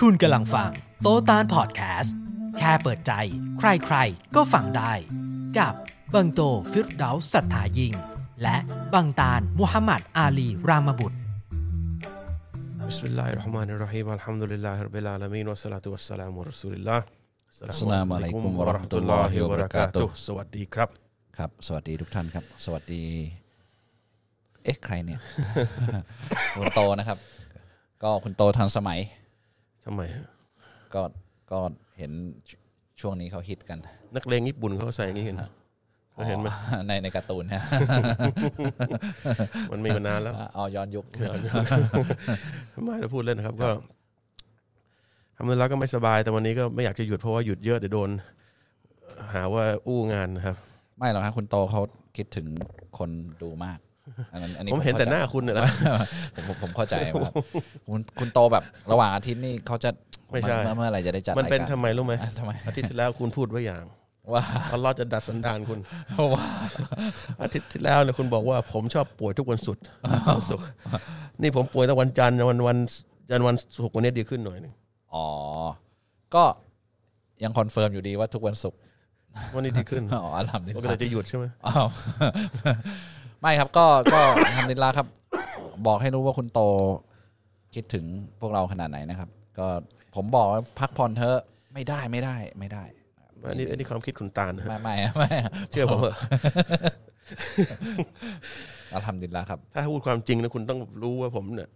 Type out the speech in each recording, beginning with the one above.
คุณกำลังฟังโตตานพอดแคสต์ แค่เปิดใจ ใครๆ ก็ฟังได้ กับบังโตฟิรดาสัทธายิง และบังตานมุฮัมมัดอาลีรามบุตร بسم الله الرحمن الرحيم الحمد لله رب العالمين والصلاة والسلام على رسول الله อัสสลามุอะลัยกุมวะเราะห์มะตุลลอฮิวะบะเราะกาตุฮ์ สวัสดีครับ ครับ สวัสดีทุกท่านครับ สวัสดี เอ๊ะใครเนี่ย คุณโตนะครับ ก็คุณโตทันสมัย ทำไมฮะก็ก็เห็นช่วงนี้เขาฮิตกัน นักเลงญี่ปุ่นเขาใส่อย่างนี้กันเคยเห็นไหมอ๋อในในการ์ตูนนะมันมีมานานแล้วอ๋อย้อนยุคไม่เราพูดเล่นนะครับ ก็ทำแล้วก็ไม่สบายแต่วันนี้ก็ไม่อยากจะหยุดเพราะว่าหยุดเยอะเดี๋ยวโดน หาว่าอู้งานนะครับ ไม่หรอกครับคุณโตเขาคิดถึงคนดูมาก อันนั้นอันนี้ผมเห็นแต่หน้าคุณเนี่ยแหละผมผมผมเข้าใจว่าคุณคุณโตแบบระหว่างอาทิตย์นี่เขาจะไม่ใช่เมื่อเมื่อไหร่จะได้จัดมันเป็นรายทำการไมรู้ไหมอะทำไมอาทิตย์ที่แล้วคุณพูดไว้อย่างว่าอัลลอฮ์จะดัดสันดานคุณว่าอาทิตย์ที่แล้วเนี่ยคุณบอกว่า ผมชอบป่วยทุกวันศุกร์วันศุกร์นี่ผมป่วยตั้งวันจันทร์วันวันจันทร์วันศุกร์วันนี้ดีขึ้นหน่อยหนึงอ๋อก็ยัง confirm อยู่ดีว่าทุกวันศุกร์วันนี้ดีขึ้นอ๋ออัลฮัมดุลิลก็ลาเลยห์จะหยุดใช่ไหมอ้าว ไม่ครับก็ก็الحمد للهครับ บอกให้รู้ว่าคุณโตคิดถึงพวกเราขนาดไหนนะครับ ก็ผมบอกว่าพักผ่อนเถอะไม่ได้ไม่ได้ไม่ได้อันนี้อันนี้ความคิดคุณตาลนะฮะไม่ไม่ไม่เชื่อผมเถอะالحمد للهครับ ถ้าพูดความจริงนะคุณต้องรู้ว่าผมเนี่ย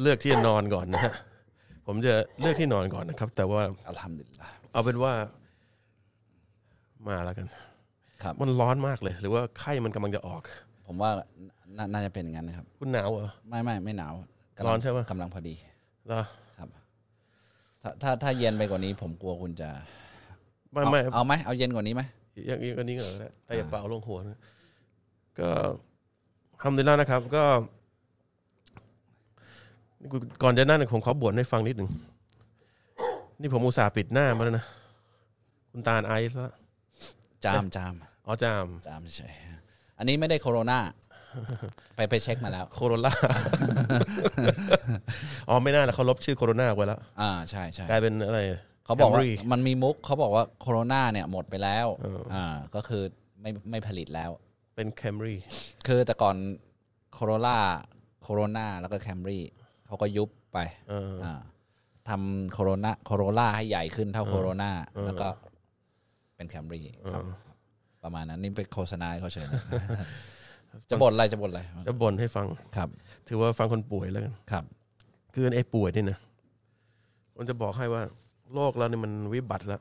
เลือกที่จะนอนก่อนนะฮะผมจะเลือกที่นอนก่อนนะครับ แต่ว่าอัลฮัมดุลิลลาห์เอาเป็นว่า มาแล้วกันครับ มันร้อนมากเลย หรือว่าไข้มันกำลังจะออก ผมว่าน่าน่าจะเป็นอย่างนั้นนะครับ คุณหนาวเหรอ ไม่ไม่ไม่หนาวกำลังร้อนใช่ปะ กำลังพอดีเหรอครับ ถ้าถ้าถ้าเย็นไปกว่านี้ ผมกลัวคุณจะไม่ไม่เอาเอาไหมเอาเย็นกว่านี้ไหมอย่างนี้ก็นี้ก็ได้แต่อย่าเป่าลงหัวนะก็ทำดีแล้วนะครับ ก็ก่อนจะนั่นผมขอบ่นให้ฟังนิดหนึ่งนี่ผมอุตส่าห์ปิดหน้ามาแล้วนะ คุณตาลไอซ์ละจามจาม อ๋อจามจามเฉยอันนี้ไม่ได้โคโรนาไปไปเช็คมาแล้ว โคโรล่าอ๋อไม่น่าละเขาลบชื่อโคโรนาไว้แล้ว อ่าใช่ใช่กลายเป็นอะไรเขาบอกว่า Camry มันมีมุกเขาบอกว่าโคโรนาเนี่ยหมดไปแล้วเอออ่าก็คือไม่ไม่ผลิตแล้ว เป็น Camry คือแต่ก่อน Corolla Corona แล้วก็ Camry เขาก็ยุบไปเอออ่าทำ Corona Corolla ให้ใหญ่ขึ้นเท่าโคโรนาแล้วก็เป็น Camry เออ ประมาณนั้นนี่เป็นโฆษณาให้เขาเฉยนะจะบ่นอะไรจะบ่นอะไรจะบ่นให้ฟังครับ ถือว่าฟังคนป่วยแล้วกันครับ คือไอ้ป่วยนี่นะผมจะบอกให้ว่าโรคเราเนี่ยมันวิบัติแล้ว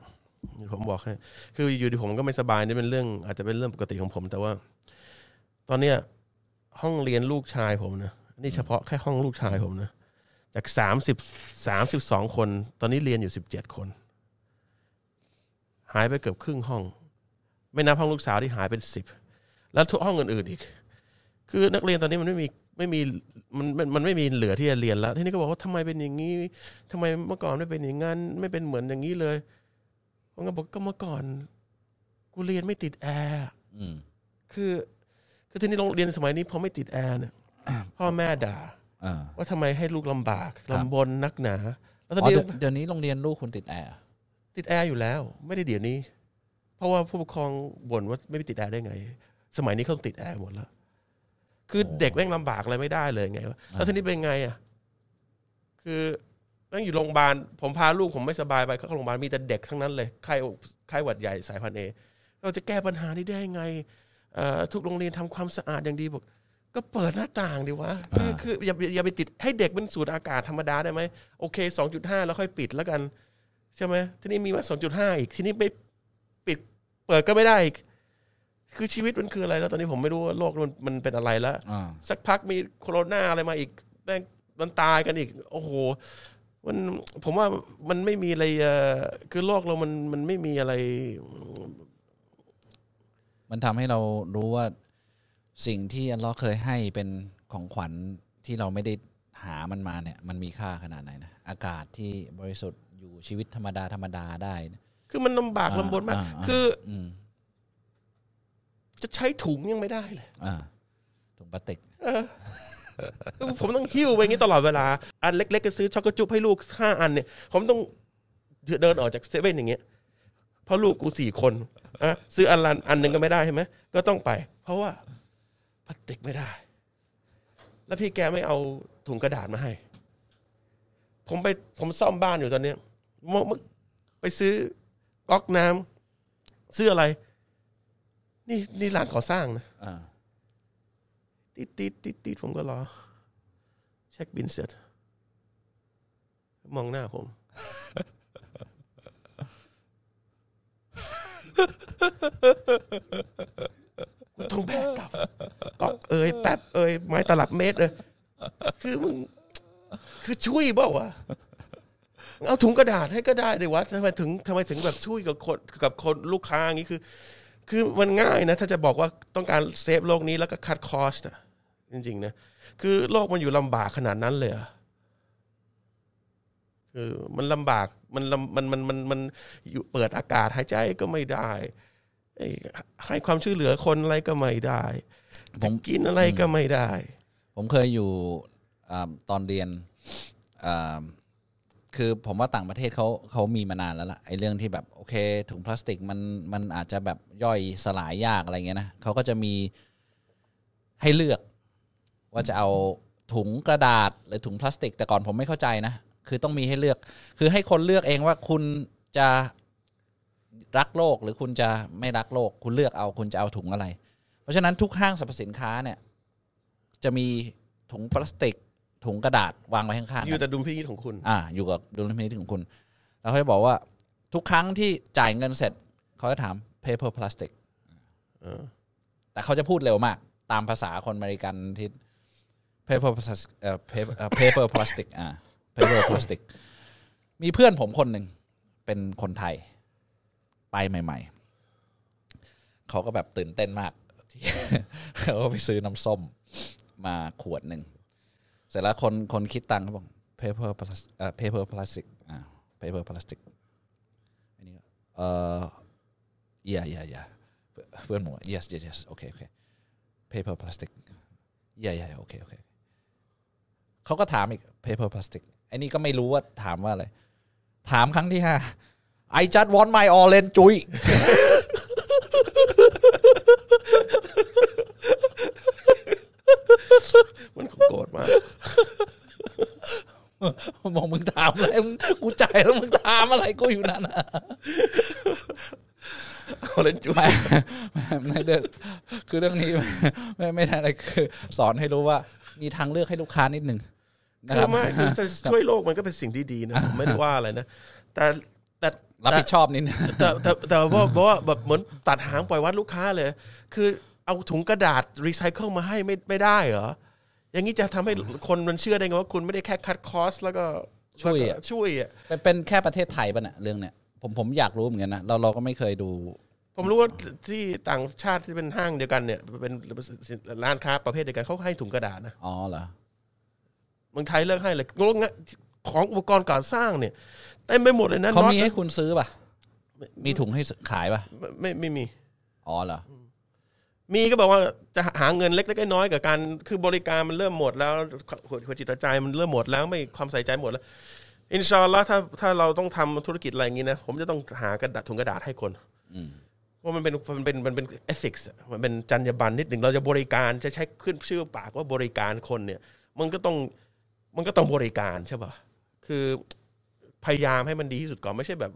ผมบอกให้ คืออยู่ที่ผมก็ไม่สบายนี่เป็นเรื่อง อาจจะเป็นเรื่องปกติของผม แต่ว่า ตอนเนี้ยห้องเรียนลูกชายผมนะนี่เฉพาะแค่ห้องลูกชายผมนะจากสามสิบสามสิบสองคน ตอนนี้เรียนอยู่สิบเจ็ดคน หายไปเกือบครึ่งห้อง ไม่นับห้องลูกสาวที่หายเป็นสิบแล้วทุกห้องอื่นๆอีก คือนักเรียนตอนนี้มันไม่มีไม่มีมันมันมันไม่มีเหลือที่จะเรียนแล้ว ที่นี่ก็บอกว่าทำไมเป็นอย่างนี้ทำไมเมื่อก่อนไม่เป็นอย่างนั้น ไม่เป็นเหมือนอย่างนี้เลยผมก็บอกก็เมื่อก่อน กูเรียนไม่ติดแอร์อืมคือคือที่นี่โรงเรียนสมัยนี้พอไม่ติดแอร์เนี่ยพ่อแม่ด่าอ่าว่าทำไมให้ลูกลำบากครับลำบากนักหนา แล้วตอนอ๋อนี้เดี๋ยวเดี๋ยวนี้โรงเรียนลูกคุณติดแอร์ติดแอร์อยู่แล้ว ไม่ได้เดี๋ยวนี้ เพราะว่าผู้ปกครองบ่นว่าไม่ติดแอร์ได้ไง สมัยนี้เขาติดแอร์หมดแล้ว คือเด็กแม่งลำบากอะไรไม่ได้เลยไงวะแล้วทีนี้เป็นไงอะ คือแม่งอยู่โรงพยาบาล ผมพาลูกผมไม่สบายไปเข้าโรงพยาบาลมีแต่เด็กทั้งนั้นเลย ไข้ไข้หวัดใหญ่สายพันธุ์เอ เราจะแก้ปัญหานี้ได้ยังไงเอ่อทุกโรงเรียนทำความสะอาดอย่างดีบอกก็เปิดหน้าต่างดีวะคือคืออย่าอย่าไปติดให้เด็กมันสูดอากาศธรรมดาได้ไหมโอเคสองจุดห้าแล้วค่อยปิดแล้วกัน ใช่ไหมทีนี้มีมาสองจุดห้าอีกทีนี้ไม่ปิด เปิดก็ไม่ได้อีกคือชีวิตมันคืออะไรแล้ว ตอนนี้ผมไม่รู้ว่าโลกมันมันเป็นอะไรแล้วอ่า สักพักมีโคโรนาอะไรมาอีกแม่งมันตายกันอีก โอ้โห มันผมว่ามันไม่มีอะไรเอ่อคือโลกเรามันมันไม่มีอะไร มันทำให้เรารู้ว่าสิ่งที่อัลเลอฮ์เคยให้เป็นของขวัญที่เราไม่ได้หามันมาเนี่ย มันมีค่าขนาดไหนนะ อากาศที่บริสุทธิ์อยู่ชีวิตธรรมดาธรรมดาได้นะ คือมันลำบากอ่าลำบนมากอ่าอ่าคืออืมจะใช้ถุงยังไม่ได้เลยอ่าถุงพลาสติกเออผมต้องหิ้วไปอย่างนี้ตลอดเวลา อันเล็กๆก็ซื้อช็อกโกจุบให้ลูกห้าอันเนี่ย ผมต้องเดินออกจากเซเว่นอย่างเงี้ยเพราะลูกกูสี่คนอะซื้ออันละอันหนึ่งก็ไม่ได้ใช่ไหมก็ต้องไป เพราะว่าพลาสติกไม่ได้ แล้วพี่แกไม่เอาถุงกระดาษมาให้ ผมไปผมซ่อมบ้านอยู่ตอนเนี้ยเมื่อเมื่อไปซื้อ ก๊อกน้ำซื้ออะไร นี่นี่ร้านก่อสร้างนะอ่าติดติดติดติดผมก็รอ เช็คบินเสร็จ มองหน้าผม กูต้องแบกกลับก๊อกเอ้ยแป๊บเอ้ยไม้ตลับเมตรเลยคือมึงคือช่วยเปล่าวะ เอาถุงกระดาษให้ก็ได้ดิวะทำไมถึงทำไมถึงแบบช่วยกับคนกับคนลูกค้าอย่างนี้คือ คือมันง่ายนะ ถ้าจะบอกว่าต้องการเซฟโลกนี้แล้วก็คัดคอสอะจริงๆนะคือโลกมันอยู่ลำบากขนาดนั้นเลยเหรอคือมันลำบากมันลำมันมันมันมันอยู่เปิดอากาศหายใจก็ไม่ได้ไอ้ให้ความช่วยเหลือคนอะไรก็ไม่ได้ผมกินอะไรก็ไม่ได้ ผมเคยอยู่อาตอนเรียนอ่า คือผมว่าต่างประเทศเขาเขามีมานานแล้วล่ะไอ้เรื่องที่แบบโอเค ถุงพลาสติกมันมันอาจจะแบบย่อยสลายยากอะไรเงี้ยนะเขาก็จะมีให้เลือก ว่าจะเอาถุงกระดาษหรือถุงพลาสติก แต่ก่อนผมไม่เข้าใจนะ คือต้องมีให้เลือก คือให้คนเลือกเองว่าคุณจะรักโลกหรือคุณจะไม่รักโลก คุณเลือกเอาคุณจะเอาถุงอะไร เพราะฉะนั้นทุกห้างสรรพสินค้าเนี่ย จะมีถุงพลาสติก ถุงกระดาษวางไว้ข้างๆอยู่กันแต่ดุลพินิจของคุณ อ่า อยู่กับดุลพินิจของคุณ แล้วเขาจะบอกว่า ทุกครั้งที่จ่ายเงินเสร็จ เขาจะถาม paper plastic เออแต่เขาจะพูดเร็วมาก ตามภาษาคนอเมริกันที่ paper plastic เอ่อ paper เอ่อ paper plastic อ่า paper plastic มีเพื่อนผมคนหนึ่งเป็นคนไทย ไปใหม่ ๆ เขาก็แบบตื่นเต้นมากที่เขาก็ไปซื้อน้ำส้มมาขวดหนึ่งเสร็จแล้วคนคนคิดตังค์เขาบอก paper plastic เอ่อ paper plastic อ่า paper plastic อันนี้เอ่อ yeah yeah yeah เพื่อนผมว่า yes yes yes โอเคโอเค paper plastic yeah yeah โอเคโอเคเขาก็ถามอีก paper plastic อ้นี่ก็ไม่รู้ว่าถามว่าอะไร ถามครั้งที่ห้า I just want my orange จุยมันโกรธมาก บอกมึงถามอะไรมึงกูจ่ายแล้วมึงถามอะไรกูอยู่นั่นน่ะเอาเล่นจุ๊บไม่ไม่ไม่เด้อคือเรื่องนี้ไม่ไม่ได้อะไรคือ สอนให้รู้ว่า มีทางเลือกให้ลูกค้านิดหนึ่งนะคืคอรับไม่คือจะช่วยโลกมันก็เป็นสิ่งที่ดีนะผมไม่ได้ว่าอะไรนะแต่แต่รับผิดชอบนิดนึงแต่แต่แต่ว่าเพราะว่าแบบเหมือนตัดหางปล่อยวัดลูกค้าเลย คือเอาถุงกระดาษรีไซเคิลมาให้ไม่ไม่ได้เหรอ อย่างนี้จะทำให้คนมันเชื่อได้ไงว่าคุณไม่ได้แค่คัดคอสแล้วก็ช่วยแล้วอะก็ช่วยอะเป็นเป็นแค่ประเทศไทยป่ะเนี่ยเรื่องเนี้ยผมผมอยากรู้เหมือนกันนะเราเราก็ไม่เคยดู ผมรู้ว่าที่ต่างชาติที่เป็นห้างเดียวกันเนี่ย เป็นร้านค้าประเภทเดียวกันเขาให้ถุงกระดาษนะอ๋อเหรอเมืองไทยเลิกให้เลยโรงงานของอุปกรณ์ก่อสร้างเนี่ยเต็มไปหมดเลยนะเขาน็อตมีให้คุณซื้อป่ะมีถุงให้ขายป่ะไม่ไม่ไม่มีอ๋อเหรอ มีก็บอกว่าจะหาเงินเล็กๆน้อยๆกับการคือบริการมันเริ่มหมดแล้วหัวหัวจิตหัวใจมันเริ่มหมดแล้วไม่ความใส่ใจหมดแล้ว อินชาอัลลอฮ์ถ้าถ้าเราต้องทำธุรกิจอะไรอย่างนี้นะผมจะต้องหากระดาษถุงกระดาษให้คนอืมเพราะมันเป็นมันเป็นมันเป็นเอสิกส์มันเป็นจรรยาบรรณนิดหนึ่งเราจะบริการจะใช้ขึ้นชื่อปากว่าบริการคนเนี่ย มันก็ต้องมันก็ต้องบริการใช่ป่ะคือพยายามให้มันดีที่สุดก่อนไม่ใช่แบบ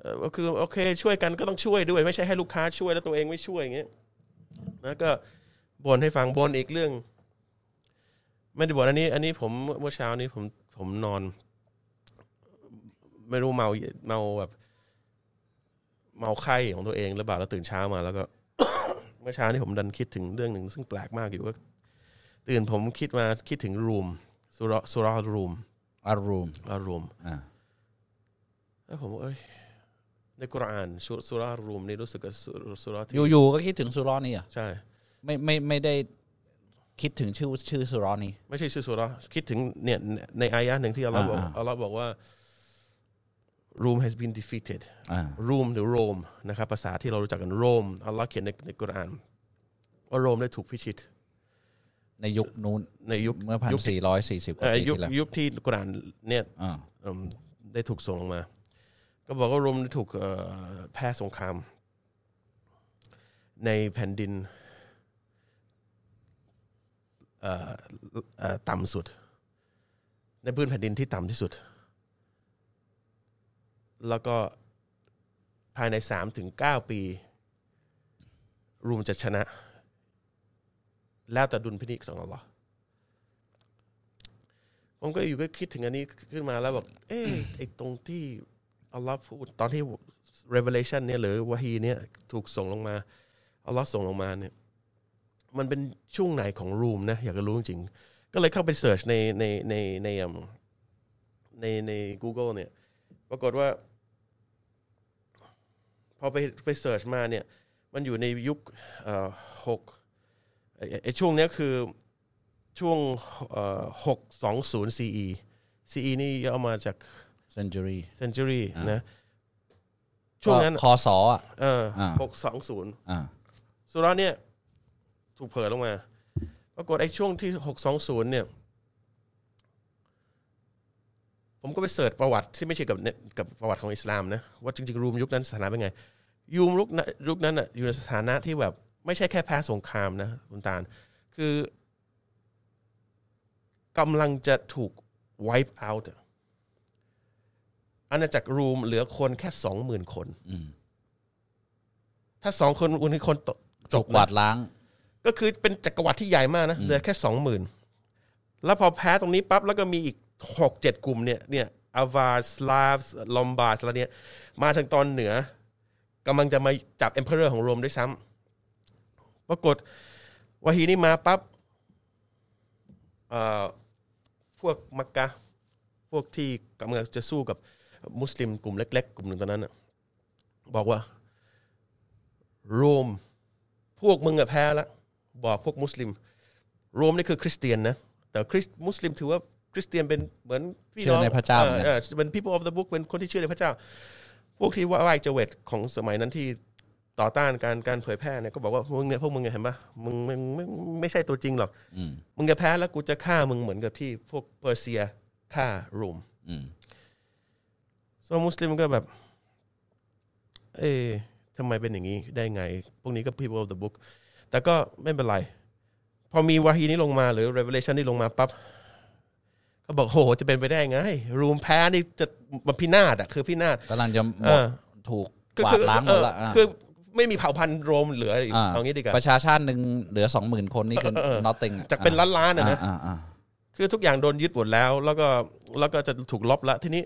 เออก็คือโอเค ช่วยกันก็ต้องช่วยด้วย ไม่ใช่ให้ลูกค้าช่วยแล้วตัวเองไม่ช่วยอย่างเงี้ย แล้วก็บ่นให้ฟังบ่นอีกเรื่อง ไม่ได้บ่นอันนี้ อันนี้ผมเมื่อเช้านี้ผมผมนอน ไม่รู้เมาเมาแบบ เมาไข้ของตัวเองหรือเปล่าแล้วตื่นเช้ามา แล้วก็ เมื่อเช้านี้ผมดันคิดถึงเรื่องหนึ่งซึ่งแปลกมากอยู่ก็ตื่นผมคิดมาคิดถึงรูมสุรสุรารูมอารูมอารูมอ่าแล้วผมว่าเอ้ย ในกุรอานสุสุรารูมนี่รู้สึกกับสุสุราที่อยู่ๆก็คิดถึงสุรอนี่เหรอะใช่ ไม่ไม่ไม่ได้คิดถึงชื่อชื่อสุรอนี่ไม่ใช่ชื่อสุราคิดถึงเนี่ยในอายะห์หนึ่งที่อัลลอฮ์บอกอ่าอ่าอัลลอฮ์บอกว่า room has been defeated อ่ารูมหรือโรมนะครับภาษาที่เรารู้จักกันโรมอัลลอฮ์เขียนในในกุรอานว่าโรมได้ถูกพิชิต ในยุคนู้นในยุคเมื่อพันยุคสี่ร้อยสี่สิบกเอ่ว่าอปียุคที่แล้วยุคที่กุรอานเนี่ยอ่าเอิ่มได้ถูกส่งลงมา ก็บอกว่าโรมถูกแพ้สงคราม ในแผ่นดินต่ำสุด ในพื้นแผ่นดินที่ต่ำที่สุด แล้วก็ภายในสามถึงเก้าปีรูมจะชนะ แล้วแต่ดุลพินิจของอัลลอฮ์ผมก็อยู่ก็คิดถึงอันนี้ขึ้นมาแล้วแบบเอ๊ะไอ้ตรงที่ อัลลอฮ์พูดตอนที่ revelation เนี่ยหรือวะฮีเนี่ยถูกส่งลงมาอัลลอฮ์ส่งลงมาเนี่ยมันเป็นช่วงไหนของรูมนะ อยากจะรู้จริงก็เลยเข้าไปเสิร์ชในในในในในใน Google เนี่ย ปรากฏว่า พอไปไปเสิร์ชมาเนี่ย มันอยู่ในยุคเอ่อหกไอช่วงเนี้ยคือช่วงหกสองศูนย์ CE CE นี่ย่อมาจาก century century อ่านนะช่วงนั้นคอสออะเอออ่าหกสองศูนย์อ่าสุราเนี่ย ถูกเผยลงมาปรากฏไอ้ช่วงที่หกสองศูนย์เนี่ย ผมก็ไปเสิร์ชประวัติที่ไม่ใช่กับเน็ตกับประวัติของอิสลามนะ ว่าจริงๆรูมยุคนั้นสถานะเป็นไง ยูมยุคนั้นยุคนั้นอะอยู่ในสถานะที่แบบ ไม่ใช่แค่แพ้สงครามนะคุณตาล คือกำลังจะถูก wipe out อะอาณาจักรรูมเหลือคนแค่สองหมื่นคนอืมถ้าสองคนอุณคนตกจถูบกนะกวาดล้าง ก็คือเป็นจักรวรรดิที่ใหญ่มากนะเหลือแค่สองหมื่นแล้วพอแพ้ตรงนี้ปั๊บแล้วก็มีอีกหกเจ็ดกลุ่มเนี่ยเนี่ยอาวาสลาฟลอมบาร์อะไรเนี่ยมาทางตอนเหนือกำลังจะมาจับเอ็มเพอเรอร์ของโรมด้วยซ้ำปรากฏวาฮีนี่มาปั๊บเอ่อพวกมักกะห์พวกที่กำลังจะสู้กับ มุสลิมกลุ่มเล็ก ๆ กลุ่มหนึ่งตอนนั้นน่ะบอกว่าโรมพวกมึงอะแพ้แล้วบอกพวกมุสลิม โรมนี่คือคริสเตียนนะ แต่คริสมุสลิมถือว่าคริสเตียนเป็นเหมือนพี่น้องเชื่อในพระเจ้าเหมือนกันออเป็น people of the book เป็นคนที่เชื่อในพระเจ้า พวกที่ไหว้เจเวตของสมัยนั้นที่ต่อต้านการการเผยแพร่เนี่ยก็บอกว่ามึงเนี่ยพวกมึงเนี่ยเห็นปะมึงมึงไม่ไม่ใช่ตัวจริงหรอกอืมมึงจะแพ้แล้วกูจะฆ่ามึงเหมือนกับที่พวกเปอร์เซียฆ่าโรม อืมส่วนมุสลิมก็แบบ เอ๊ะทำไมเป็นอย่างนี้ได้ไง พวกนี้ก็ people of the book แต่ก็ไม่เป็นไร พอมีวาฮีนี้ลงมาหรือ revelation นี่ลงมาปั๊บเขาบอกโหจะเป็นไปได้ไง รูมแพ้นี่จะมันพินาศอะคือพินาศกำลังจะหมเอดอถูกคืกวาคืดล้างหมดละเออคือไม่มีเผ่าพันธุ์โรมเหลืออีกอ่าเอางี้ดีกว่าประชาชาติหนึ่งเหลือสองหมื่นคนนี่คือเออเออ nothing อะจากเป็นล้านๆอะนะอ่าอ่าคือทุกอย่างโดนยึดหมดแล้ว แล้วก็แล้วก็จะถูกลบละทีนี้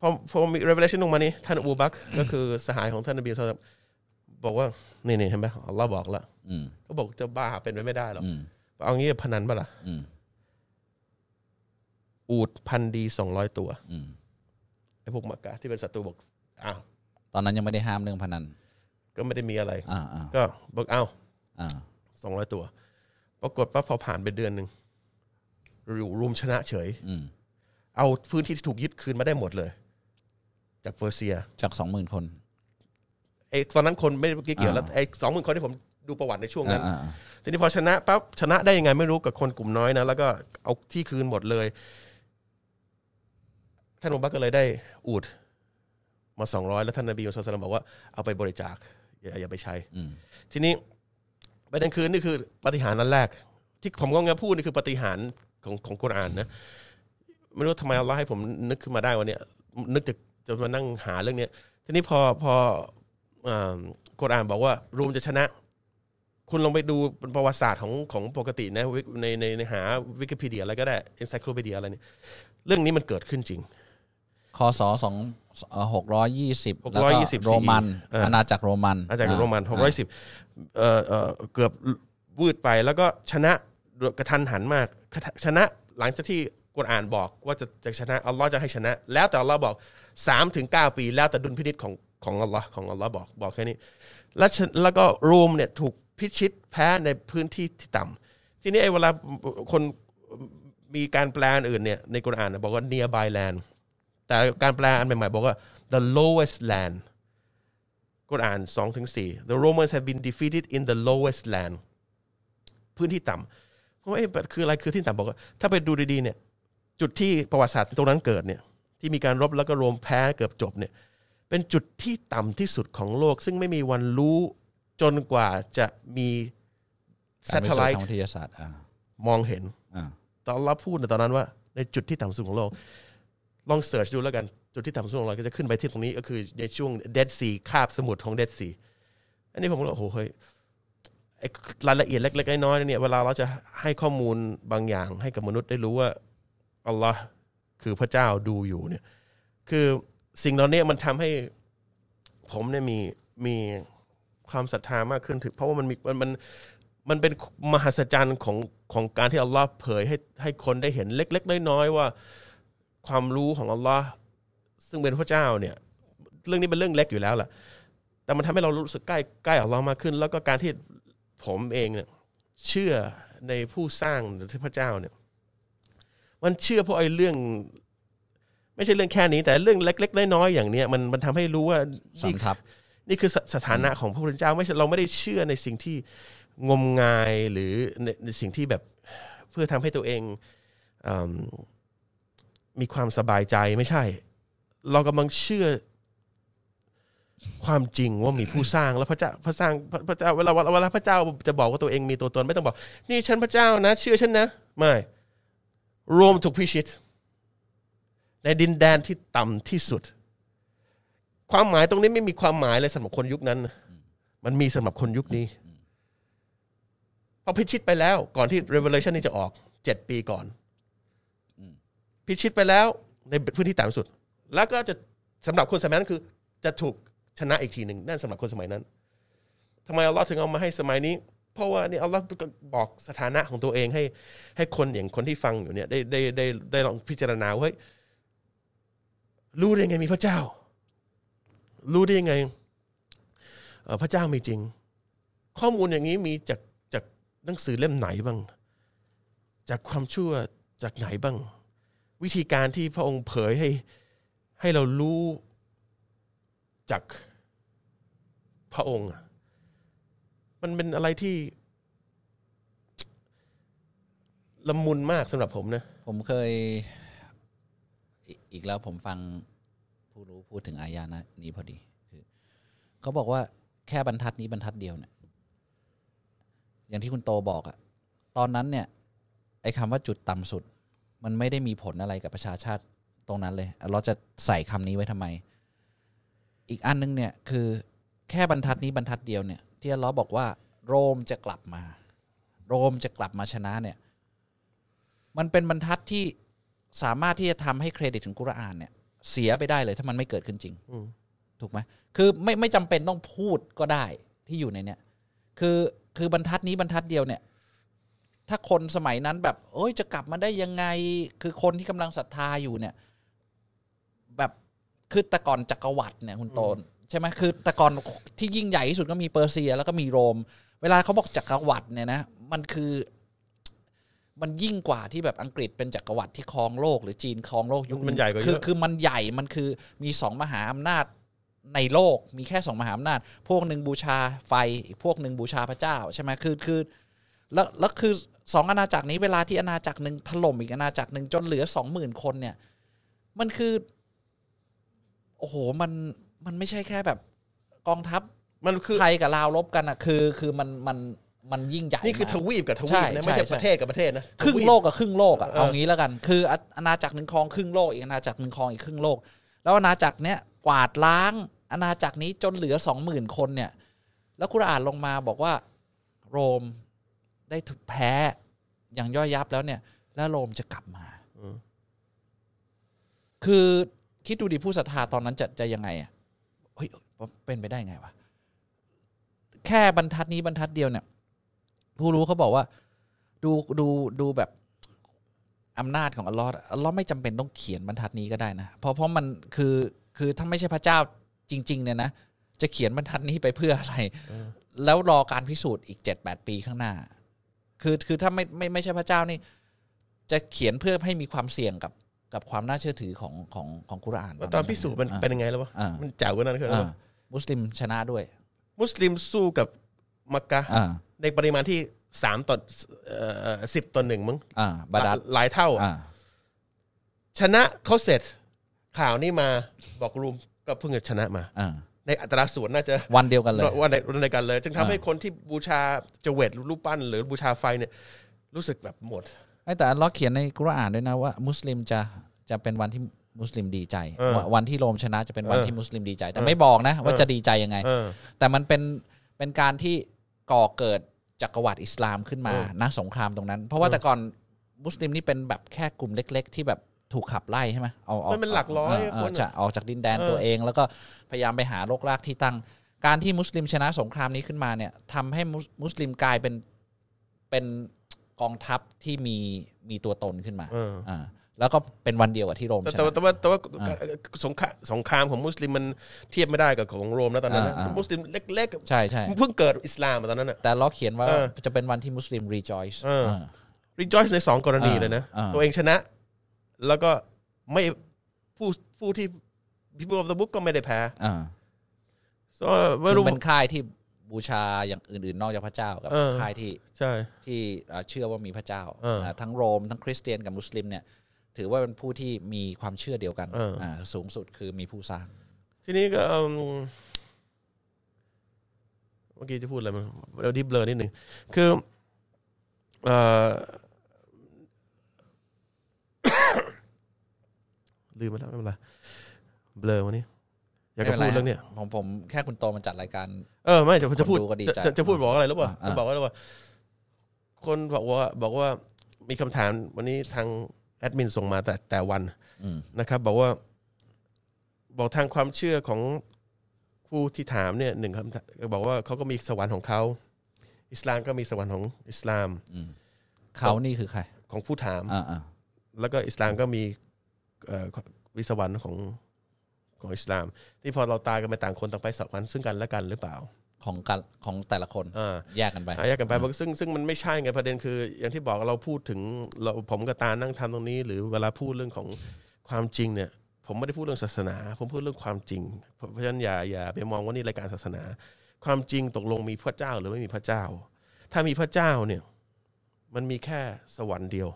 พอพอมี revelation ลงมานี่ท่านอูบักก็คือสหายของท่านนบีสุลต่านบอกว่านี่นี่เห็นไหมอัลลอฮ์บอกแล้วอืมก็บอกจะบ้าเป็นไปไม่ได้หรอกอืมเอางี้พนันปะล่ะอืมอูดพันดีสองร้อยตัวอืมไอ้พวกมักกะที่เป็นศัตรูบอกอ้าวตอนนั้นยังไม่ได้ห้ามเรื่องพนัน ก็ไม่ได้มีอะไรอ่าอ่าก็บอกอ้าวอ่าสองร้อยตัว ปรากฏว่าพอผ่านไปเดือนหนึ่งอยู่รูมชนะเฉยอืมเอาพื้นที่ที่ถูกยึดคืนมาได้หมดเลย จากเปอร์เซียจากสองหมื่นคนไอ้ตอนนั้นคนไม่ได้เกี่ยวแล้วอ่าไอ้สองหมื่นคนที่ผมดูประวัติในช่วงนั้นอ่าอ่าทีนี้พอชนะปั๊บชนะได้ยังไงไม่รู้กับคนกลุ่มน้อยนะ แล้วก็เอาที่คืนหมดเลยท่านอุบักก็เลยได้อูดมาสองร้อยแล้วท่านนบีมุสลิมบอกว่าเอาไปบริจาคอย่าอย่าไปใช้อืมทีนี้ประเด็นคือนี่คือปาฏิหารย์นั้นแรก ที่ผมก็งพูดนี่คือปาฏิหารย์ของของกุรอานนะไม่รู้ทำไมอัลลอฮ์ให้ผมนึกขึ้นมาได้วันเนี้ยนึกจะ จะมานั่งหาเรื่องเนี้ยทีนี้พอพออ่ากุรอานบอกว่ารูมจะชนะ คุณลองไปดูประวัติศาสตร์ของของปกตินะวิในในในหาวิกิพีเดียอะไรก็ได้เอ็นไซโคลปีเดียอะไรเนี่ยเรื่องนี้มันเกิดขึ้นจริงคศสองหกร้อยยี่สิบแล้วก็620โรมันเออออาณาจักรโรมันอาจารย์โรมันหกร้อยสิบเอ่อเอ่อเกือบวืดไปแล้วก็ชนะกระทันหันมากชนะหลังจากที่ กุรอานบอกว่าจะจะชนะอัลลอฮ์จะให้ชนะ แล้วแต่อัลลอฮ์บอกสามถึงเก้าปี แล้วแต่ดุลพินิจของของอัลลอฮ์ของอัลลอฮ์บอกบอกแค่นี้ แล้วแล้วก็โรมเนี่ยถูกพิชิตแพ้ในพื้นที่ที่ต่ำทีนี้ไอ้เวลาคนมีการแปลอันอื่นเนี่ยในกุรอานนะบอกว่า nearby land แต่การแปลอันใหม่ๆบอกว่า the lowest land กุรอานสองถึงสี่ the Romans have been defeated in the lowest land พื้นที่ต่ำเพราะว่าเอ๊ะคืออะไรคือที่ต่ำบอกว่าถ้าไปดูดีๆเนี่ย จุดที่ประวัติศาสตร์ตรงนั้นเกิดเนี่ยที่มีการรบแล้วก็รวมแพ้เกือบจบเนี่ยเป็นจุดที่ต่ำที่สุดของโลก ซึ่งไม่มีวันรู้จนกว่าจะมีการวิ satellite ทยาวิทยาศาสตร์อ่ามองเห็นอ่าตอนรับพูดในตอนนั้นว่า ในจุดที่ต่ำสุดของโลก ลองเสิร์ชดูแล้วกัน จุดที่ต่ำสุดของโลกก็จะขึ้นไปที่ตรงนี้ก็คือในช่วง Dead Sea คาบสมุทรของ Dead Sea อันนี้ผมก็เลยโอ้โหเฮ้ยไอ้รายละเอียดเล็กๆน้อยๆเนี่ยเวลาเราจะให้ข้อมูลบางอย่างให้กับมนุษย์ได้รู้ว่า อัลลอฮ์คือพระเจ้าดูอยู่เนี่ย คือสิ่งเหล่านี้มันทำให้ผมเนี่ยมีมีความศรัทธามากขึ้นถึงเพราะว่ามันมีมันมันมันเป็นมหัศจรรย์ของของการที่อัลลอฮ์เผยให้ให้คนได้เห็นเล็ก ๆ น้อยๆว่า ความรู้ของอัลลอฮ์ซึ่งเป็นพระเจ้าเนี่ย เรื่องนี้เป็นเรื่องเล็กอยู่แล้วแหละแต่มันทำให้เรารู้สึกใกล้ใกล้อัลลอฮ์มากขึ้น แล้วก็การที่ผมเองเนี่ยเชื่อในผู้สร้างหรือที่พระเจ้าเนี่ย มันเชื่อเพราะไอ้เรื่อง ไม่ใช่เรื่องแค่นี้ แต่เรื่องเล็ก ๆ น้อยๆอย่างเนี้ยมันมันทำให้รู้ว่านี่สำทับ นี่คือสสถานะของพระพุทธเจ้าไม่ใช่เราไม่ได้เชื่อในสิ่งที่งมงายหรือในในสิ่งที่แบบเพื่อทำให้ตัวเองอมมีความสบายใจไม่ใช่ เรากำลังเชื่อ ความจริงว่ามีผู้สร้างแล้วพระเจ้าพระสร้างพระพระเจ้าเวลาเวลาพระเจ้าจะบอกว่าตัวเองมีตัวตนไม่ต้องบอก นี่ฉันพระเจ้านะ เชื่อฉันนะ ไม่ รวมถูกพิชิต ในดินแดนที่ต่ำที่สุด ความหมายตรงนี้ไม่มีความหมายเลยสำหรับคนยุคนั้น มันมีสำหรับคนยุคนี้พอพิชิตไปแล้วก่อนที่ Revelation นี้จะออกเจ็ดปีก่อนพิชิตไปแล้วในพื้นที่ต่ำสุด แล้วก็จะสำหรับคนสมัยนั้นคือ จะถูกชนะอีกทีหนึ่งนั่นสำหรับคนสมัยนั้นทำไมอัลลอฮ์ถึงเอามาให้สมัยนี้ เพราะว่านี่อัลลอฮ์บอกสถานะของตัวเองให้ ให้คนอย่างคนที่ฟังอยู่เนี่ยได้ได้ได้ได้ลองพิจารณาว่าเฮ้ยรู้ได้ไงมีพระเจ้า รู้ได้ยังไงพระเจ้ามีจริง ข้อมูลอย่างนี้มีจากจากหนังสือเล่มไหนบ้าง จากความชั่วจากไหนบ้าง วิธีการที่พระองค์เผยให้ให้เรารู้จากพระองค์ มันเป็นอะไรที่ละมุนมากสำหรับผมนะ ผมเคยอีอีกแล้วผมฟังผู้รู้พูดถึงอายานะนี้พอดีคือเขาบอกว่าแค่บรรทัดนี้บรรทัดเดียวเนี่ย อย่างที่คุณโตบอกอะตอนนั้นเนี่ย ไอ้คำว่าจุดต่ำสุด มันไม่ได้มีผลอะไรกับประชาชาติตรงนั้นเลย เราจะใส่คำนี้ไว้ทำไม อีกอันนึงเนี่ย คือ แค่บรรทัดนี้บรรทัดเดียวเนี่ย ที่อัลเลอฮ์บอกว่า โรมจะกลับมา โรมจะกลับมาชนะเนี่ยมันเป็นบรรทัดที่สามารถที่จะทำให้เครดิตของกุรอานเนี่ย เสียไปได้เลยถ้ามันไม่เกิดขึ้นจริงอืมถูกไหมคือไม่ไม่จำเป็นต้องพูดก็ได้ที่อยู่ในเนี้ยคือคือบรรทัดนี้บรรทัดเดียวเนี่ย ถ้าคนสมัยนั้นแบบโอ้ยจะกลับมาได้ยังไง คือคนที่กำลังศรัทธาอยู่เนี่ย แบบคือแต่ก่อนจักรวรรดิเนี่ย คุณโตน ใช่ไหมคือแต่ก่อนที่ยิ่งใหญ่ที่สุดก็มีเปอร์เซีย แล้วก็มีโรม เวลาเขาบอกจักรวรรดิเนี่ยนะมันคือมันยิ่งกว่าที่แบบอังกฤษเป็นจักรวรรดิที่ครองโลก หรือจีนครองโลกยุคมันใหญ่กว่าเยคืออะคือมันใหญ่มันคือมีสองมหาอำนาจในโลกมีแค่สองมหาอำนาจ พวกหนึ่งบูชาไฟอีกพวกหนึ่งบูชาพระเจ้าใช่ไหมคือคือแล้วแล้วคือสองอาณาจักรนี้เวลาที่อาณาจักรหนึ่งถล่มอีกอาณาจักรหนึ่งจนเหลือสองหมื่นคนเนี่ย มันคือ โอ้โหมัน มันไม่ใช่แค่แบบกองทัพมันคือไทยกับลาวรบกันอะคือคือมันมันมันยิ่งใหญ่นี่คือมากทวีปกับทใช่วีปนะไม่ใช่ใช่ประเทศกับประเทศนะครึ่งทวีปโลกกับครึ่งโลกอะเออเอางี้แล้วกัน คืออาอาณาจักรหนึ่งครองครึ่งโลกอีกอาณาจักรหนึ่งครองอีกครึ่งโลก แล้วอาณาจักรเนี้ยกวาดล้างอาณาจักรนี้จนเหลือสองหมื่นคนเนี่ย แล้วกุรอานลงมาบอกว่า โรมได้ถูกแพ้อย่างย่อยยับแล้วเนี่ย แล้วโรมจะกลับมาอืมคือคิดดูดิผู้ศรัทธาตอนนั้นจะจะยังไงอะ เฮ้ยเป็นไปได้ไงวะแค่บรรทัดนี้บรรทัดเดียวเนี่ย ผู้รู้เขาบอกว่า ดูดูดูแบบอำนาจของอัลลอฮ์อัลลอฮ์ไม่จำเป็นต้องเขียนบรรทัดนี้ก็ได้นะเพราะเพราะมันคือคือถ้าไม่ใช่พระเจ้าจริง ๆ เนี่ยนะจะเขียนบรรทัดนี้ไปเพื่ออะไร แล้วรอการพิสูจน์อีกเจ็ดแปดปีข้างหน้า คือคือถ้าไม่ไม่ไม่ใช่พระเจ้านี่ จะเขียนเพื่อให้มีความเสี่ยงกับ กับความน่าเชื่อถือของของของกุรอานแล้วตอนพิสูจน์มันอ่าเป็นยังไงแล้ววะอ่ามัมันเจ๋ากว่านั้นคืออะไรอ่าวะมุสลิมชนะด้วย มุสลิมสู้กับมักกะอ่าในปริมาณที่สามต่อสิบต่อหนึ่งมั้งอ่าบาดัดหลายเท่าอ่าชนะเขาเสร็จข่าวนี้มาบอกรูมก็เพิ่งจะชนะมาอ่าในอัตราส่วนน่าจะวันเดียวกันเลยวันในวันในกันเลย จึงทำอ่าให้คนที่บูชาจเวตรูปปั้น หรือบูชาไฟเนี่ย รู้สึกแบบหมดไอ้ แต่อัลเลอฮ์เขียนในกุรอานด้วยนะว่า มุสลิมจะจะเป็นวันที่มุสลิมดีใจเออว่าวันที่โรมชนะจะเป็นวันเออที่มุสลิมดีใจ แต่ไม่บอกนะ ว่าเออจะดีใจยังไงเออแต่มันเป็นเป็นการที่ก่อเกิดจักรวรรดิอิสลามขึ้นมาเออณสงครามตรงนั้น เพราะว่าแต่ก่อนมุสลิมนี่เป็นแบบแค่กลุ่มเล็ก ๆ ที่แบบถูกขับไล่ใช่ไหมเอาเอามันเป็นหลักร้อยเเคนอะจะออกจากดินแดนเออตัวเอง แล้วก็พยายามไปหาโรครากที่ตั้ง การที่มุสลิมชนะสงครามนี้ขึ้นมาเนี่ยทำให้มุสมุสลิมกลายเป็นเป็น กองทัพที่มีมีตัวตนขึ้นมาเอออ่าแล้วก็เป็นวันเดียวกับที่โรมแต่ชแต่ว่านะแต่ว่าแต่ว่าอ่าสงครามสงครามของมุสลิมมันเทียบไม่ได้กับของโรมนะตอนนั้นนะอ่าอ่ามุสลิมเล็กใช่ใช่ๆเพิ่งเกิดอิสลามอะตอนนั้นอะแต่เราเขียนว่าเออจะเป็นวันที่มุสลิม rejoice เออเออ rejoice ในสองกรณีเลยนะอ่าตัวเองชนะ แล้วก็ไม่ผู้ผู้ที่ people of the book ก็ไม่ได้แพ้อ่า so ไม่คือรู้เป็นค่ายที่ บูชาอย่างอื่นๆ นอกจากพระเจ้ากับเออค่ายที่ใช่ที่อ่าเชื่อว่ามีพระเจ้าเอออ่าทั้งโรมทั้งคริสเตียนกับมุสลิมเนี่ย ถือว่าเป็นผู้ที่มีความเชื่อเดียวกันเอออ่าสูงสุดคือมีผู้สร้าง ทีนี้ก็อืมเมื่อกี้จะพูดอะไรมาเราดิบเบลอนิดหนึ่งคือเอ่อ ลืมไปแล้วไม่เป็นไรเบลอวันนี้ อยากจะไม่พูดป็นไเรื่องเนี้ยผมผมแค่คุณโตมาจัดรายการ เออไม่จะจะพูดคนดูก็ดีใจจะจะพูดบอกอะไรรู้ป่ะอ่าจะบอกว่าอะไรว่า คนบอกว่าบอกว่ามีคำถามวันนี้ทางแอดมินส่งมาแต่แต่วันอืมนะครับ บอกว่า บอกทางความเชื่อของผู้ที่ถามเนี่ยหนึ่งคำถามบอกว่าเขาก็มีสวรรค์ของเขาอิสลามก็มีสวรรค์ของอิสลามอืมเขานี่คือใคร ของผู้ถามอ่าอ่าแล้วก็อิสลามก็มีเอ่อวิสวรรค์ของ ของอิสลาม ที่พอเราตายกันไปต่างคนต่างไปสวรรค์ซึ่งกันและกันหรือเปล่าของกันของแต่ละคนอ่าแยกกันไปอาแยกกันไปบอกซึ่งซึ่งมันไม่ใช่ไงประเด็นคือ อย่างที่บอกเราพูดถึงเราผมกับตานั่งทำตรงนี้ หรือเวลาพูดเรื่องของความจริงเนี่ย ผมไม่ได้พูดเรื่องศาสนา ผมพูดเรื่องความจริง เพราะฉะนั้นอย่าอย่าไปมองว่านี่รายการศาสนา ความจริงตกลงมีพระเจ้าหรือไม่มีพระเจ้า ถ้ามีพระเจ้าเนี่ยมันมีแค่สวรรค์เดียว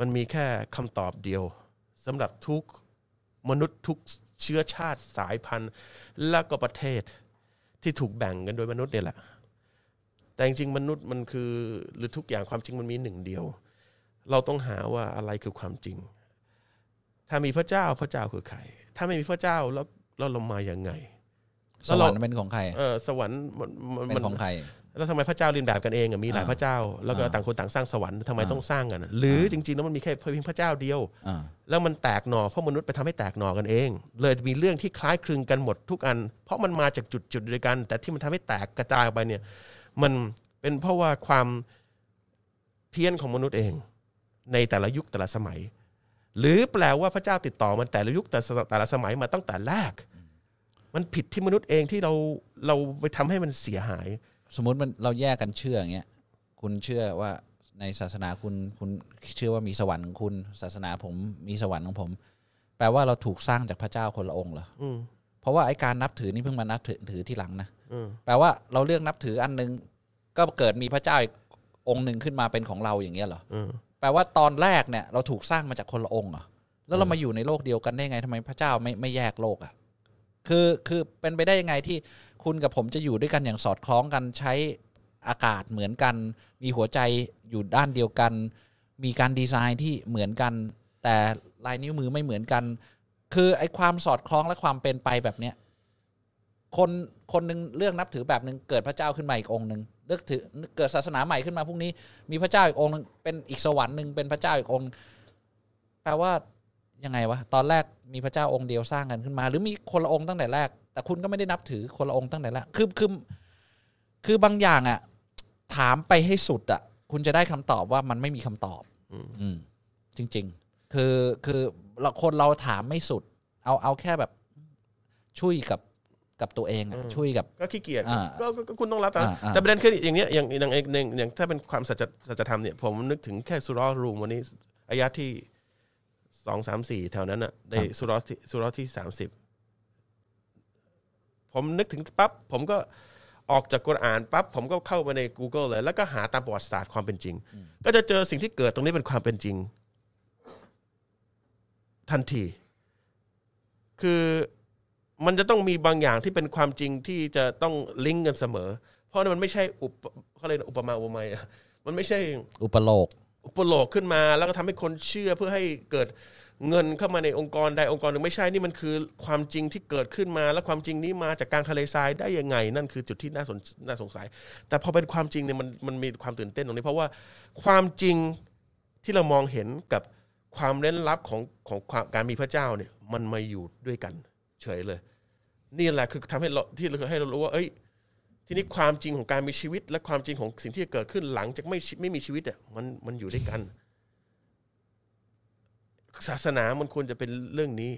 มันมีแค่คำตอบเดียวสำหรับทุกมนุษย์ทุก เชื้อชาติสายพันธุ์ และก็ประเทศที่ถูกแบ่งกันโดยมนุษย์เนี่ยแหละ แต่จริงๆมนุษย์มันคือหรือทุกอย่างความจริงมันมีหนึ่งเดียว เราต้องหาว่าอะไรคือความจริง ถ้ามีพระเจ้าพระเจ้าคือใคร ถ้าไม่มีพระเจ้าแล้วแล้วเรามาอย่างไงสวรรค์เป็นของใครเออสวรรค์มันมันเป็นของใคร แล้วทำไมพระเจ้าเรียนแบบกันเองอะมีหลายอ่าพระเจ้า แล้วก็อ่าต่างคนต่างสร้างสวรรค์ทำไมอ่าต้องสร้างกันอะหรืออาจริงๆแล้วมันมีแค่เพียงพระเจ้าเดียวอ่าแล้วมันแตกหน่อเพราะมนุษย์ไปทำให้แตกหน่อกันเอง เลยมีเรื่องที่คล้ายคลึงกันหมดทุกอัน เพราะมันมาจากจุดจุดเดียวกัน แต่ที่มันทำให้แตกกระจายออกไปเนี่ย มันเป็นเพราะว่าความเพี้ยนของมนุษย์เอง ในแต่ละยุคแต่ละสมัย หรือแปลว่าพระเจ้าติดต่อมันแต่ละยุคแต่ละแต่ละสมัยมาตั้งแต่แรก มันผิดที่มนุษย์เองที่เราเราไปทำให้มันเสียหาย สมมุติมันเราแยกกันเชื่ออย่างเงี้ยคุณเชื่อว่าในศาสนาคุณคุณเชื่อว่ามีสวรรค์ของคุณ ศาสนาผมมีสวรรค์ของผม แปลว่าเราถูกสร้างจากพระเจ้าคนละองค์เหรออืมเพราะว่าไอ้การนับถือนี่เพิ่งมานับถือถือที่หลังนะอืมแปลว่าเราเลือกนับถืออันหนึง ก็เกิดมีพระเจ้าอีกองค์หนึ่งขึ้นมาเป็นของเราอย่างเงี้ยเหรออืมแปลว่าตอนแรกเนี่ย เราถูกสร้างมาจากคนละองค์เหรอแล้วเรามาอยู่ในโลกเดียวกันได้ไงทำไมพระเจ้าไม่ไม่แยกโลกอะคือคือเป็นไปได้ยังไงที่ คุณกับผมจะอยู่ด้วยกันอย่างสอดคล้องกันใช้อากาศเหมือนกัน มีหัวใจอยู่ด้านเดียวกัน มีการดีไซน์ที่เหมือนกัน แต่ลายนิ้วมือไม่เหมือนกัน คือไอ้ความสอดคล้องและความเป็นไปแบบเนี้ยคนคนหนึ่งเลือกนับถือแบบหนึ่งเกิดพระเจ้าขึ้นมาอีกองหนึ่งเลือกถือเกิดศาสนาใหม่ขึ้นมาพรุ่งนี้ มีพระเจ้าอีกองหนึ่งเป็นอีกสวรรค์หนึ่งเป็นพระเจ้าอีกองแปลว่ายังไงวะตอนแรกมีพระเจ้าองค์เดียวสร้างกันขึ้นมา หรือมีคนละองค์ตั้งแต่แรก แต่คุณก็ไม่ได้นับถือคนละองค์ตั้งแต่แรกคือคือคือบางอย่างอะถามไปให้สุดอะคุณจะได้คำตอบว่ามันไม่มีคำตอบอืมอืมจริง ๆ คือคือเราคนเราถามไม่สุด เอาเอาแค่แบบช่วยกับกับตัวเองอะอืมช่วยกับก็ขี้เกียจอ่าก็ก็ก็คุณต้องรับแต่อ่าอ่าแต่ประเด็นคืออย่างเนี้ยอย่างอย่างอย่างอย่างอย่างถ้าเป็นความสัจสัจธรรมเนี่ยผมนึกถึงแค่สุรอรูมวันนี้อายะที่สองสามสี่แถวนั้นอะในสุรอที่สุรอที่สามสิบ ผมนึกถึงปั๊บผมก็ออกจากกุรอานปั๊บผมก็เข้าไปใน Google เลย แล้วก็หาตามประวัติศาสตร์ความเป็นจริง ก็จะเจอสิ่งที่เกิดตรงนี้เป็นความเป็นจริง ทันที คือมันจะต้องมีบางอย่างที่เป็นความจริงที่จะต้องลิงก์กันเสมอ เพราะมันไม่ใช่อุปเขาเรียกอุปมาอุปไมยอะมันไม่ใช่ อุปโลกอุปโลกขึ้นมา แล้วก็ทำให้คนเชื่อเพื่อให้เกิด เงินเข้ามาในองค์กรใดองค์กรหนึ่งไม่ใช่นี่มันคือความจริงที่เกิดขึ้นมา และความจริงนี้มาจากกลางทะเลทรายได้ยังไง นั่นคือจุดที่น่าสนน่าสงสัย แต่พอเป็นความจริงเนี่ยมันมันมีความตื่นเต้นตรงนี้ เพราะว่าความจริงที่เรามองเห็นกับความเล่นลับของของความการมีพระเจ้าเนี่ยมันมาอยู่ด้วยกันเฉยเลย นี่แหละคือทำให้เราที่เราให้เรารู้ว่าเอ้ยทีนี้ความจริงของการมีชีวิต และความจริงของสิ่งที่จะเกิดขึ้นหลังจากไม่ไม่มีชีวิตอะมันมันอยู่ด้วยกัน ศาสนามันควรจะเป็นเรื่องนี้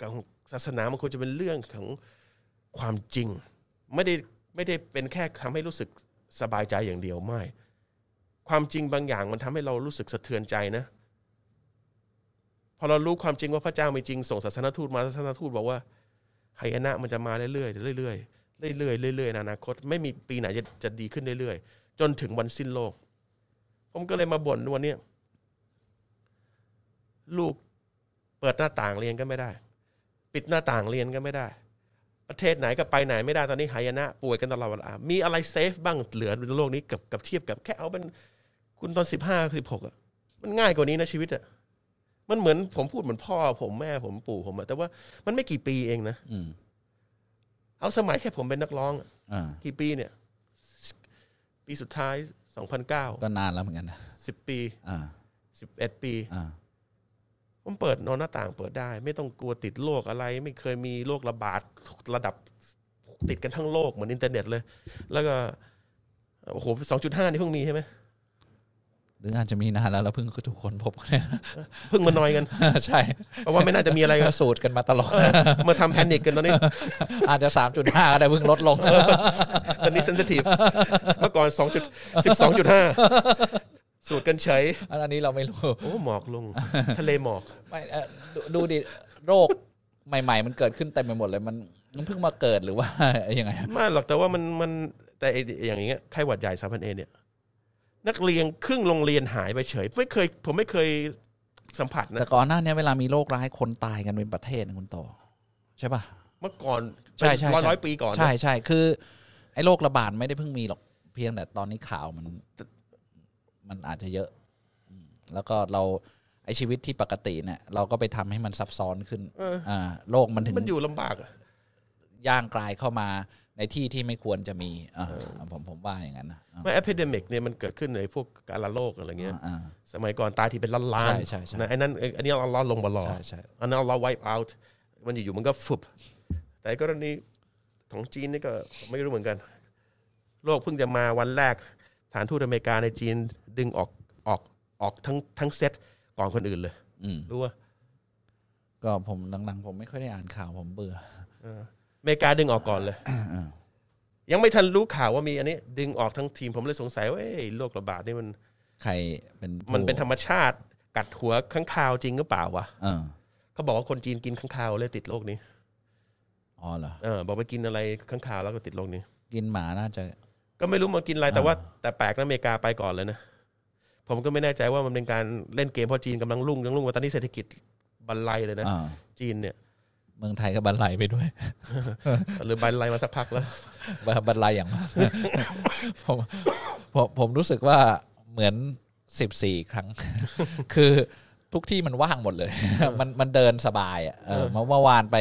กับศาสนามันควรจะเป็นเรื่องของความจริง ไม่ได้ไม่ได้เป็นแค่ทำให้รู้สึกสบายใจอย่างเดียวไม่ ความจริงบางอย่างมันทำให้เรารู้สึกสะเทือนใจนะ พอเรารู้ความจริงว่าพระเจ้ามีจริงส่งศาสนทูตมาศาสนทูตบอกว่าไหยนะมันจะมาเรื่อยๆเรื่อยๆเรื่อยๆเรื่อยๆในอนาคต ไม่มีปีไหนจะจะดีขึ้นเรื่อยๆจนถึงวันสิ้นโลก ผมก็เลยมาบ่นวันนี้ ลูกเปิดหน้าต่างเรียนก็ไม่ได้ ปิดหน้าต่างเรียนก็ไม่ได้ ประเทศไหนก็ไปไหนไม่ได้ตอนนี้หายนะ ป่วยกันตลอดเวลามีอะไรเซฟบ้างเหลือในโลกนี้กับกับเทียบกับแค่เอาเป็นคุณตอนสิบห้าสิบหกอะมันง่ายกว่านี้นะชีวิตอะมันเหมือนผมพูดเหมือนพ่อ ผมแม่ผมปู่ผมอะแต่ว่ามันไม่กี่ปีเองนะอืมเอาสมัยแค่ผมเป็นนักร้องอะอ่ากี่ปีเนี่ย ปีสุดท้ายสองพันเก้าก็นานแล้วเหมือนกันนะสิบปีอ่าสิบเอ็ดปีอ่า ผมเปิดนอนหน้าต่างเปิดได้ ไม่ต้องกลัวติดโรคอะไร ไม่เคยมีโรคระบาดระดับติดกันทั้งโลกเหมือนอินเทอร์เน็ตเลย แล้วก็โอ้โหสองจุดห้านี่เพิ่งมีใช่ไหมหรืออาจจะมีนานแล้วเราเพิ่งทุกคนพบกันเนี่ยนะเพิ่งมานอยกัน ใช่เพราะว่าไม่น่าจะมีอะไรกันก็สูตรกันมาตลอดมาทำแพนิคกันตอนนี้ อาจจะสามจุดห้าก็ได้เพิ่งลดลงตอนนี้เซนซิทีฟเมื่อก่อนสองจุดสิบสองจุดห้า สูตรกันเฉยอันนี้เราไม่รู้โอ้หมอกลง ทะเลหมอกไม่เอ่อดูดูดิโรคใหม่ ๆ มันเกิดขึ้นเต็มไปหมดเลยมันมันเพิ่งมาเกิดหรือว่า ยังไงไม่หรอกแต่ว่ามันมันแต่ไอ้อย่างเงี้ยไข้หวัดใหญ่สามพันเอเนี่ย นักเรียนครึ่งโรงเรียนหายไปเฉย ไม่เคย ผมไม่เคยสัมผัสนะแต่ก่อนหน้านี้เวลามีโรคร้ายคนตายกันเป็นประเทศนะคุณต่อใช่ป่ะเมื่อก่อนใช่ใช่ร้อยใช่ร้อยปีก่อนนะใช่ใช่คือ ไอ้โรคระบาดไม่ได้เพิ่งมีหรอกเพียงแต่ตอนนี้ข่าวมัน มันอาจจะเยอะอืมแล้วก็เราไอ้ชีวิตที่ปกติเนี่ย เราก็ไปทำให้มันซับซ้อนขึ้นเอออ่าโรคมันถึงมันอยู่ลำบากอะย่างกลายเข้ามาในที่ที่ไม่ควรจะมีอ่าผมผมว่าอย่างนั้นนะอ่าไม่ epidemic เนี่ยมันเกิดขึ้นในพวกการละโรคอะไรเงี้ยอ่าสมัยก่อนตายที่เป็นล้านล้านใช่ใช่ใช่นะไอ้นั่นไอ้อันนี้เราล้อลงมาลอใช่ใช่อันนั้นเรา wipe out มันอยู่ๆมันก็ฟุบแต่กรณีของจีนนี่ก็ไม่รู้เหมือนกัน โรคเพิ่งจะมาวันแรกสถานทูตอเมริกาในจีน ดึงออกออกออกทั้งทั้งเซตก่อนคนอื่นเลยอืมรู้ว่าก็ผมหลังๆผมไม่ค่อยได้อ่านข่าวผมเบื่ออเมริกาดึงออกก่อนเลย อ่ายังไม่ทันรู้ข่าวว่ามีอันนี้ ดึงออกทั้งทีมผมเลยสงสัยว่าเอ้ยโรคระบาดนี่มันใครเป็นผู้มันเป็นธรรมชาติ กัดหัวข้างคาวจริงหรือเปล่าวะเออเขาบอกว่าคนจีนกินข้างคาวเลยติดโรคนี้อ๋อเหรอ เออบอกไปกินอะไรข้างคาวแล้วก็ติดโรคนี้ กินหมาน่าจะ ก็ไม่รู้มากินอะไรแต่ว่าอ่าแต่แปลกนะอเมริกาไปก่อนเลยนะ ผมก็ไม่แน่ใจว่ามันเป็นการเล่นเกมเพราะจีนกำลังรุ่งยังรุ่งว่าตอนนี้เศรษฐกิจบันไลเลยนะ อ่า จีนเนี่ย เมืองไทยก็บันไลไปด้วย หรือบันไลมาสักพักแล้วบันไลอย่างมาก ผมผมผมรู้สึกว่าเหมือนสิบสี่ครั้ง คือทุกที่มันว่างหมดเลย มันมันเดินสบายอะเออเมื่อเมื่อวานไป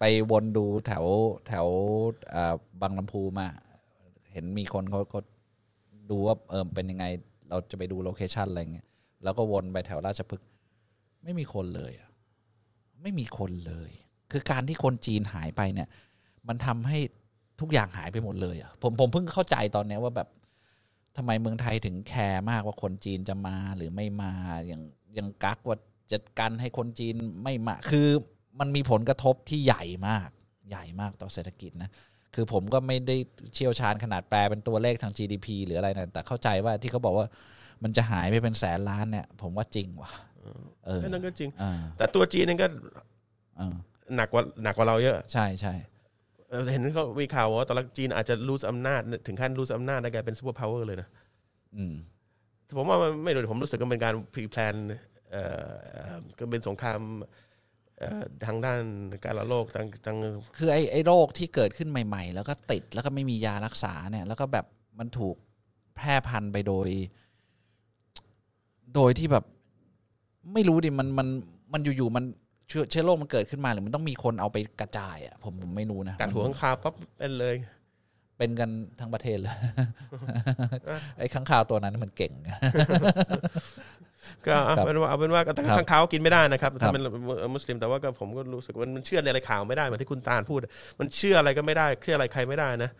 ไปวนดูแถวแถวเอ่อบางลำพูมา เห็นมีคนเขาเขาดูว่าเออเป็นยังไง เราจะไปดู location อะไรเงี้ยแล้วก็วนไปแถวราชพฤกษ์ไม่มีคนเลยอะไม่มีคนเลย คือการที่คนจีนหายไปเนี่ย มันทำให้ทุกอย่างหายไปหมดเลยอะผมผมเพิ่งเข้าใจตอนเนี้ยว่าแบบทำไมเมืองไทยถึงแคร์มากว่าคนจีนจะมาหรือไม่มาอย่างอย่างกักว่าจัดการให้คนจีนไม่มา คือมันมีผลกระทบที่ใหญ่มาก ใหญ่มากต่อเศรษฐกิจนะ คือผมก็ไม่ได้เชี่ยวชาญขนาดแปลเป็นตัวเลขทาง GDP หรืออะไรนะแต่เข้าใจว่าที่เขาบอกว่ามันจะหายไปเป็นแสนล้านเนี่ย ผมว่าจริงว่ะเออนั่นก็จริงอ่าแต่ตัวจีนนี่ก็อ่าหนักกว่าหนักกว่าเราเยอะ ใช่ใช่เเออเห็นเขามีข่าวว่าตอนแรกจีนอาจจะเรืองอำนาจ ถึงขั้นเรืองอำนาจได้กลายเป็น superpower เลยนะอืมผมว่ามันไม่รู้ผมรู้สึกว่าเป็นการ pre-plan เอ่อเอ่อก็เป็นสงครามเอ่อ ทางด้านการละโลกทางทางคือไอ้ไอ้โรคที่เกิดขึ้นใหม่ ๆ แล้วก็ติดแล้วก็ไม่มียารักษาเนี่ย แล้วก็แบบมันถูกแพร่พันธุ์ไปโดย โดยที่แบบ ไม่รู้ดิมันมันมันอยู่ๆมันเชื้อเชื้อโรคมันเกิดขึ้นมาหรือมันต้องมีคนเอาไปกระจายอะผมผมไม่รู้นะกัดหัวข้างคาวปั๊บเป็นเลย เป็นกันทั้งประเทศเลยไอ้ข้างคาวตัวนั้นมันเก่ง ก็เอาครับเป็นว่าเอาเป็นว่าแต่ครับข้างขาวกินไม่ได้นะครับครัถ้าบเป็นมุสลิมแต่ว่าก็ผมก็รู้สึกว่ามันเชื่อในอะไรข่าวไม่ได้เหมือนที่คุณตาลพูด มันเชื่ออะไรก็ไม่ได้เชื่ออะไรใครไม่ได้นะ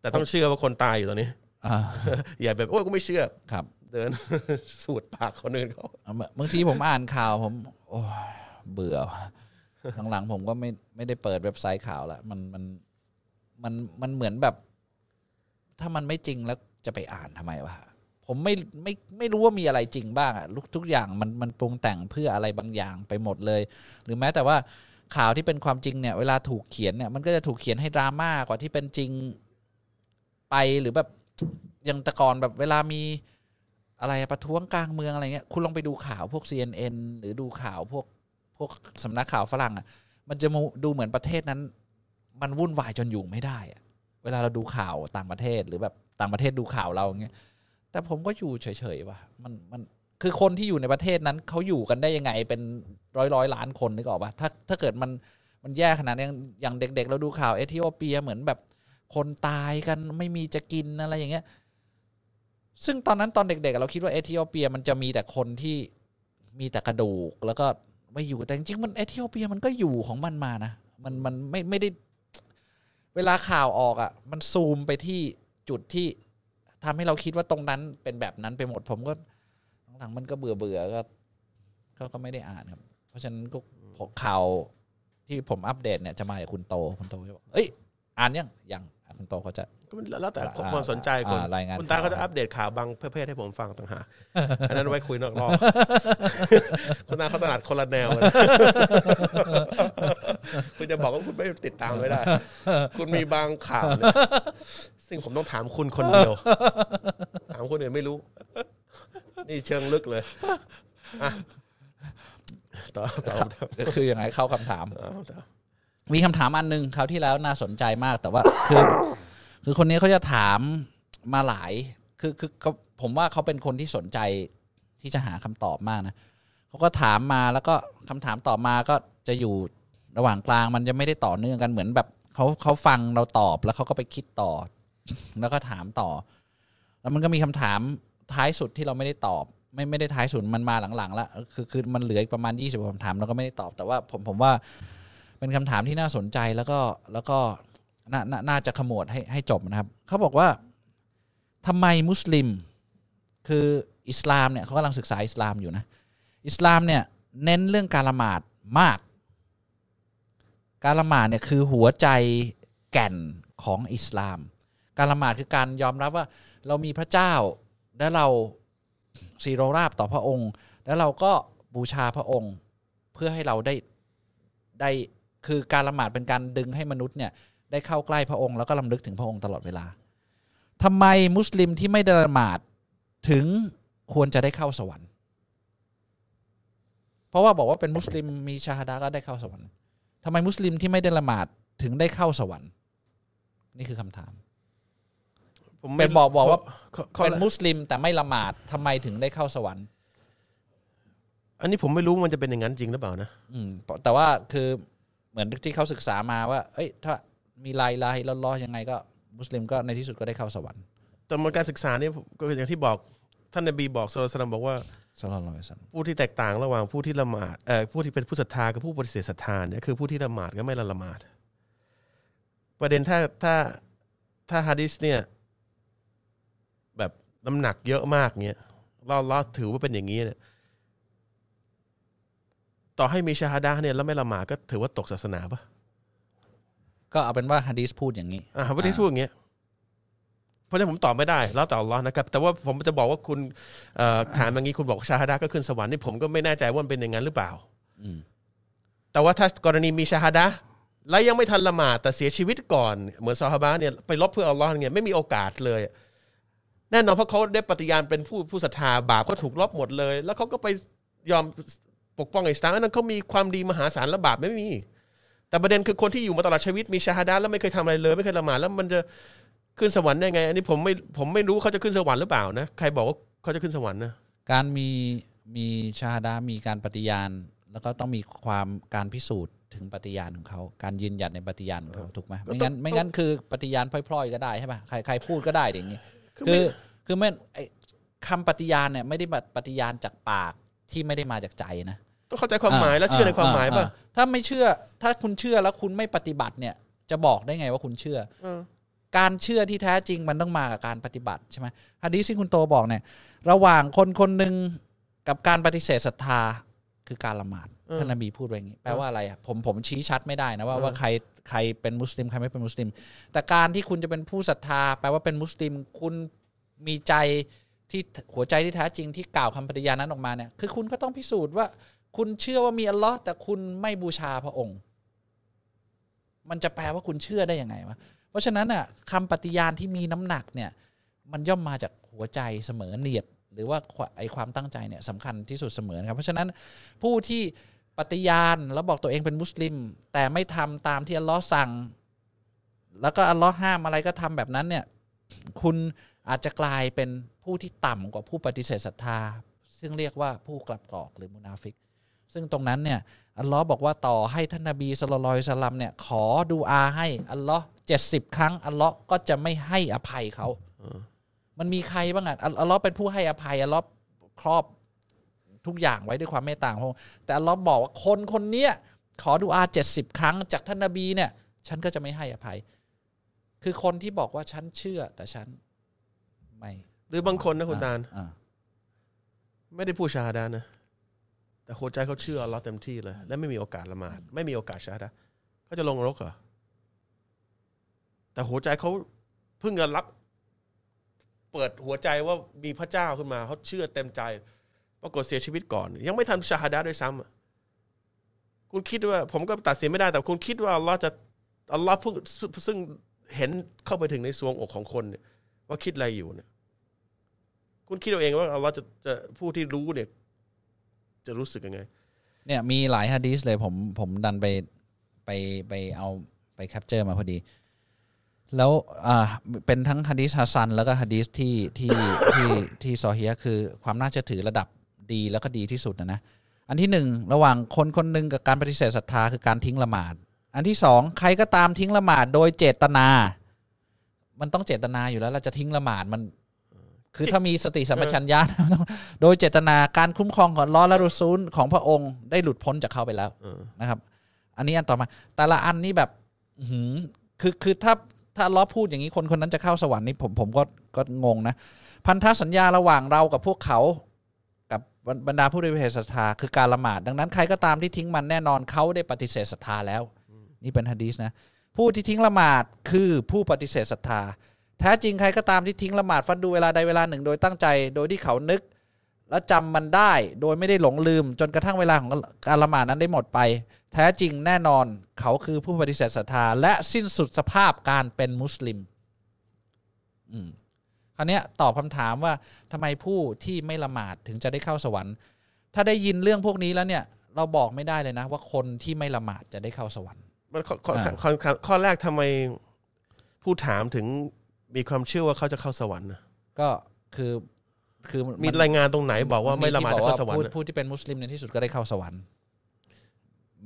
แต่ต้องเชื่อว่าคนตายอยู่ตอนนี้อ่าอย่าแบบโอ้ยกูไม่เชื่อครับ เดินสูดปากคนอื่นเขาเอามาบางทีผมอ่านข่าวผม โอ้ยเบื่อหลังๆผมก็ไม่ไม่ได้เปิดเว็บไซต์ข่าวละมันมันมันมันเหมือนแบบ ถ้ามันไม่จริงแล้วจะไปอ่านทำไมวะ ผมไม่ไม่ไม่รู้ว่ามีอะไรจริงบ้างอะทุกทุกอย่างมันมันปรุงแต่งเพื่ออะไรบางอย่างไปหมดเลย หรือแม้แต่ว่าข่าวที่เป็นความจริงเนี่ยเวลาถูกเขียนเนี่ยมันก็จะถูกเขียนให้ดราม่ากว่าที่เป็นจริงไปหรือแบบอย่างแต่ก่อนแบบเวลามีอะไรประท้วงกลางเมืองอะไรเงี้ยคุณลองไปดูข่าวพวก CNN หรือดูข่าวพวกพวกสำนักข่าวฝรั่งอะมันจะมูดูเหมือนประเทศนั้น มันวุ่นวายจนอยู่ไม่ได้อะเวลาเราดูข่าวต่างประเทศหรือแบบต่างประเทศดูข่าวเราอย่างเงี้ย แต่ผมก็อยู่เฉยๆว่ะมันมันคือคนที่อยู่ในประเทศนั้นเขาอยู่กันได้ยังไงเป็นร้อยร้อยล้านคนนึกออกปะถ้าถ้าเกิดมันมันแย่ขนาดนี้อย่างเด็ก ๆ เราดูข่าวเอธิโอเปียเหมือนแบบคนตายกันไม่มีจะกินอะไรอย่างเงี้ย ซึ่งตอนนั้นตอนเด็ก ๆ เราคิดว่าเอธิโอเปียมันจะมีแต่คนที่มีแต่กระดูกแล้วก็ไม่อยู่แต่จริงๆมันเอธิโอเปียมันก็อยู่ของมันมานะมันมันไม่ไม่ได้ เวลาข่าวออกอะ มันซูมไปที่จุดที่ ทำให้เราคิดว่าตรงนั้นเป็นแบบนั้นไปหมดผมก็หลังๆมันก็เบื่อเบื่อๆก็ก็ก็ไม่ได้อ่านครับ เพราะฉะนั้นก็พอข่าวที่ผมอัปเดตเนี่ยจะมาจากคุณโตคุณโตจะบอกเอ้ย อ่านยังยังอะคุณโตเขาจะก็มันแล้วแต่อ่าความสนใจคนอ่ารายงานคุณตาข่าวก็จะอัปเดตข่าวบางประเภทให้ผมฟังต่างหากอันนั้นไว้คุยนอกรอบคุณตาเขาตลาดคนละแนวเลยคุณจะบอกว่าคุณไม่ติดตามไม่ได้ คุณมีบางข่าวเนี่ย ซึ่งผมต้องถามคุณคนเดียว ถามคนอื่นไม่รู้ นี่เชิงลึกเลยอะต่อต่อต่อก็คือยังไงเข้าคำถามต่อต่อมีคำถามอันหนึ่งคราวที่แล้วน่าสนใจมากแต่ว่าคือ คือคนนี้เขาจะถามมาหลาย คือคือเขาผมว่าเขาเป็นคนที่สนใจที่จะหาคำตอบมากนะเขาก็ถามมาแล้วก็คำถามต่อมาก็จะอยู่ระหว่างกลางมันจะไม่ได้ต่อเนื่องกันเหมือนแบบเขาเขาฟังเราตอบแล้วเขาก็ไปคิดต่อ แล้วก็ถามต่อ แล้วมันก็มีคำถามท้ายสุดที่เราไม่ได้ตอบ ไม่ไม่ได้ท้ายสุดมันมาหลังๆแล้วคือคือมันเหลืออีกประมาณยี่สิบคำถามเราก็ไม่ได้ตอบแต่ว่าผมผมว่าเป็นคำถามที่น่าสนใจแล้วก็แล้วก็นานาน่าจะขมวดให้ให้จบนะครับ เขาบอกว่าทำไมมุสลิม คืออิสลามเนี่ยเขากำลังศึกษาอิสลามอยู่นะอิสลามเนี่ยเน้นเรื่องการละหมาดมาก การละหมาดเนี่ยคือหัวใจแก่นของอิสลาม การละหมาดคือการยอมรับว่า เรามีพระเจ้า และเราสีโรราบต่อพระองค์ แล้วเราก็บูชาพระองค์ เพื่อให้เราได้ได้คือการละหมาดเป็นการดึงให้มนุษย์เนี่ยได้เข้าใกล้พระองค์แล้วก็ลำลึกถึงพระองค์ตลอดเวลาทำไมมุสลิมที่ไม่ได้ละหมาดถึงควรจะได้เข้าสวรรค์ เพราะว่าบอกว่าเป็นมุสลิมมีชาฮาดาก็ได้เข้าสวรรค์ทำไมมุสลิมที่ไม่ได้ละหมาดถึงได้เข้าสวรรค์ นี่คือคำถาม ผมเป็นบอกบอกว่าข้อข้อเป็นมุสลิมแต่ไม่ละหมาดทำไมถึงได้เข้าสวรรค์อันนี้ผมไม่รู้ว่ามันจะเป็นอย่างนั้นจริงหรือเปล่านะ อืมแต่ว่าคือเหมือนที่เขาศึกษามาว่า เอ้ย ถ้ามีลายลายล้อๆยังไงก็มุสลิมก็ในที่สุดก็ได้เข้าสวรรค์แต่มันการศึกษานี่ก็อย่างที่บอกท่านนบีบอกสุลต่านบอกว่า สลลัลลอฮุอะลัยฮิวะซัลลัมผู้ที่แตกต่างระหว่างผู้ที่ละหมาดเอ่อผู้ที่เป็นผู้ศรัทธากับผู้ปฏิเสธศรัทธาเนี่ยคือผู้ที่ละหมาดกับไม่ละหมาด ประเด็นถ้าถ้าถ้าฮะดิษเนี่ยแบบ น้ำหนักเยอะมากเนี่ยเราเราถือว่าเป็นอย่างนี้เนี่ยต่อให้มีชาฮาดะห์เนี่ยแล้วไม่ละหมาดก็ถือว่าตกศาสนาปะก็เอาเป็นว่าฮะดีสพูดอย่างนี้อ่าฮะดิษพูดอย่างเงี้ยเพราะฉะนั้นผมตอบไม่ได้ แล้วแต่อัลลอฮ์นะครับ แต่ว่าผมจะบอกว่าคุณเอ่อถามอย่างนี้คุณบอกชาฮาดะห์ก็ขึ้นสวรรค์นี่ผมก็ไม่แน่ใจว่ามันเป็นอย่างนั้นหรือเปล่าอืมแต่ว่าถ้ากรณีมีชาฮาดะห์และยังไม่ทันละหมาดแต่เสียชีวิตก่อน เหมือนซอฮาบะห์เนี่ยไปลบเพื่ออัลลอฮ์เนี่ยไม่มีโอกาสเลย แน่นอนเพราะเขาได้ปฏิญาณเป็นผู้ผู้ศรัทธาบาปก็ถูกลบหมดเลย แล้วเขาก็ไปยอมปกป้องอิสลามนั้นเขามีความดีมหาศาลและบาปไม่มี แต่ประเด็นคือคนที่อยู่มาตลอดชีวิตมีชาฮาดาแล้วไม่เคยทำอะไรเลย ไม่เคยละหมาดแล้วมันจะขึ้นสวรรค์ได้ไง อันนี้ผมไม่ผมไม่รู้เขาจะขึ้นสวรรค์หรือเปล่านะใครบอกว่าเขาจะขึ้นสวรรค์นะการมีมีชาฮาดามีการปฏิญาณ แล้วก็ต้องมีความการพิสูจน์ถึงปฏิญาณของเขา การยืนหยัดในปฏิญาณของเขาถูกไหมไม่งั้นไม่งั้นคือปฏิญาณพลอยๆก็ได้ใช่ป่ะใครใครพูดก็ได้อย่างนี้ คือคืไม่อคือไม่ไอ้คำปฏิญาณเนี่ยไม่ได้แบบปฏิญาณจากปากที่ไม่ได้มาจากใจนะต้องเข้าใจความหมายแล้วเชื่อในความหมายป่ะอ่ถ้าไม่เชื่อ ถ้าคุณเชื่อแล้วคุณไม่ปฏิบัติเนี่ย จะบอกได้ไงว่าคุณเชื่อเออการเชื่อที่แท้จริงมันต้องมากับการปฏิบัติใช่ไหมฮะดีษที่คุณโตบอกเนี่ย ระหว่างคนคนหนึ่งกับการปฏิเสธศรัทธาคือการละหมาดเออ ท่านนบีพูดไว้อย่างนี้แปลว่าอะไรอะผมผมชี้ชัดไม่ได้นะว่าเออว่าใครใครเป็นมุสลิมใครไม่เป็นมุสลิม แต่การที่คุณจะเป็นผู้ศรัทธา แปลว่าเป็นมุสลิมคุณมีใจที่หัวใจที่แท้จริงที่กล่าวคำปฏิญาณนั้นออกมาเนี่ยคือคุณก็ต้องพิสูจน์ว่า คุณเชื่อว่ามีอัลลอฮ์แต่คุณไม่บูชาพระองค์ มันจะแปลว่าคุณเชื่อได้ยังไงวะเพราะฉะนั้นอะคำปฏิญาณที่มีน้ำหนักเนี่ย มันย่อมมาจากหัวใจเสมอเนียด หรือว่าไอความตั้งใจเนี่ยสำคัญที่สุดเสมอนะครับเพราะฉะนั้นผู้ที่ ปฏิญาณแล้วบอกตัวเองเป็นมุสลิม แต่ไม่ทำตามที่อัลลอฮ์สั่ง แล้วก็อัลลอฮ์ห้ามอะไรก็ทำแบบนั้นเนี่ยคุณอาจจะกลายเป็นผู้ที่ต่ำกว่าผู้ปฏิเสธศรัทธา ซึ่งเรียกว่าผู้กลับกรอกหรือมุนาฟิก ซึ่งตรงนั้นเนี่ยอัลลอฮ์บอกว่าต่อให้ท่านนบีสุลต่านสลัมเนี่ยขอดูอาให้อัลลอฮ์เจ็ดสิบครั้งอัลลอฮ์ก็จะไม่ให้อภัยเขา มันมีใครบ้างอะอัลลอฮ์เป็นผู้ให้อภัยอัลลอฮ์ครอบ ทุกอย่างไว้ด้วยความเมตตาของพระองค์แต่อัลลอฮ์บอกว่าคนคนเนี้ยขอดูอาเจ็ดสิบครั้งจากท่านนบีเนี่ย ฉันก็จะไม่ให้อภัย คือคนที่บอกว่าฉันเชื่อ แต่ฉันไม่ หรือบางคนนะคุณตาลอ่าไม่ได้พูดชาฮาดานะแต่หัวใจเขาเชื่ออัลเลอฮ์เต็มที่เลย และไม่มีโอกาสละหมาด ไม่มีโอกาสชาฮาดาเขาจะลงนรกเหรอแต่หัวใจเขาเพิ่งจะรับ เปิดหัวใจว่ามีพระเจ้าขึ้นมาเขาเชื่อเต็มใจ ปรากฏเสียชีวิตก่อน ยังไม่ทันชาฮาดาด้วยซ้ำอะคุณคิดว่า ผมก็ตัดสินไม่ได้ แต่คุณคิดว่าอัลลอฮ์จะอัลลอฮ์เพิ่งซึ่งเห็นเข้าไปถึงในสวงอกของคนเนี่ยว่าคิดอะไรอยู่เนี่ย คุณคิดเอาเองว่าอัลลอฮ์จะจะผู้ที่รู้เนี่ย จะรู้สึกยังไง เนี่ยมีหลายฮะดีสเลยผมผมดันไปไปไปเอาไป capture มาพอดี แล้วอ่าเป็นทั้งฮะดีสฮัสซัน แล้วก็ฮะดีสที่ที่ที่ที่ซอเฮียะห์คือความน่าเชื่อถือระดับ ดีแล้วก็ดีที่สุดนะนะอันที่หนึ่งระหว่างคนคนหนึ่งกับการปฏิเสธศรัทธาคือการทิ้งละหมาด อันที่สองใครก็ตามทิ้งละหมาดโดยเจตนา มันต้องเจตนาอยู่แล้วเราจะทิ้งละหมาดมัน คือถ้ามีสติสัมปชัญญะโดยเจตนาการคุ้มครองของล้อและรุซูลของพระองค์ได้หลุดพ้นจากเขาไปแล้วนะครับ อันนี้อันต่อมา แต่ละอันนี่แบบหืคือคือถ้าถ้าล้อพูดอย่างนี้คนคนนั้นจะเข้าสวรรค์นี่ผมผมก็ก็งงนะพันธสัญญาระหว่างเรากับพวกเขา บบรรดาผู้ปฏิเสธศรัทธาคือการละหมาดดังนั้นใครก็ตามที่ทิ้งมันแน่นอนเขาได้ปฏิเสธศรัทธาแล้ว นี่เป็นฮะดีษนะผู้ที่ทิ้งละหมาดคือผู้ปฏิเสธศรัทธาแท้จริงใครก็ตามที่ทิ้งละหมาดฟัดดูเวลาใดเวลาหนึ่งโดยตั้งใจ โดยที่เขานึก และจำมันได้โดยไม่ได้หลงลืม จนกระทั่งเวลาของการละหมาดนั้นได้หมดไป แท้จริงแน่นอนเขาคือผู้ปฏิเสธศรัทธาและสิ้นสุดสภาพการเป็นมุสลิม อืม คราวเนี้ยตอบคำถามว่าทำไมผู้ที่ไม่ละหมาดถึงจะได้เข้าสวรรค์ ถ้าได้ยินเรื่องพวกนี้แล้วเนี่ยเราบอกไม่ได้เลยนะ ว่าคนที่ไม่ละหมาดจะได้เข้าสวรรค์มันข้อข้ออ่าข้อข้อข้อแรกทำไมผู้ถามถึงมีความเชื่อว่าเขาจะเข้าสวรรค์นะก็คือคือมีรายงานตรงไหนบอกว่าไม่ละหมาดที่จะบอเข้าสวรรผู้ค์นะผู้ที่เป็นมุสลิมในที่สุดก็ได้เข้าสวรรค์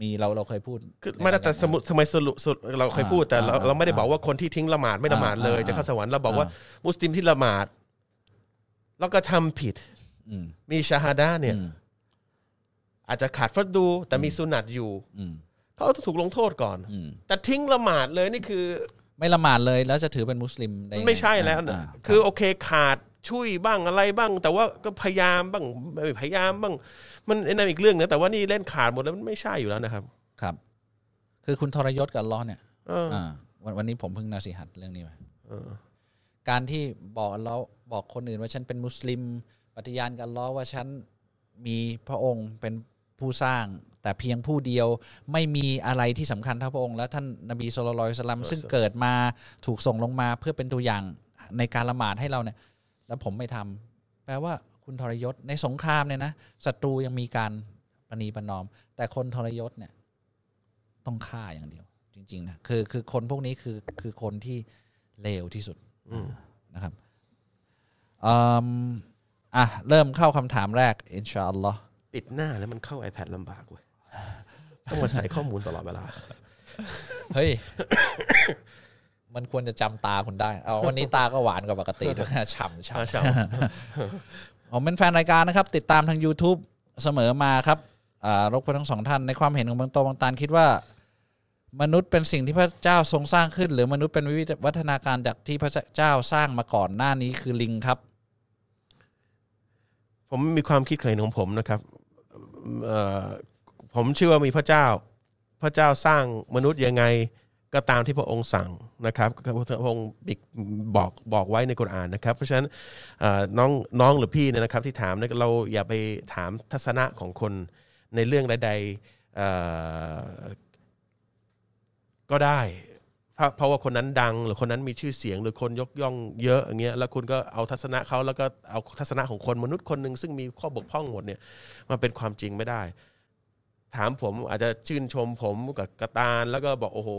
มีเราเราเคยพูดคือไม่ได้แต่สมมุติทำไมสรุปสุดเราเคยพูดแต่เราอ่าเราไม่ได้บอกว่าคนที่ทิ้งละหมาดไม่ละหมาดเลยอ่าจะเข้าสวรรค์เราบอกว่า มุสลิมที่ละหมาด แล้วก็ทำผิดอืมมีชาฮาดาเนี่ยอืมอาจจะขาดฟัดดู แต่มีสุนัตอยู่อืมเขาต้องถูกลงโทษก่อนอืมแต่ทิ้งละหมาดเลยนี่คือ ไม่ละหมาดเลยแล้วจะถือเป็นมุสลิมได้มันงไม่ใช่แล้วนะาคือโอเคขาด ช่วยบ้างอะไรบ้าง แต่ว่าก็พยายามบ้างไม่พยายามบ้าง มันไอ้นั่นอีกเรื่องนะแต่ว่านี่เล่นขาดหมดแล้วมันไม่ใช่อยู่แล้วนะครับ ครับ คือคุณทรยศกับอัลเลอฮ์เนี่ยเอออ่าวันวันนี้ผมเพิ่งนาสิหัดเรื่องนี้ไปเออการที่บอกอัลเลอฮ์บอกคนอื่นว่าฉันเป็นมุสลิม ปฏิญาณกับอัลเลอฮ์ว่าฉันมีพระองค์เป็นผู้สร้างแต่เพียงผู้เดียวไม่มีอะไรที่สำคัญเท่าพระองค์และท่านนบีสุลต่านสลัมซึ่งเกิดมาถูกส่งลงมาเพื่อเป็นตัวอย่างในการละหมาดให้เราเนี่ย แล้วผมไม่ทำแปลว่าคุณทรยศในสงครามเนี่ยนะศัตรูยังมีการประนีประนอม แต่คนทรยศเนี่ย ต้องฆ่าอย่างเดียว จริงๆนะคือคือคนพวกนี้คือคือคนที่เลวที่สุดนะครับอืมอะเริ่มเข้าคำถามแรกอินชาอัลลอฮ์ปิดหน้าแล้วมันเข้า iPad ลำบากเว้ยต้องมาใส่ข้อมูลตลอดเวลา เฮ้ย มันควรจะจำตาคุณได้เอาวันนี้ตาก็หวานกว่าปกติด้วยนะฉ่ำฉ่ำอ่าใช่ผมเป็นแฟนรายการนะครับ ติดตามทาง YouTube เสมอมาครับอ่ารบกวนทั้งสองท่านในความเห็นของบางโตบางตานคิดว่า มนุษย์เป็นสิ่งที่พระเจ้าทรงสร้างขึ้น หรือมนุษย์เป็นวิวัฒนาการจากที่พระเจ้าสร้างมาก่อนหน้านี้คือลิงครับ ผมมีความคิดเห็นของผมนะครับเอ่อผมเชื่อว่ามีพระเจ้า พระเจ้าสร้างมนุษย์ยังไง ก็ตามที่พระองค์สั่งนะครับพระองค์บอกบอกไว้ในกุรอานนะครับ เพราะฉะนั้นน้องน้องหรือพี่เนี่ยนะครับที่ถามเนี่ยเราอย่าไปถามทัศนะของคนในเรื่องใดๆก็ได้เพราะเพราะว่าคนนั้นดังหรือคนนั้นมีชื่อเสียง หรือคนยกย่องเยอะอย่างเงี้ยแล้วคุณก็เอาทัศนะเขาแล้วก็เอาทัศนะของคนมนุษย์คนหนึ่งซึ่งมีข้อบกพร่องหมดเนี่ยมาเป็นความจริงไม่ได้ ถามผมอาจจะชื่นชมผมกับกระตานแล้วก็บอกโอ้โห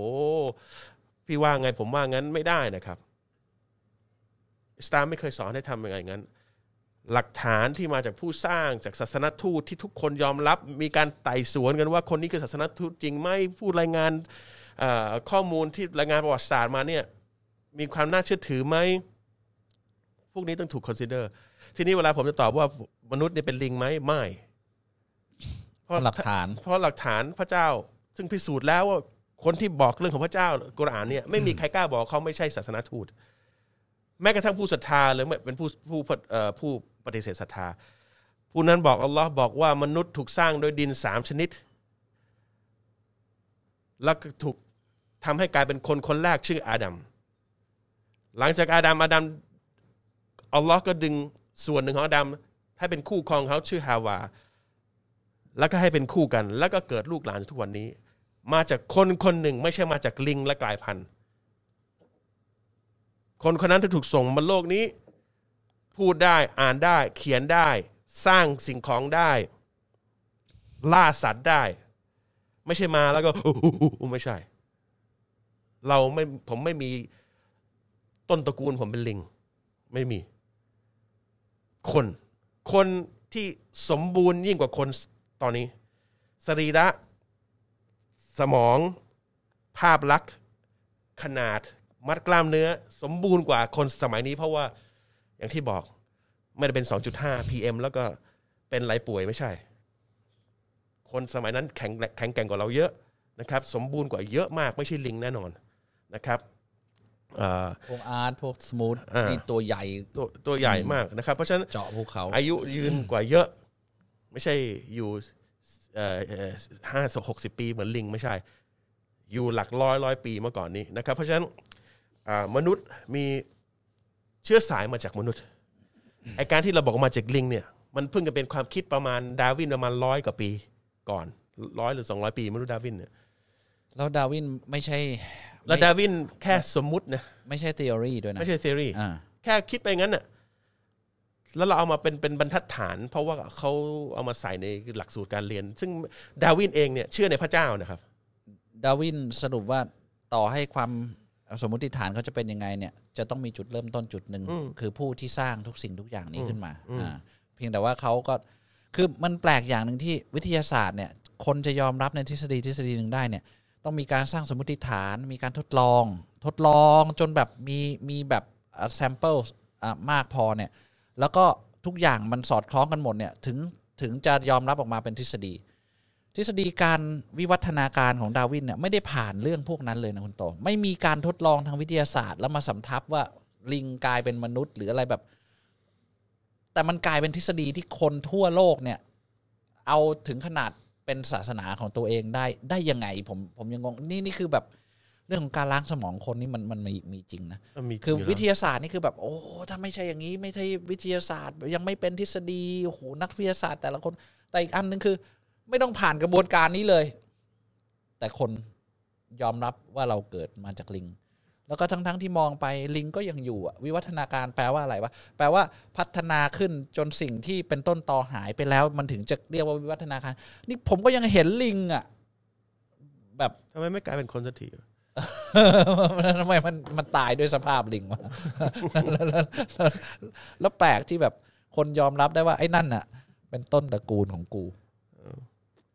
พี่ว่าไงผมว่างั้นไม่ได้นะครับอิสลามไม่เคยสอนให้ทำอยังไงงั้น หลักฐานที่มาจากผู้สร้างจากศาสนทูตที่ทุกคนยอมรับ มีการไต่สวนกันว่าคนนี้คือศาสนทูตจริงไหมผู้รายงานข้อมูลที่รายงานประวัติศาสตร์มาเนี่ยมีความน่าเชื่อถือไหมพวกนี้ต้องถูก consider ทีนี้เวลาผมจะตอบว่ามนุษย์เนี่ยเป็นลิงไหมไม่ เพราะหลักฐาน เพราะหลักฐานพระเจ้า ซึ่งพิสูจน์แล้วว่าคนที่บอกเรื่องของพระเจ้ากุรอานเนี่ยไม่มีใครกล้าบอกเขาไม่ใช่ศาสนาทูตแม้กระทั่งผู้ศรัทธาหรือเป็นผู้ผู้เอ่อผู้ปฏิเสธศรัทธา ผู้นั้นบอกอัลลอฮ์บอกว่ามนุษย์ถูกสร้างโดยดินสามชนิด แล้วก็ถูกทำให้กลายเป็นคนคนแรกชื่ออาดัมหลังจากอาดัมอาดัมอัลลอฮ์ก็ดึงส่วนหนึ่งของอาดัมให้เป็นคู่ครองเขาชื่อฮาวา แล้วก็ให้เป็นคู่กัน แล้วก็เกิดลูกหลานทุกวันนี้ มาจากคนคนหนึ่งไม่ใช่มาจากลิงและกลายพันธุ์ คนคนนั้นที่ถูกส่งมาโลกนี้ พูดได้อ่านได้เขียนได้ สร้างสิ่งของได้ ล่าสัตว์ได้ ไม่ใช่มาแล้วก็ไม่ใช่ เราไม่ผมไม่มีต้นตระกูลผมเป็นลิง ไม่มี คน คนที่สมบูรณ์ยิ่งกว่าคน ตอนนี้ สรีระ สมอง ภาพลักษณ์ ขนาด มัดกล้ามเนื้อ สมบูรณ์กว่าคนสมัยนี้ เพราะว่าอย่างที่บอก ไม่ได้เป็น 2.5 PM แล้วก็เป็นไรป่วยไม่ใช่ คนสมัยนั้นแข็งแข็งแกร่งกว่าเราเยอะนะครับ สมบูรณ์กว่าเยอะมากไม่ใช่ลิงแน่นอนนะครับเอ่อพวกอาร์ตพวกสมูทอ่านี่นี่ตัวใหญ่ตัวตัวใหญ่มากนะครับ เพราะฉะนั้นเจาะภูเขาอายุยืนกว่าเยอะ ไม่ใช่อยู่ห้าสิบหกสิบปีเหมือนลิงไม่ใช่ อยู่หลักร้อยร้อยปีเมื่อก่อนนี้นะครับ เพราะฉะนั้นอ่ามนุษย์มีเชื้อสายมาจากมนุษย์ไอการที่เราบอกว่ามาจากลิงเนี่ยมันเพิ่งจะเป็นความคิดประมาณดาร์วินประมาณร้อยกว่าปีก่อนร้อยหรือสองร้อยปีมนุษย์ดาร์วินเนี่ยแล้วดาร์วินไม่ใช่ แล้วดาร์วินแค่สมมุตินะไม่ใช่ทฤษฎีด้วยนะไม่ใช่ theory อ่าแค่คิดไปงั้นน่ะ แล้วเราเอามาเป็นเป็นบรรทัดฐาน เพราะว่าเขาเอามาใส่ในหลักสูตรการเรียน ซึ่งดาร์วินเองเนี่ยเชื่อในพระเจ้านะครับ ดาร์วินสรุปว่าต่อให้ความสมมติฐานเขาจะเป็นยังไงเนี่ยจะต้องมีจุดเริ่มต้นจุดหนึ่งอืมคือผู้ที่สร้างทุกสิ่งทุกอย่างนี้ขึ้นมาอืมอ่าเพียงแต่ว่าเขาก็คือมันแปลกอย่างหนึ่งที่วิทยาศาสตร์เนี่ยคนจะยอมรับในทฤษฎีทฤษฎีหนึ่งได้เนี่ยต้องมีการสร้างสมมติฐาน มีการทดลอง ทดลองจนแบบมีมีแบบ sample มากพอเนี่ย แล้วก็ทุกอย่างมันสอดคล้องกันหมดเนี่ยถึงถึงจะยอมรับออกมาเป็นทฤษฎี ทฤษฎีการวิวัฒนาการของดาร์วินเนี่ยไม่ได้ผ่านเรื่องพวกนั้นเลยนะคุณโต ไม่มีการทดลองทางวิทยาศาสตร์ แล้วมาสำทับว่าลิงกลายเป็นมนุษย์หรืออะไรแบบ แต่มันกลายเป็นทฤษฎีที่คนทั่วโลกเนี่ย เอาถึงขนาดเป็นศาสนาของตัวเองได้ได้ยังไงผมผมยังงงนี่นี่คือแบบ เรื่องของการล้างสมองคนนี่มันมันมีมีจริงนะมีคืออยู่แล้ววิทยาศาสตร์นี่คือแบบโอ้ถ้าไม่ใช่อย่างนี้ไม่ใช่วิทยาศาสตร์ ยังไม่เป็นทฤษฎีโอ้โหนักวิทยาศาสตร์แต่ละคน แต่อีกอันหนึงคือ ไม่ต้องผ่านกระบวนการนี้เลย แต่คนยอมรับว่าเราเกิดมาจากลิง แล้วก็ทั้งๆที่มองไปลิงก็ยังอยู่อะวิวัฒนาการแปลว่าอะไรวะแปลว่าพัฒนาขึ้นจนสิ่งที่เป็นต้นตอหายไปแล้ว มันถึงจะเรียกว่าวิวัฒนาการ นี่ผมก็ยังเห็นลิงอะแบบทำไมไม่กลายเป็นคนสักที ทำไมมันมันตายด้วยสภาพลิงวะแล้วแล้วแล้วแล้วแปลกที่แบบคนยอมรับได้ว่าไอ้นั่นน่ะ เป็นต้นตระกูลของกู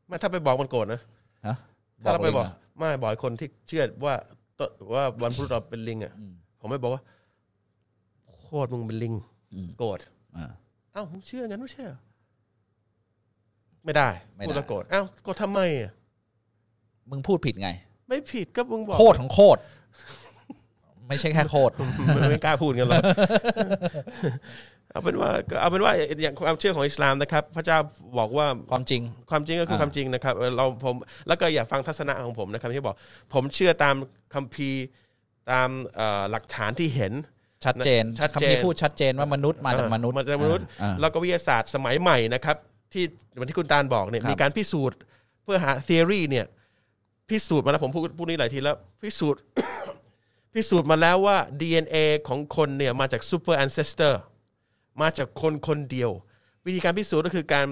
ไม่ถ้าไปบอกมันโกรธนะฮะถ้าเราไปบอกลิงะไม่บอกให้คนที่เชื่อว่าตว่าวันพุธเราเป็นลิงอะอืมผมไม่บอกว่า โคตรมึงเป็นลิงอืมโกรธอ่าเอ้ามึงเชื่องั้นไม่ใช่เหรอไม่ได้ไม่ได้พูดแล้วโกรธเอ้าโกรธทำไมอะมึงพูดผิดไง ไม่ผิดก็มึงบอกโคตรของโคตรไม่ใช่แค่โคตรไม่ไม่กล้าพูดกันหรอกเอาเป็นว่าก็เอาเป็นว่าอย่างความเชื่อของอิสลามนะครับ พระเจ้าบอกว่าความจริงความจริงก็คืออ่าความจริงนะครับเอ่อเราผมแล้วก็อย่าฟังทัศนะของผมนะครับที่บอก ผมเชื่อตามคัมภีร์ตามเอ่อหลักฐานที่เห็นชัดเจนชัดเจนคำนี้พูดชัดเจนว่ามนุษย์มาจากมนุษย์มาจากมนุษย์อ่าแล้วก็วิทยาศาสตร์สมัยใหม่นะครับ ที่เหมือนที่คุณตาลบอกเนี่ยครับมีการพิสูจน์เพื่อหา theory เนี่ย พิสูจน์มาแล้วผมพูดพูดนี้หลายทีแล้ว พิสูจน์ พิสูจน์มาแล้วว่า DNA ของคนเนี่ยมาจาก super ancestor มาจากคนคนเดียว วิธีการพิสูจน์ก็คือการ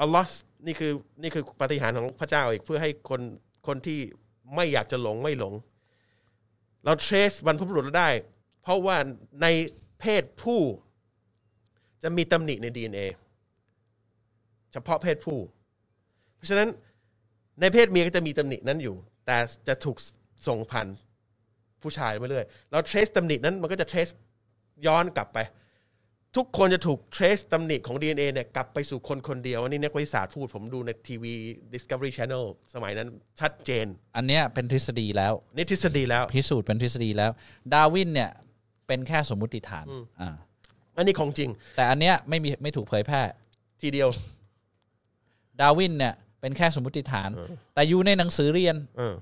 อัลลอฮ์นี่คือนี่คือปฏิหารของพระเจ้าอีกเพื่อให้คนคนที่ไม่อยากจะหลงไม่หลง เรา trace บรรพบุรุษเราได้ เพราะว่าในเพศผู้ จะมีตำหนิใน DNA เฉพาะเพศผู้ เพราะฉะนั้น ในเพศเมียก็จะมีตำหนินั้นอยู่ แต่จะถูกส่งผ่านผู้ชายมาเรื่อยเรา trace ตำหนินั้นมันก็จะ trace ย้อนกลับไป ทุกคนจะถูก trace ตำหนิของ DNA เนี่ยกลับไปสู่คนคนเดียว อันนี้นักวิทยาศาสตร์พูดผมดูในทีวี Discovery Channel สมัยนั้นชัดเจน อันเนี้ยเป็นทฤษฎีแล้วนี่ทฤษฎีแล้ว พิสูจน์เป็นทฤษฎีแล้ว ดาร์วินเนี่ยเป็นแค่สมมุติฐานอ่าอันนี้ของจริง แต่อันเนี้ยไม่มีไม่ถูกเผยแพร่ ทีเดียว ดาร์วินเนี่ย เป็นแค่สมมติฐาน แต่อยู่ในหนังสือเรียนเออ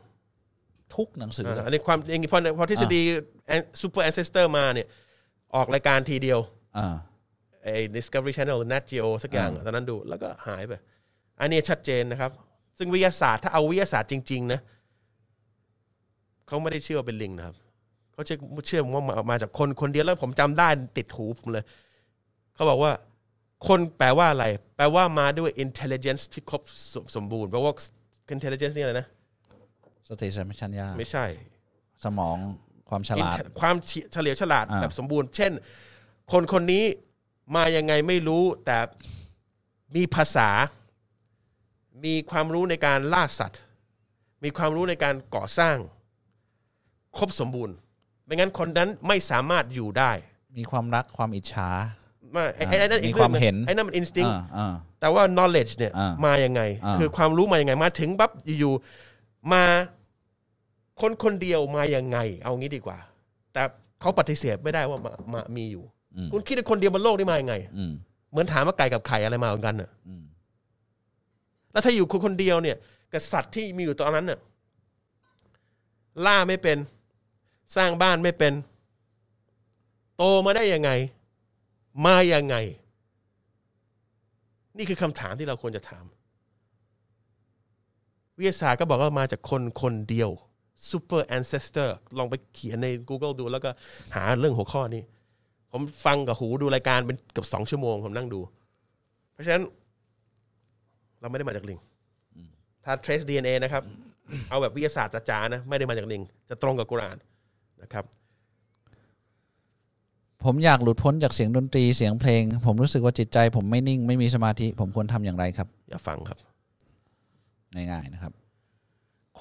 ทุกหนังสืออ่าอันนี้ความอย่างนี้พอพอทฤษฎี super ancestor มาเนี่ย ออกรายการทีเดียวอ่าไอ้ Discovery Channel Nat Geo สักอย่างอ่าตอนนั้นดูแล้วก็หายไป อันนี้ชัดเจนนะครับ ซึ่งวิทยาศาสตร์ถ้าเอาวิทยาศาสตร์จริง ๆ นะเขาไม่ได้เชื่อว่าเป็นลิงนะครับเขาเชื่อเชื่อว่ามามาจากคนคนเดียวแล้วผมจำได้ติดหูผมเลยเขาบอกว่า คนแปลว่าอะไร แปลว่ามาด้วย intelligence ที่ครบสมสมบูรณ์แปลว่า intelligence นี่อะไรนะ สติสัมปชัญญะไม่ใช่ สมองความฉลาด Inte- ความเฉลียวฉลาดอ่า แบบสมบูรณ์ เช่น คนคนนี้มายังไงไม่รู้แต่มีภาษา มีความรู้ในการล่าสัตว์ มีความรู้ในการก่อสร้าง ครบสมบูรณ์ ไม่งั้นคนนั้นไม่สามารถอยู่ได้ มีความรักความอิจฉา ไม่ไอ้ไอ้ไอ้นั่นอีกมีความรื่องงเห็นไอ้นั่นมัน instinct อ่าอ่าแต่ว่า knowledge เนี่ยอ่ามมายังไง อ่า คือความรู้มายังไงมาถึงปั๊บอยู่ๆมาคนคนเดียวมายังไง เอางี้ดีกว่า แต่เขาปฏิเสธไม่ได้ว่ามามามีอยู่ อืมคุณคิดว่าคนเดียวบนโลกนี่มายังไง อืมเหมือนถามว่าไก่กับไข่อะไรมาเหมือนกันน่ะ อืมแล้วถ้าอยู่คนคนเดียวเนี่ยกับสัตว์ที่มีอยู่ตอนนั้นน่ะล่าไม่เป็นสร้างบ้านไม่เป็น โตมาได้ยังไง มายังไง นี่คือคำถามที่เราควรจะถาม วิทยาศาสตร์ก็บอกว่ามาจากคนคนเดียว super ancestor ลองไปเขียนใน Google ดูแล้วก็หาเรื่องหัวข้อนี้ ผมฟังกับหูดูรายการเป็นเกือบสองชั่วโมง ผมนั่งดู เพราะฉะนั้น เราไม่ได้มาจากลิง ถ้า trace DNA นะครับ เอาแบบวิทยาศาสตร์จ๋านะ ไม่ได้มาจากลิง จะตรงกับกุรานนะครับ ผมอยากหลุดพ้นจากเสียงดนตรีเสียงเพลง ผมรู้สึกว่าจิตใจ ผมไม่นิ่งไม่มีสมาธิ ผมควรทำอย่างไรครับ อย่าฟังครับ ง่ายๆนะครับโค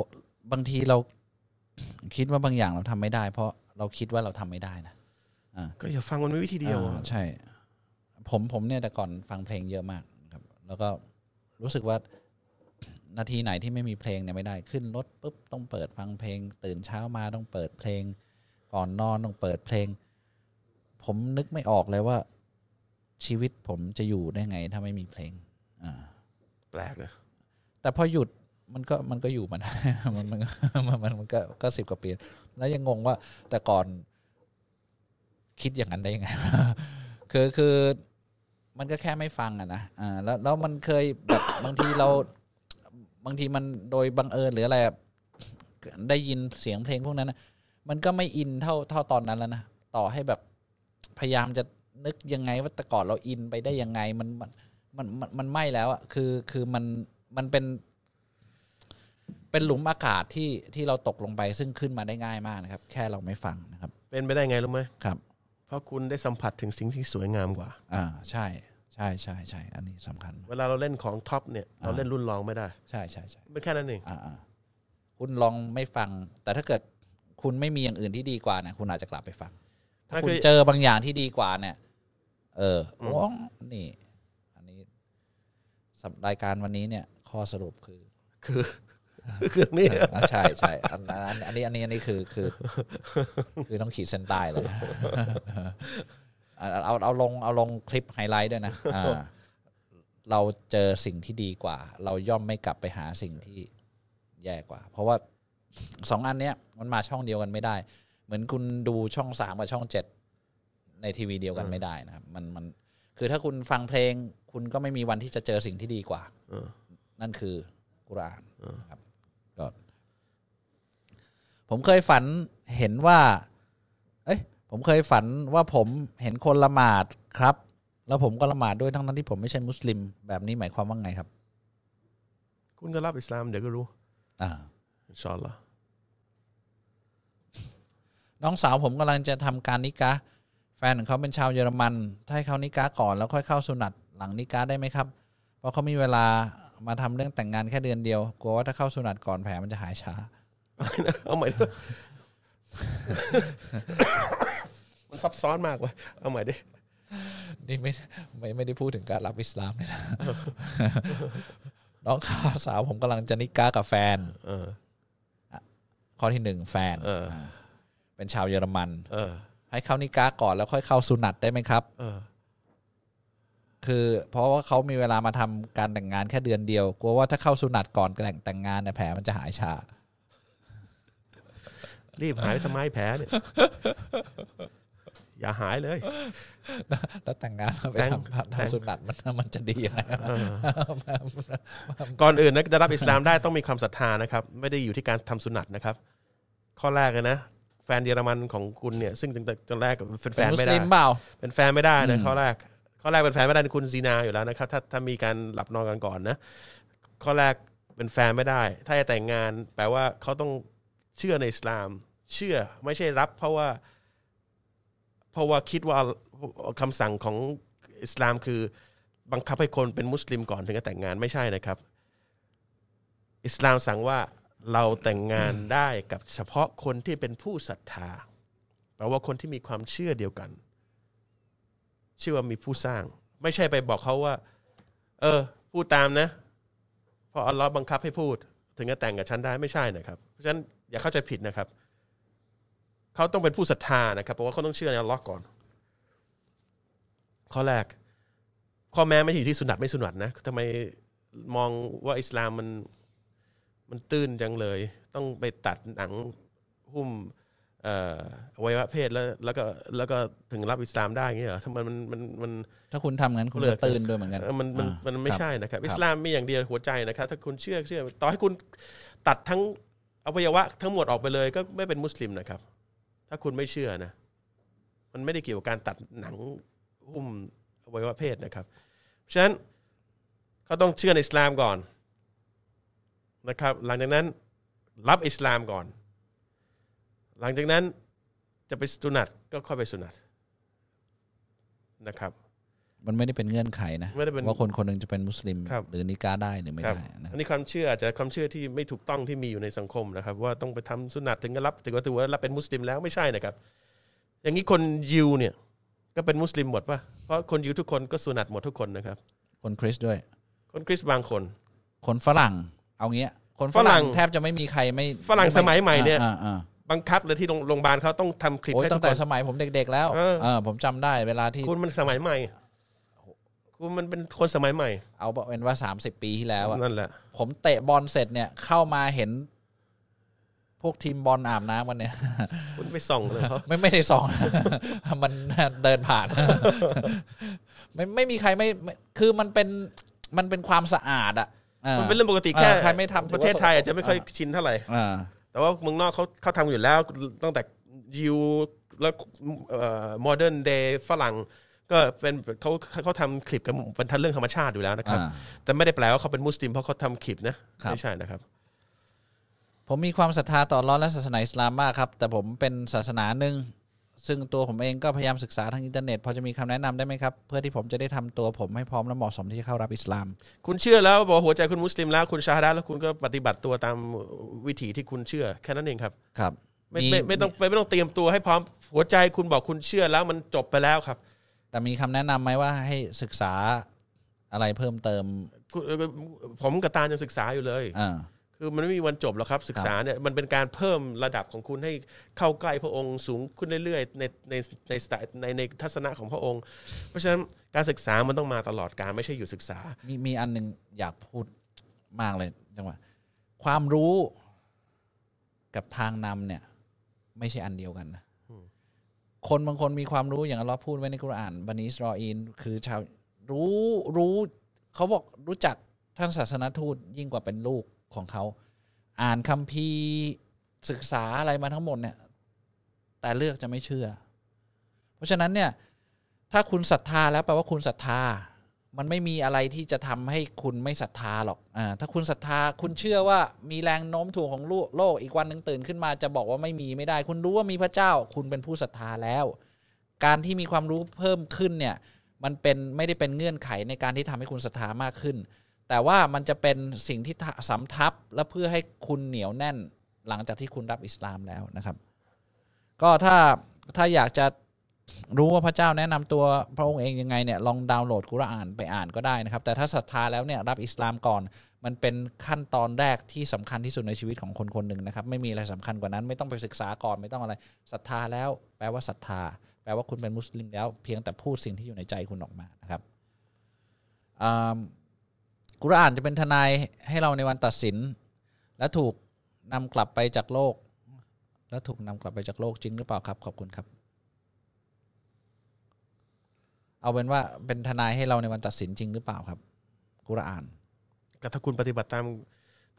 บางทีเราคิดว่าบางอย่างเราทำไม่ได้ เพราะเราคิดว่าเราทำไม่ได้นะก็อย่าฟังมันไม่วิธีเดียวอ่าใช่ ผมผมเนี่ยแต่ก่อนฟังเพลงเยอะมากครับ แล้วก็รู้สึกว่านาทีไหนที่ไม่มีเพลงเนี่ยไม่ได้ขึ้นรถปุ๊บต้องเปิดฟังเพลง ตื่นเช้ามาต้องเปิดเพลง ก่อนนอนต้องเปิดเพลง ผมนึกไม่ออกเลยว่า ชีวิตผมจะอยู่ได้ไง ถ้าไม่มีเพลง อ่า แปลกนะแต่พอหยุดมันก็มันก็อยู่มาได้มัน มันมันมันมันก็ก็สิบกว่าปีแล้วยังงงว่า แต่ก่อนคิดอย่างนั้นได้ยังไง คือคือมันก็แค่ไม่ฟังอะนะอ่าแล้วแล้วมันเคยแบบบางทีเรา บางทีมันโดยบังเอิญหรืออะไรอะได้ยินเสียงเพลงพวกนั้นนะมันก็ไม่อินเท่าเท่าตอนนั้นแล้วนะต่อให้แบบ พยายามจะนึกยังไงว่าแต่ก่อนเราอินไปได้ยังไงมันมันมันมันมันไม่แล้วอะคือคือมันมันเป็น เป็นหลุมอากาศที่ที่เราตกลงไปซึ่งขึ้นมาได้ง่ายมากนะครับ แค่เราไม่ฟังนะครับ เป็นไปได้ไงรู้ไหมครับ เพราะคุณได้สัมผัสถึงสิ่งที่สวยงามกว่า อ่าใช่ ใช่ใช่ใช่อันนี้สำคัญ เวลาเราเล่นของท็อปเนี่ยเราอ่าเล่นรุ่นรองไม่ได้ใช่ใช่ใช่เป็นแค่นั้นเองอ่าอ่าคุณลองไม่ฟัง แต่ถ้าเกิดคุณไม่มีอย่างอื่นที่ดีกว่าเนี่ยคุณอาจจะกลับไปฟัง ถ้านั่นคุคืณอเจอบางอย่างที่ดีกว่าเนี่ย เออโอ้นี่ อันนี้สับรายการวันนี้เนี่ย ข้อสรุปคือ คือคือนี่อ่าใช่ใช่อันอันอันนี้อันนี้อันนี้คือคือ คือต้องขีดเส้นใต้เลยเอาเอาเอาลงเอาลงคลิปไฮไลท์ด้วยนะอ่าเราเจอสิ่งที่ดีกว่า เราย่อมไม่กลับไปหาสิ่งที่แย่กว่า เพราะว่าสองอันเนี้ย มันมาช่องเดียวกันไม่ได้ เหมือนคุณดูช่องสามกับช่องเจ็ดในทีวีเดียวกันไม่ได้นะครับ มันมันคือถ้าคุณฟังเพลง คุณก็ไม่มีวันที่จะเจอสิ่งที่ดีกว่าเออ นั่นคือกุรอานครับก็ผมเคยฝันเห็นว่า เอ้ย ผมเคยฝันว่าผมเห็นคนละหมาดครับ แล้วผมก็ละหมาดด้วยทั้งนั้นที่ผมไม่ใช่มุสลิม แบบนี้หมายความว่าไงครับ คุณก็รับอิสลามเดี๋ยวก็รู้อ่า อินชาอัลลอฮ์ น้องสาวผมกำลังจะทำการนิกะห์แฟนของเขาเป็นชาวเยอรมัน ถ้าให้เขานิกะห์ก่อนแล้วค่อยเข้าสุนัตหลังนิกะห์ได้ไหมครับ เพราะเขามีเวลามาทำเรื่องแต่งงานแค่เดือนเดียว กลัวว่าถ้าเข้าสุนัตก่อนแผลมันจะหายช้าเอาใหม่ดิมันซับซ้อนมากเว้ยเอาใหม่ดินี่ไม่ไม่ไม่ได้พูดถึงการรับอิสลามเลยนะน้องสาวผมกำลังจะนิกะห์กับแฟนเออข้อที่หนึ่งแฟน เอออ่าเป็นชาวเยอรมัน เออ ให้เขานิกะห์ก่อนแล้วค่อยเข้าสุนัตได้ไหมครับ เออ คือเพราะว่าเขามีเวลามาทำการแต่งงานแค่เดือนเดียวกลัวว่าถ้าเข้าสุนัตก่อนแต่งแต่งงานเนี่ยแผลมันจะหายช้ารีบหายทำไมแผลเนี่ย อย่าหายเลย แล้วแต่งงานแล้วไปแต่งทำแต่ง ทำสุนัตมันมันจะดียังไงก่อนอื่นนะจะรับอิสลามได้ต้องมีความศรัทธานะครับ ไม่ได้อยู่ที่การทำสุนัตนะครับ ข้อแรกเลยนะแฟนเยอรมันของคุณเนี่ยซึ่งตั้งแต่ตอนแรกเป็นแฟเป็นนมุสไม่ลิได้มเปล่า เป็นแฟนไม่ได้นะอืมข้อแรกข้อแรกเป็นแฟนไม่ได้คุณซีนาอยู่แล้วนะครับถ้าถ้ามีการหลับนอนกันก่อนนะข้อแรกเป็นแฟนไม่ได้ ถ้าจะแต่งงานแปลว่าเขาต้องเชื่อในอิสลาม เชื่อไม่ใช่รับ เพราะว่า เพราะว่าคิดว่าคำสั่งของอิสลามคือบังคับให้คนเป็นมุสลิมก่อนถึงจะแต่งงานไม่ใช่นะครับ อิสลามสั่งว่า เราแต่งงานได้กับเฉพาะคนที่เป็นผู้ศรัทธาแปลว่าคนที่มีความเชื่อเดียวกันชื่อว่ามีผู้สร้าง ไม่ใช่ไปบอกเขาว่า เออ พูดตามนะเพราะอัลลอฮ์บังคับให้พูด ถึงจะแต่งกับฉันได้ไม่ใช่นะครับ เพราะฉะนั้นอย่าเข้าใจผิดนะครับเขาต้องเป็นผู้ศรัทธานะครับ เพราะว่าเขาต้องเชื่อในอัลลอฮ์ก่อน ข้อแรก ข้อแม้ไม่ใช่อยู่ที่สุนัตไม่สุนัตนะทำไมมองว่าอิสลามมัน มันตื้นจังเลย ต้องไปตัดหนังหุ้มเอ่ออวัยวะเพศแล้วแล้วก็แล้วก็ถึงรับอิสลามได้อย่างเงี้ยเหรอทำไมมันมันมันถ้าคุณทำงั้นคุณเลิจะกตื่นด้วยเหมือนกันเออมันมันอ่ามันไม่ครับใช่นะครับครับ อิสลามมีอย่างเดียวหัวใจนะครับ ถ้าคุณเชื่อเชื่อ ต่อให้คุณตัดทั้งอวัยวะทั้งหมดออกไปเลย ก็ไม่เป็นมุสลิมนะครับ ถ้าคุณไม่เชื่อนะ มันไม่ได้เกี่ยวกับการตัดหนังหุ้มอวัยวะเพศนะครับเพราะฉะนั้นเขาต้องเชื่อในอิสลามก่อน นะครับหลังจากนั้นรับอิสลามก่อน หลังจากนั้นจะไปสุนัตก็ค่อยไปสุนัตนะครับ มันไม่ได้เป็นเงื่อนไขนะไม่ได้เป็นว่าคนคนหนึ่งจะเป็นมุสลิมครับหรือนิกาได้หรือไม่ครับได้นะอันนี้ความเชื่ออาจจะความเชื่อที่ไม่ถูกต้องที่มีอยู่ในสังคมนะครับ ว่าต้องไปทำสุนัตถึงจะรับถึงว่าถือว่ารับเป็นมุสลิมแล้วไม่ใช่นะครับ อย่างนี้คนยิวเนี่ยก็เป็นมุสลิมหมดปะเพราะคนยิวทุกคนก็สุนัตหมดทุกคนนะครับ คนคริสต์ด้วย คนคริสต์บางคน คนฝรั่ง เอาเงี้ย คนฝฝรั่รั่งงแทบจะไม่มีใครไม่ฝรั่งไสมัยใหม่เนี่ย อ่าอ่าบังคับเลยที่โรงโรงพยาบาลเขาต้องทำคลิปโอ้ยให้ตั้ทุงกแต่คน สมัยผมเด็ก ๆ แล้วเออ เออผมจำได้เวลาที่คุณมันสมัยใหม่ คุณมันเป็นคนสมัยใหม่ เอาเป็นว่าสามสิบปีที่แล้วอะ นั่นแหละ ผมเตะบอลเสร็จเนี่ยเข้ามาเห็น พวกทีมบอลอาบน้ำกันเนี่ย คุณไปส่องเลยเขา ไม่ไม่ได้ส่อง มันเดินผ่าน ไม่ไม่มีใครไม่ไม่คือมันเป็นมันเป็นความสะอาดอะอ่า มันเป็นเรื่องปกติเออแค่ใครไม่ทำถือว่าประเทศไทยอาจจะไม่ค่อยอ่าชินเท่าไหร่อ่าแต่ว่าเมืองนอกเขาเขาทำอยู่แล้วตั้งแต่ยิวแล้ว modern day ฝรั่งก็เป็นเขาเขาทำคลิปกันเป็นทันเรื่องธรรมชาติอยู่แล้วนะครับอ่าแต่ไม่ได้แปลว่าเขาเป็นมุสลิมเพราะเขาทำคลิปนะครับไม่ใช่นะครับ ผมมีความศรัทธาต่ออัลลอฮ์และศาสนาอิสลามมากครับ แต่ผมเป็นศาสนาหนึ่ง ซึ่งตัวผมเองก็พยายามศึกษาทางอินเทอร์เน็ต พอจะมีคำแนะนำได้ไหมครับ เพื่อที่ผมจะได้ทำตัวผมให้พร้อมและเหมาะสมที่จะเข้ารับอิสลาม คุณเชื่อแล้วบอกหัวใจคุณมุสลิมแล้วคุณชาฮาดะห์แล้วคุณก็ปฏิบัติตัวตามวิถีที่คุณเชื่อแค่นั้นเองครับครับไม่ไม่ไม่ต้องไม่ต้องเตรียมตัวให้พร้อมหัวใจคุณบอกคุณเชื่อแล้วมันจบไปแล้วครับ แต่มีคำแนะนำไหมว่าให้ศึกษาอะไรเพิ่มเติมคุณผมกับตาลยังศึกษาอยู่เลยอ่า คือมันไม่มีวันจบหรอกครับศึกษาเนี่ยมันเป็นการเพิ่มระดับของคุณให้เข้าใกล้พระองค์สูงขึ้นเรื่อยๆในในในสไตล์ในในทัศนะของพระองค์ เพราะฉะนั้นการศึกษามันต้องมาตลอดการไม่ใช่อยู่ศึกษา มีมีอันหนึงอยากพูดมากเลยจังหวะความรู้กับทางนำเนี่ย ไม่ใช่อันเดียวกันนะคนบางคนมีความรู้อย่างอัลเลอฮ์พูดไว้ในกุรอานบันิสรออีนคือชาวรู้รู้เขาบอกรู้จักท่านศาสนทูตยิ่งกว่าเป็นลูก ของเขา อ่านคัมภีร์ศึกษาอะไรมาทั้งหมดเนี่ย แต่เลือกจะไม่เชื่อ เพราะฉะนั้นเนี่ย ถ้าคุณศรัทธาแล้วแปลว่าคุณศรัทธา มันไม่มีอะไรที่จะทำให้คุณไม่ศรัทธาหรอกอ่าถ้าคุณศรัทธาคุณเชื่อว่ามีแรงโน้มถ่วงของโลกโลกอีกวันหนึ่งตื่นขึ้นมาจะบอกว่าไม่มีไม่ได้ คุณรู้ว่ามีพระเจ้า คุณเป็นผู้ศรัทธาแล้ว การที่มีความรู้เพิ่มขึ้นเนี่ยมันเป็นไม่ได้เป็นเงื่อนไขในการที่ทำให้คุณศรัทธามากขึ้น แต่ว่ามันจะเป็นสิ่งที่สำทับและเพื่อให้คุณเหนียวแน่นหลังจากที่คุณรับอิสลามแล้วนะครับ ก็ถ้าถ้าอยากจะรู้ว่าพระเจ้าแนะนำตัวพระองค์เองยังไงเนี่ยลองดาวน์โหลดกุรอานไปอ่านก็ได้นะครับ แต่ถ้าศรัทธาแล้วเนี่ยรับอิสลามก่อน มันเป็นขั้นตอนแรกที่สำคัญที่สุดในชีวิตของคนคนหนึ่งนะครับ ไม่มีอะไรสำคัญกว่านั้น ไม่ต้องไปศึกษาก่อนไม่ต้องอะไรศรัทธาแล้ว แปลว่าศรัทธา แปลว่าคุณเป็นมุสลิมแล้ว เพียงแต่พูดสิ่งที่อยู่ในใจคุณออกมานะครับอ่า กุรอานจะเป็นทนายให้เราในวันตัดสิน และถูกนำกลับไปจากโลก และถูกนำกลับไปจากโลกจริงหรือเปล่าครับ ขอบคุณครับ เอาเป็นว่าเป็นทนายให้เราในวันตัดสินจริงหรือเปล่าครับ กุรอานก็ถ้าคุณปฏิบัติตาม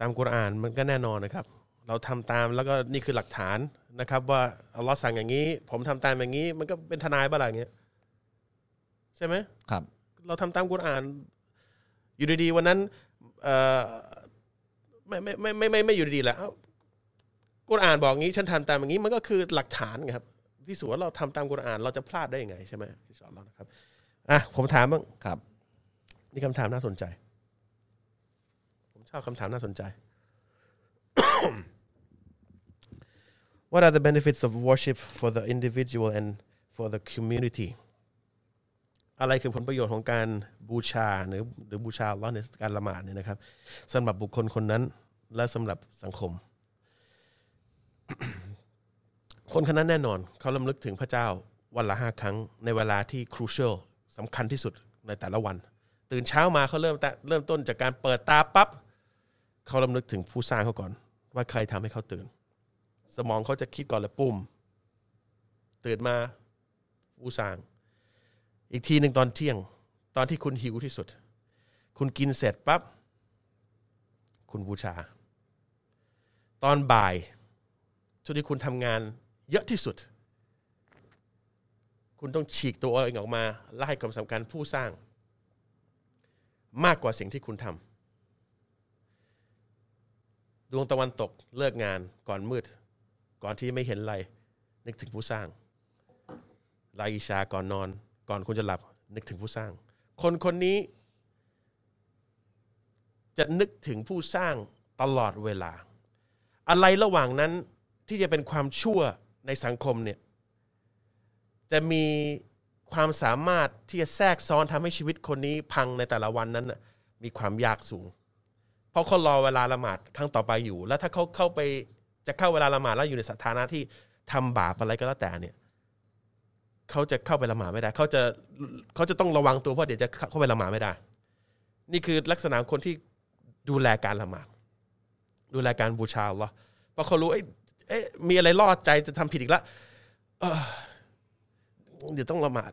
ตามกุรอานมันก็แน่นอนนะครับ เราทำตามแล้วก็นี่คือหลักฐานนะครับ ว่าอัลลอฮ์สั่งอย่างนี้ ผมทำตามอย่างนี้ มันก็เป็นทนายบ้าอะไรอย่างเงี้ยใช่ไหมครับ เราทำตามกุรอาน อยู่ดีๆวันนั้นเอ่อไม่ไม่ไม่ไม่ไม่ไม่อยู่ดีๆแหละเอ้ากุรอานบอกงี้ ฉันทำตามอย่างนี้ มันก็คือหลักฐานไงครับพิสูจน์ว่าเราทำตามกุรอานเราจะพลาดได้ยังไงใช่ไหมอินชาอัลลอฮ์นะครับอะผมถามบ้างครับ นี่คำถามน่าสนใจ ผมชอบคำถามน่าสนใจ What are the benefits of worship for the individual and for the community อะไรคือผลประโยชน์ของการบูชาหรือหรือบูชาอัลเลอในการละหมาดเนี่ยนะครับสำหรับบุคคลคนนั้นและสำหรับสังคม คนคนนั้นแน่นอน เขาลำลึกถึงพระเจ้าวันละห้าครั้ง ในเวลาที่ครูเชลสำคัญที่สุดในแต่ละวัน ตื่นเช้ามาเขาเริ่มต่เริ่มต้นจากการเปิดตาปั๊บเขาลำลึกถึงผู้สร้างเขาก่อน ว่าใครทำให้เขาตื่น สมองเขาจะคิดก่อนเลยปุ่ม ตื่นมาผู้สร้าง อีกทีหนึ่งตอนเที่ยง ตอนที่คุณหิวที่สุด คุณกินเสร็จปั๊บคุณบูชา ตอนบ่ายช่วงที่คุณทำงานเยอะที่สุด คุณต้องฉีกตัวเองออกมาและให้ความสำคัญผู้สร้าง มากกว่าสิ่งที่คุณทำดวงตะวันตกเลิกงานก่อนมืด ก่อนที่ไม่เห็นอะไรนึกถึงผู้สร้างลาอิชาก่อนนอน ก่อนคุณจะหลับนึกถึงผู้สร้าง คนคนนี้ จะนึกถึงผู้สร้างตลอดเวลา อะไรระหว่างนั้นที่จะเป็นความชั่วในสังคมเนี่ยจะมีความสามารถที่จะแทรกซ้อนทำให้ชีวิตคนนี้พังในแต่ละวันนั้นมีความยากสูง เพราะเขารอเวลาละหมาดครั้งต่อไปอยู่ แล้วถ้าเขาเข้าไปจะเข้าเวลาละหมาดแล้วอยู่ในสถานะที่ทำบาปอะไรก็แล้วแต่เนี่ย เขาจะเข้าไปละหมาดไม่ได้ เขาจะเขาจะต้องระวังตัวเพราะเดี๋ยวจะเข้าไปละหมาดไม่ได้ นี่คือลักษณะคนที่ดูแลการละหมาดดูแลการบูชาอัลลอฮ์เพราะเขารู้เอ้ยเอ๊ะมีอะไรล่อใจจะทำผิดอีกล้วเดี๋ยวต้องละหมาด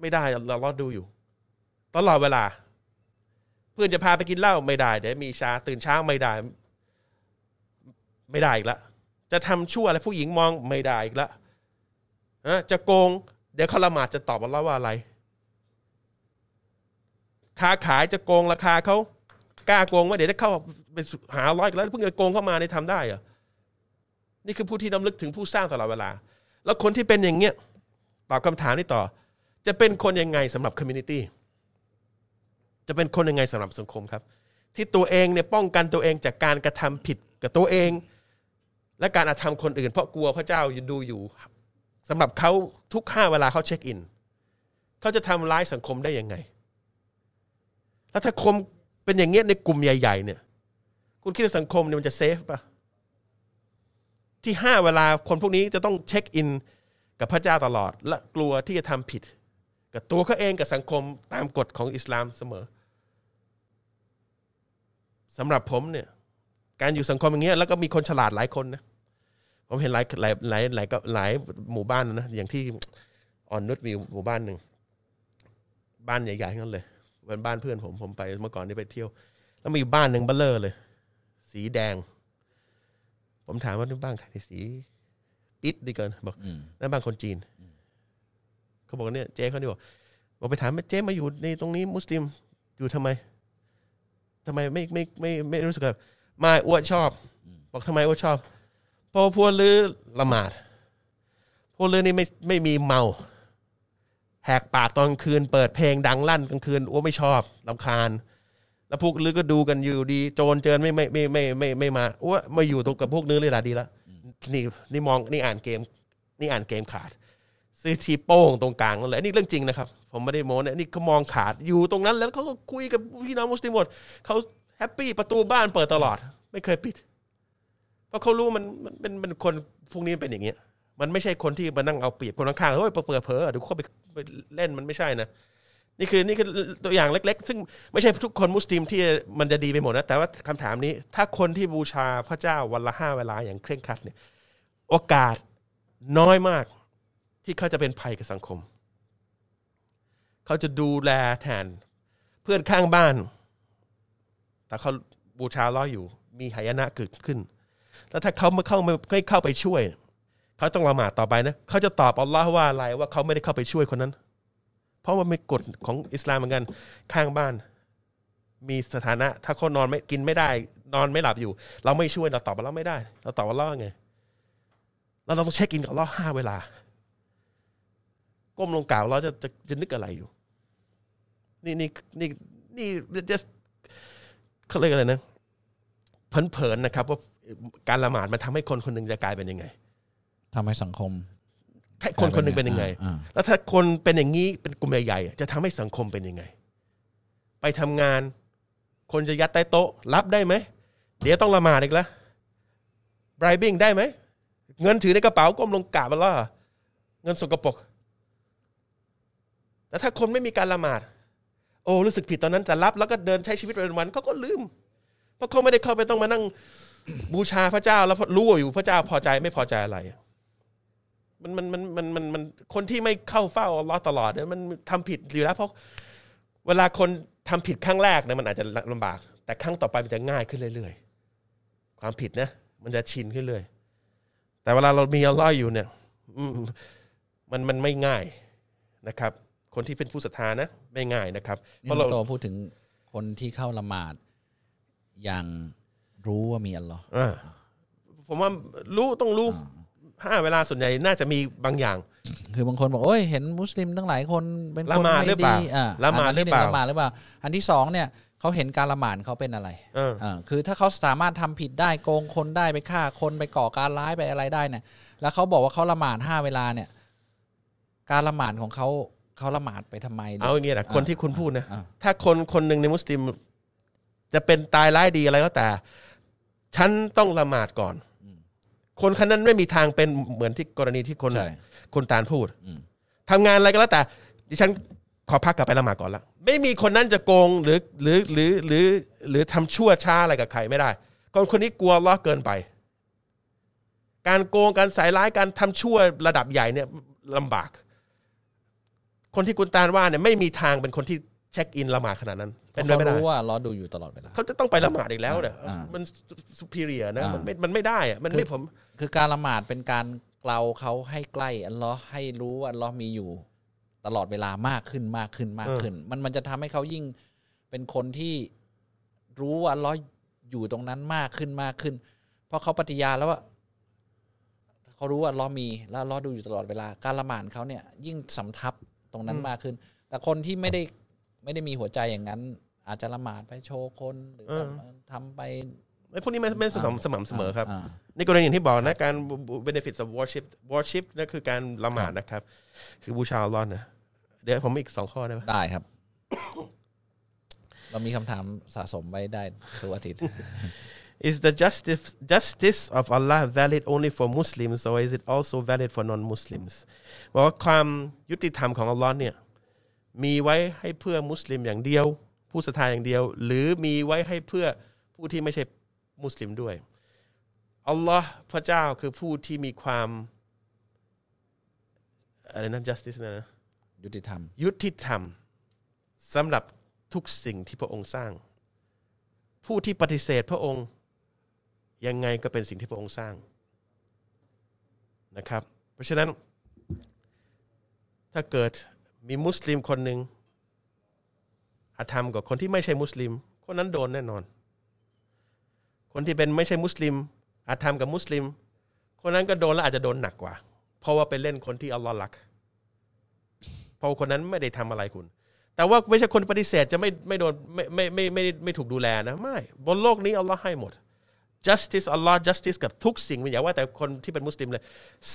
ไม่ได้เรารอดดูอยู่ ตลอดเวลา เพื่อนจะพาไปกินเหล้าไม่ได้เดี๋ยวมีชาตื่นเช้าไม่ได้ ไม่ได้อีกละจะทำชั่วอะไรผู้หญิงมองไม่ได้อีกละนะจะโกง เดี๋ยวเขาละหมาดจะตอบว่าว่าอะไร ค้าขายจะโกงราคาเขากล้าโกงว่าเดี๋ยวจะเข้าไปหาร้อยแล้วเพิ่งจะโกงเข้ามาในทำได้เหรอ นี่คือผู้ที่น้ำลึกถึงผู้สร้างตลอดเวลา แล้วคนที่เป็นอย่างเงี้ยตอบคำถามนี้ต่อ จะเป็นคนยังไงสำหรับ community จะเป็นคนยังไงสำหรับสังคมครับ ที่ตัวเองเนี่ยป้องกันตัวเองจากการกระทำผิดกับตัวเอง และการอาธรรมคนอื่น เพราะกลัวพระเจ้าดูอยู่ สำหรับเขาทุกห้าเวลาเขา check in เขาจะทำร้ายสังคมได้ยังไง แล้วถ้าคนเป็นอย่างเงี้ยในกลุ่มใหญ่ ๆ เนี่ย คุณคิดว่าสังคมเนี่ยมันจะ safe ปะที่ห้าเวลาคนพวกนี้จะต้องเช็คอินกับพระเจ้าตลอด และกลัวที่จะทำผิด กับตัวเขาเองกับสังคมตามกฎของอิสลามเสมอสำหรับผมเนี่ย การอยู่สังคมอย่างเงี้ยแล้วก็มีคนฉลาดหลายคนนะ ผมเห็นหลายหลายหลายหลายก็หลายหมู่บ้านนะอย่างที่อ่อนนุชมีหมู่บ้านหนึ่งบ้านใหญ่ๆทั้งนั้นเลยเป็นบ้านเพื่อนผมผมไปเมื่อก่อนนี่ไปเที่ยว แล้วมีบ้านหนึ่งเบลเลอร์เลย สีแดง ผมถามว่านี่บ้านใครสีปิดดีเกินบอกอืมนั่นบ้านคนจีนเขาบอกว่าเนี่ยเจ๊เขานี่บอกบอกไปถามว่าเจ๊มาอยู่ในตรงนี้มุสลิมอยู่ทำไมทำไมไม่ไม่ไม่ไม่ไม่รู้สึกแบบไม่อ้วนชอบ บอกทำไมอ้วนชอบ เพราะพวกลือละหมาด พวกลือนี่ไม่ไม่มีเมา แหกปากตอนคืน เปิดเพลงดังลั่นกลางคืนอ้วไม่ชอบลำคาญ แล้วพวกลือก็ดูกันอยู่ดี โจรเจินไม่ไม่ไม่ไม่ไม่ไม่มาอ้วมาอยู่ตรงกับพวกลือเลยละดีละนี่นี่มองนี่อ่านเกม นี่อ่านเกมขาด ซื้อทีโป้งตรงกลางนั่นแหละนี่เรื่องจริงนะครับ ผมไม่ได้โม้นะนี่เขามองขาดอยู่ตรงนั้น แล้วเขาก็คุยกับพี่น้องมุสลิมหมดเขาแฮปปี้ประตูบ้านเปิดตลอด ไม่เคยปิด เพราะเขารู้มันมันเป็นเป็นคนพวกนี้เป็นอย่างเงี้ย มันไม่ใช่คนที่มานั่งเอาเปรียบคนข้างๆเฮ้ยเปิดเผลอเดี๋ยวเขาไปไปเล่นมันไม่ใช่นะนี่คือนี่คือตัวอย่างเล็ก ๆ ซึ่งไม่ใช่ทุกคนมุสลิมที่มันจะดีไปหมดนะแต่ว่าคำถามนี้ ถ้าคนที่บูชาพระเจ้าวันละห้าเวลาอย่างเคร่งครัดเนี่ย โอกาสน้อยมากที่เขาจะเป็นภัยกับสังคม เขาจะดูแลแทนเพื่อนข้างบ้าน แต่เขาบูชาล้ออยู่ มีหายนะเกิดขึ้น แล้วถ้าเขาไม่เข้าไม่ไม่เข้าไปช่วย เขาต้องละหมาดต่อไปนะเขาจะตอบอัลลอฮ์ว่าอะไรว่าเขาไม่ได้เข้าไปช่วยคนนั้น เพราะว่ามีกฎของอิสลามเหมือนกันข้างบ้าน มีสถานะ ถ้าเขานอนไม่กินไม่ได้ นอนไม่หลับอยู่ เราไม่ช่วยเราตอบอัลลอฮ์ไม่ได้ เราตอบอัลลอฮ์ไงเราต้องเช็คอินกับอัลลอฮ์ห้าเวลาก้มลงกล่าวเราจะจะจะนึกอะไรอยู่ นี่นี่นี่นี่ just เขาเรียกอะไรนะเผินๆนะครับ ว่า การละหมาดมันทำให้คนคนหนึ่งจะกลายเป็นยังไงทำให้สังคมแค่คนคนหนึ่งเป็นยังไงอ่าแล้วถ้าคนเป็นอย่างนี้เป็นกลุ่มใหญ่ๆอะจะทำให้สังคมเป็นยังไง ไปทำงาน คนจะยัดใต้โต๊ะ รับได้ไหมเดี๋ยวต้องละหมาดอีกแล้ว bribing ได้ไหมเงินถือในกระเป๋าก้มลงกราบอัลลอฮ์เงินสกปรกแต่ถ้าคนไม่มีการละหมาด โอ้รู้สึกผิดตอนนั้นแต่รับแล้วก็เดินใช้ชีวิตวันวันๆเขาก็ลืม เพราะเขาไม่ได้เข้าไปต้องมานั่ง บูชาพระเจ้าแล้วรู้อยู่พระเจ้าพอใจไม่พอใจอะไรมันมันมันมันมันมันคนที่ไม่เข้าเฝ้าอัลลอฮ์ตลอดเนี่ยมันทำผิดอยู่แล้วเพราะเวลาคนทำผิดครั้งแรกเนี่ยมันอาจจะลำบาก แต่ครั้งต่อไปมันจะง่ายขึ้นเรื่อยๆ ความผิดนะมันจะชินขึ้นเรื่อยแต่เวลาเรามีอัลลอฮ์อยู่เนี่ยมันมันไม่ง่ายนะครับ คนที่เป็นผู้ศรัทธานะไม่ง่ายนะครับ เพราะเราพูดถึงคนที่เข้าละหมาดอย่าง รู้ว่ามีอัลลอฮ์อ่าผมว่ารู้ต้องรู้ห้าเวลาส่วนใหญ่น่าจะมีบางอย่าง คือบางคนบอกโอ้ยเห็นมุสลิมตั้งหลายคนเป็นคนละหมาดหรือเปล่าอ่ละหมาดอันที่หรือเปล่านึ่งละหมาดหรือเปล่า อันที่สองเนี่ยเขาเห็นการละหมาดเขาเป็นอะไรเอออ่าคือถ้าเขาสามารถทำผิดได้โกงคนได้ไปฆ่าคนไปก่อการร้ายไปอะไรได้เนี่ย แล้วเขาบอกว่าเขาละหมาดห้าเวลาเนี่ย การละหมาดของเขาเขาละหมาดไปทำไม เอาอย่างงี้นะคนที่คุณพูดนะอ่าถ้าคนคนหนึ่งในมุสลิม จะเป็นตายร้ายดีอะไรก็แต่ ฉันต้องละหมาดก่อน คนคนนั้นไม่มีทางเป็นเหมือนที่กรณีที่คนใช่ คนตาลพูดอืม ทำงานอะไรก็แล้วแต่ดิฉันขอพักกลับไปละหมาดก่อนละไม่มีคนนั้นจะโกงหรือหรือหรือหรือหรือทำชั่วช้าอะไรกับใครไม่ได้คนคนนี้กลัวอัลล้อฮ์เกินไป การโกงการใส่ร้ายการทำชั่วระดับใหญ่เนี่ยลำบาก คนที่กุนตาลว่าเนี่ยไม่มีทางเป็นคนที่ เช็คอินละหมาดขนาดนั้นเพเป็นราะไปเขาไม่ได้รู้ว่าล้อดูอยู่ตลอดเวลา เขาจะต้องไปละหมาดอีกแล้วเนี่ยอ่ามันสุพีเรียนะ อ่ามั มันไม่มันไม่ได้อะมันไม่ผม คือการละหมาดเป็นการเกลาเขาให้ใกล้อัลเลอฮ์ให้รู้ว่าอัลเลอฮ์มีอยู่ ตลอดเวลามากขึ้นมากขึ้นมากขึ้น มันมันจะทำให้เขายิ่งเป็นคนที่รู้ว่าอัลเลอฮ์อยู่ตรงนั้นมากขึ้นมากขึ้น เพราะเขาปฏิญาณแล้วว่าเขารู้ว่าอัลเลอฮ์มีแล้วอัลเลอฮ์ดูอยู่ตลอดเวลา การละหมาดเขาเนี่ย ยิ่งสำทับตรงนั้นมากขึ้น แต่คนที่ไม่ได้ ไม่ได้มีหัวใจอย่างนั้น อาจจะละหมาดไปโชว์คนหรือเออทำไปไอ้พวกนี้ไม่ไม่สม่ำสม่ำเสมอครับาในกรณีอย่างที่บอกนะการ benefits of worship worship นั่นคือการละหมาดนะครับ คือบูชาอัลลอฮ์นะเดี๋ยวผมมีอีกสองข้อได้ไหมได้ครับ เรามีคำถามสะสมไว้ได้ทุกอาทิตย์ Is the justice justice of Allah valid only for Muslims or is it also valid for non-Muslims บอกว่าความยุติธรรมของอัลลอฮ์เนี่ย มีไว้ให้เพื่อมุสลิมอย่างเดียว ผู้ศรัทธาอย่างเดียว หรือมีไว้ให้เพื่อผู้ที่ไม่ใช่มุสลิมด้วยอัลลอฮ์พระเจ้าคือผู้ที่มีความอะไรนะ justice นะยุติธรรม ยุติธรรมสำหรับทุกสิ่งที่พระองค์สร้าง ผู้ที่ปฏิเสธพระองค์ ยังไงก็เป็นสิ่งที่พระองค์สร้างนะครับ เพราะฉะนั้นถ้าเกิด มีมุสลิมคนหนึ่งอาธรรมกับคนที่ไม่ใช่มุสลิม คนนั้นโดนแน่นอน คนที่เป็นไม่ใช่มุสลิม อาธรรมกับมุสลิม คนนั้นก็โดนและอาจจะโดนหนักกว่า เพราะว่าไปเล่นคนที่อัลลอฮ์รักเพราะคนนั้นไม่ได้ทำอะไรคุณ แต่ว่าไม่ใช่คนปฏิเสธจะไม่ไม่โดนไม่ไม่ไม่ไม่ไม่ไม่ถูกดูแลนะไม่บนโลกนี้อัลลอฮ์ให้หมด justice อัลลอฮ์ justice กับทุกสิ่งไม่อย่าว่าแต่คนที่เป็นมุสลิมเลย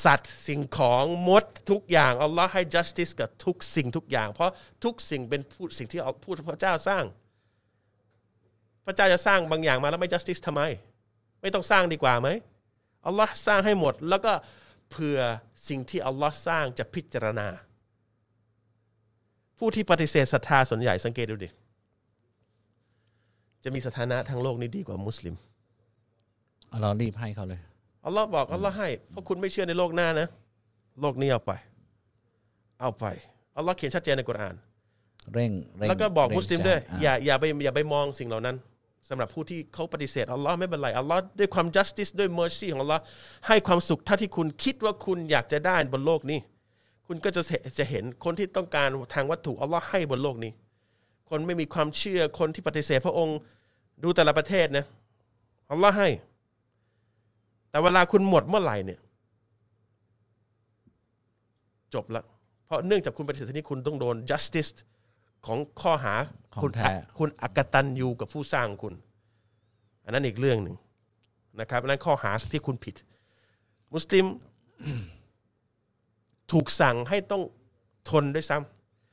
สัตว์สิ่งของมดทุกอย่างอัลลอฮ์ให้ justice กับทุกสิ่งทุกอย่าง เพราะทุกสิ่งเป็นผู้สิ่งที่ผู้พระเจ้าสร้าง พระเจ้าจะสร้างบางอย่างมาแล้วไม่ justice ทำไม ไม่ต้องสร้างดีกว่าไหมอัลลอฮ์สร้างให้หมด แล้วก็เผื่อสิ่งที่อัลลอฮ์สร้างจะพิจารณา ผู้ที่ปฏิเสธศรัทธาส่วนใหญ่สังเกตดูดิจะมีสถานะทางโลกนี้ดีกว่ามุสลิม เรารีบให้เขาเลยอัลลอฮ์บอกอัลลอฮ์ให้เพราะคุณไม่เชื่อในโลกหน้านะ โลกนี้เอาไป เอาไปอัลลอฮ์เขียนชัดเจนในกุรอาน เร่งเร่งแล้วก็บอกเร่งมุสลิมด้วยจ่อย่าอย่าไปอย่าไปมองสิ่งเหล่านั้นสำหรับผู้ที่เขาปฏิเสธอัลลอฮ์ไม่เป็นไรอัลลอฮ์ด้วยความ justice ด้วย mercy ของอัลลอฮ์ให้ความสุขเท่าที่คุณคิดว่าคุณอยากจะได้บนโลกนี้ คุณก็จะเห็นจะเห็นคนที่ต้องการทางวัตถุอัลลอฮ์ให้บนโลกนี้ คนไม่มีความเชื่อคนที่ปฏิเสธพระองค์ดูแต่ละประเทศนะอัลลอฮ์ให้ แต่เวลาคุณหมดเมื่อไหร่เนี่ย จบละเพราะเนื่องจากคุณปฏิเสธที่นี้คุณต้องโดน justice ของข้อหาของคุณแท้ คุณอักตันยูกับผู้สร้างคุณ อันนั้นอีกเรื่องหนึ่งนะครับอันนั้นข้อหาที่คุณผิด มุสลิม ถูกสั่งให้ต้องทนด้วยซ้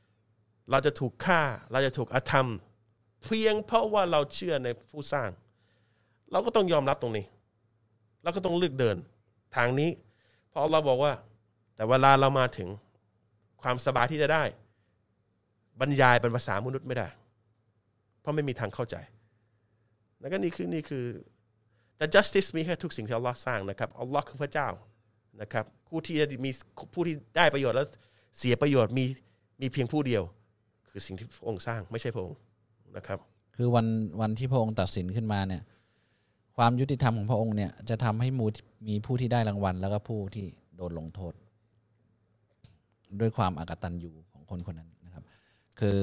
ำเราจะถูกฆ่า เราจะถูกอาธรรม เพียงเพราะว่าเราเชื่อในผู้สร้าง เราก็ต้องยอมรับตรงนี้ เราก็ต้องเลือกเดินทางนี้ เพราะเราบอกว่า แต่เวลาเรามาถึงความสบายที่จะได้ บรรยายเป็นภาษามนุษย์ไม่ได้ เพราะไม่มีทางเข้าใจ แล้วก็นี่คือนี่คือแต่ justice มีแค่ทุกสิ่งที่อัลลอฮ์สร้างนะครับอัลลอฮ์คือพระเจ้านะครับผู้ที่จะมีผู้ที่ได้ประโยชน์แล้วเสียประโยชน์มีมีเพียงผู้เดียว คือสิ่งที่พระองค์สร้างไม่ใช่พระองค์นะครับ คือวันวันที่พระองค์ตัดสินขึ้นมาเนี่ย ความยุติธรรมของพระองค์เนี่ยจะทำให้มูมีผู้ที่ได้รางวัล แล้วก็ผู้ที่โดนลงโทษ ด้วยความอากตันยูของคนคนนั้นนะครับ คือ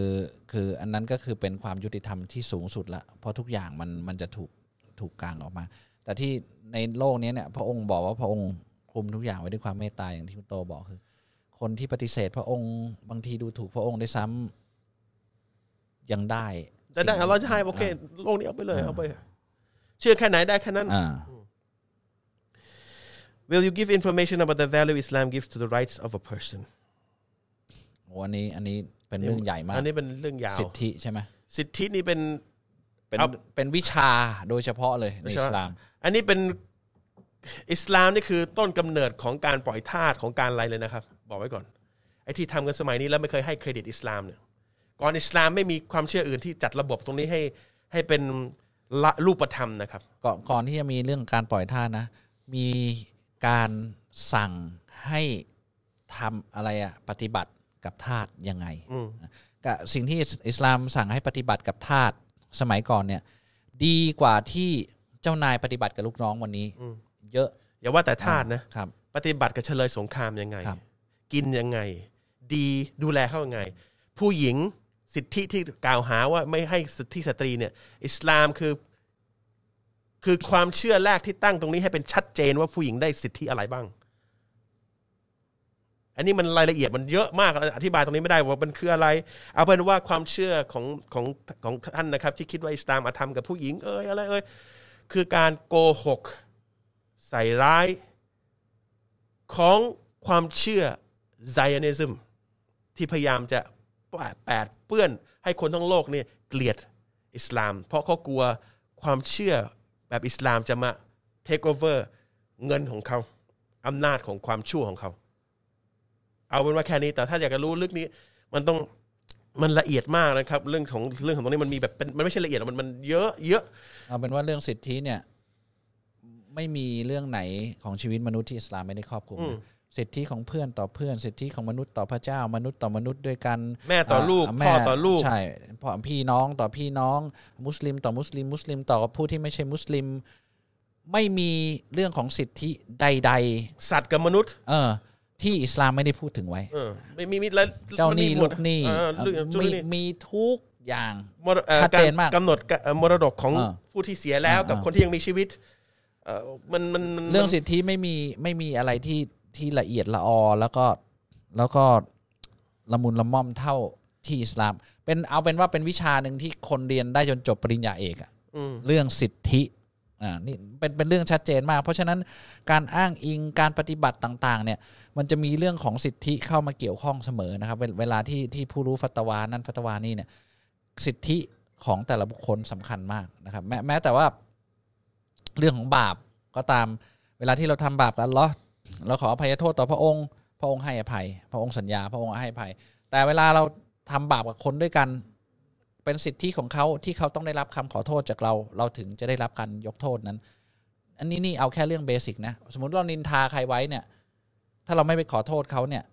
คืออันนั้นก็คือเป็นความยุติธรรมที่สูงสุดละเพราะทุกอย่างมันมันจะถูกถูกกลางออกมา แต่ที่ในโลกนี้เนี่ยพระองค์บอกว่าพระองค์คุมทุกอย่างไว้ด้วยความเมตตาอย่างที่คุณโตบอกคือ คนที่ปฏิเสธพระองค์บางทีดูถูกพระองค์ได้วยซ้ำยังได้จะได้สิ่งอัลลอฮ์จะให้โอเคโลกนี้เอาไปเลยเอาไป เชื่อแค่ไหนได้แค่นั้น อ่า Will you give information about the value Islam gives to the rights of a person โอ้อันนี้อันนี้เป็นเรื่องใหญ่มากอันนี้เป็นเรื่องยาว สิทธิใช่ไหมสิทธินี่เป็น เป็นเอา เป็นวิชาโดยเฉพาะเลยในอิสลาม อันนี้เป็นอิสลามนี่คือต้นกำเนิดของการปล่อยทาสของการอะไรเลยนะครับ บอกไว้ก่อนไอ้ที่ทำกันสมัยนี้แล้วไม่เคยให้เครดิตอิสลามเนี่ยก่อนอิสลามไม่มีความเชื่ออื่นที่จัดระบบตรงนี้ให้ให้เป็น ละรูปธรรมนะครับ ก่อนก่อนที่จะมีเรื่องการปล่อยทาสนะ มีการสั่งให้ทำอะไรอะปฏิบัติกับทาสยังไงอืมกับสิ่งที่อิสลามสั่งให้ปฏิบัติกับทาสสมัยก่อนเนี่ย ดีกว่าที่เจ้านายปฏิบัติกับลูกน้องวันนี้อืมเยอะ อย่าว่าแต่ทาสนะครับ ปฏิบัติกับเฉลยสงครามยังไงครับกินยังไง ดีดูแลเขายังไง ผู้หญิง สิทธิที่กล่าวหาว่าไม่ให้สิทธิสตรีเนี่ย อิสลามคือ คือความเชื่อแรกที่ตั้งตรงนี้ให้เป็นชัดเจนว่าผู้หญิงได้สิทธิอะไรบ้าง อันนี้มันรายละเอียดมันเยอะมากอธิบายตรงนี้ไม่ได้ว่ามันคืออะไร เอาเป็นว่าความเชื่อของของของท่านนะครับ ที่คิดว่าอิสลามอาธรรมกับผู้หญิงเอ้ยอะไรเอ้ยคือการโกหก ใส่ร้าย ของความเชื่อไซ o นิซึมที่พยายามจะ แปดเปื้อนให้คนทั้งโลกเนี่ยเกลียดอิสลาม เพราะเขากลัวความเชื่อแบบอิสลามจะมาเทคโอเวอร์เงินของเขาอำนาจของความชั่วของเขา เอาเป็นว่าแค่นี้แต่ถ้าอยากจะรู้ลึกนี้ มันต้องมันละเอียดมากนะครับ เรื่องของเรื่องของตรงนี้มันมีแบบเป็นมันไม่ใช่ละเอียดหรอกมันมันเยอะเยอะเอาเป็นว่าเรื่องสิทธิเนี่ย ไม่มีเรื่องไหนของชีวิตมนุษย์ที่อิสลามไม่ได้ครอบคลุมอืมนะ สิทธิของเพื่อนต่อเพื่อน สิทธิของมนุษย์ต่อพระเจ้า มนุษย์ต่อมนุษย์ด้วยกัน แม่ต่อลูกาพ่อต่อลูกใช่พ่อพี่น้องต่อพี่น้อง มุสลิมต่อมุสลิม มุสลิมต่อผู้ที่ไม่ใช่มุสลิม ไม่มีเรื่องของสิทธิใดสัตว์กับมนุษย์ๆเออ ที่อิสลามไม่ได้พูดถึงไว้เออไม่มีมีแล้วเจ้าหนี้มัมีหมลูดกหนี้เออเรื่องเจ้าหมีนี้มีทุกอย่างมรเอ่อชัดเจนมากรกำหนดกะเอ่อมรดกของอ่าผู้ที่เสียแล้วกับอ่าคนที่ยังมีชีวิตเอ่อมันมันมันเรื่องสิทธิไม่มีไม่มีอะไรที่ ที่ละเอียดละออแล้วก็แล้วก็ละมุนละม่อมเท่าที่อิสลาม เป็นเอาเป็นว่าเป็นวิชาหนึ่งที่คนเรียนได้จนจบปริญญาเอกอะอืมเรื่องสิทธิอ่านี่เป็นเป็นเรื่องชัดเจนมาก เพราะฉะนั้นการอ้างอิงการปฏิบัติต่างๆ เนี่ยมันจะมีเรื่องของสิทธิเข้ามาเกี่ยวข้องเสมอนะครับ เวเวลาที่ที่ผู้รู้ฟัตวานั้นฟัตวานี่เนี่ยสิทธิของแต่ละบุคคลสำคัญมากนะครับ แม้แม้แต่ว่าเรื่องของบาปก็ตามเวลาที่เราทำบาปกับอัลเลอฮ์ เราขออภัยโทษต่อพระองค์ พระองค์ให้อภัย พระองค์สัญญา พระองค์ให้อภัย แต่เวลาเราทำบาปกับคนด้วยกัน เป็นสิทธิของเขาที่เขาต้องได้รับคำขอโทษจากเรา เราถึงจะได้รับการยกโทษนั้น อันนี้นี่เอาแค่เรื่องเบสิกนะ สมมติเรานินทาใครไว้เนี่ย ถ้าเราไม่ไปขอโทษเขาเนี่ย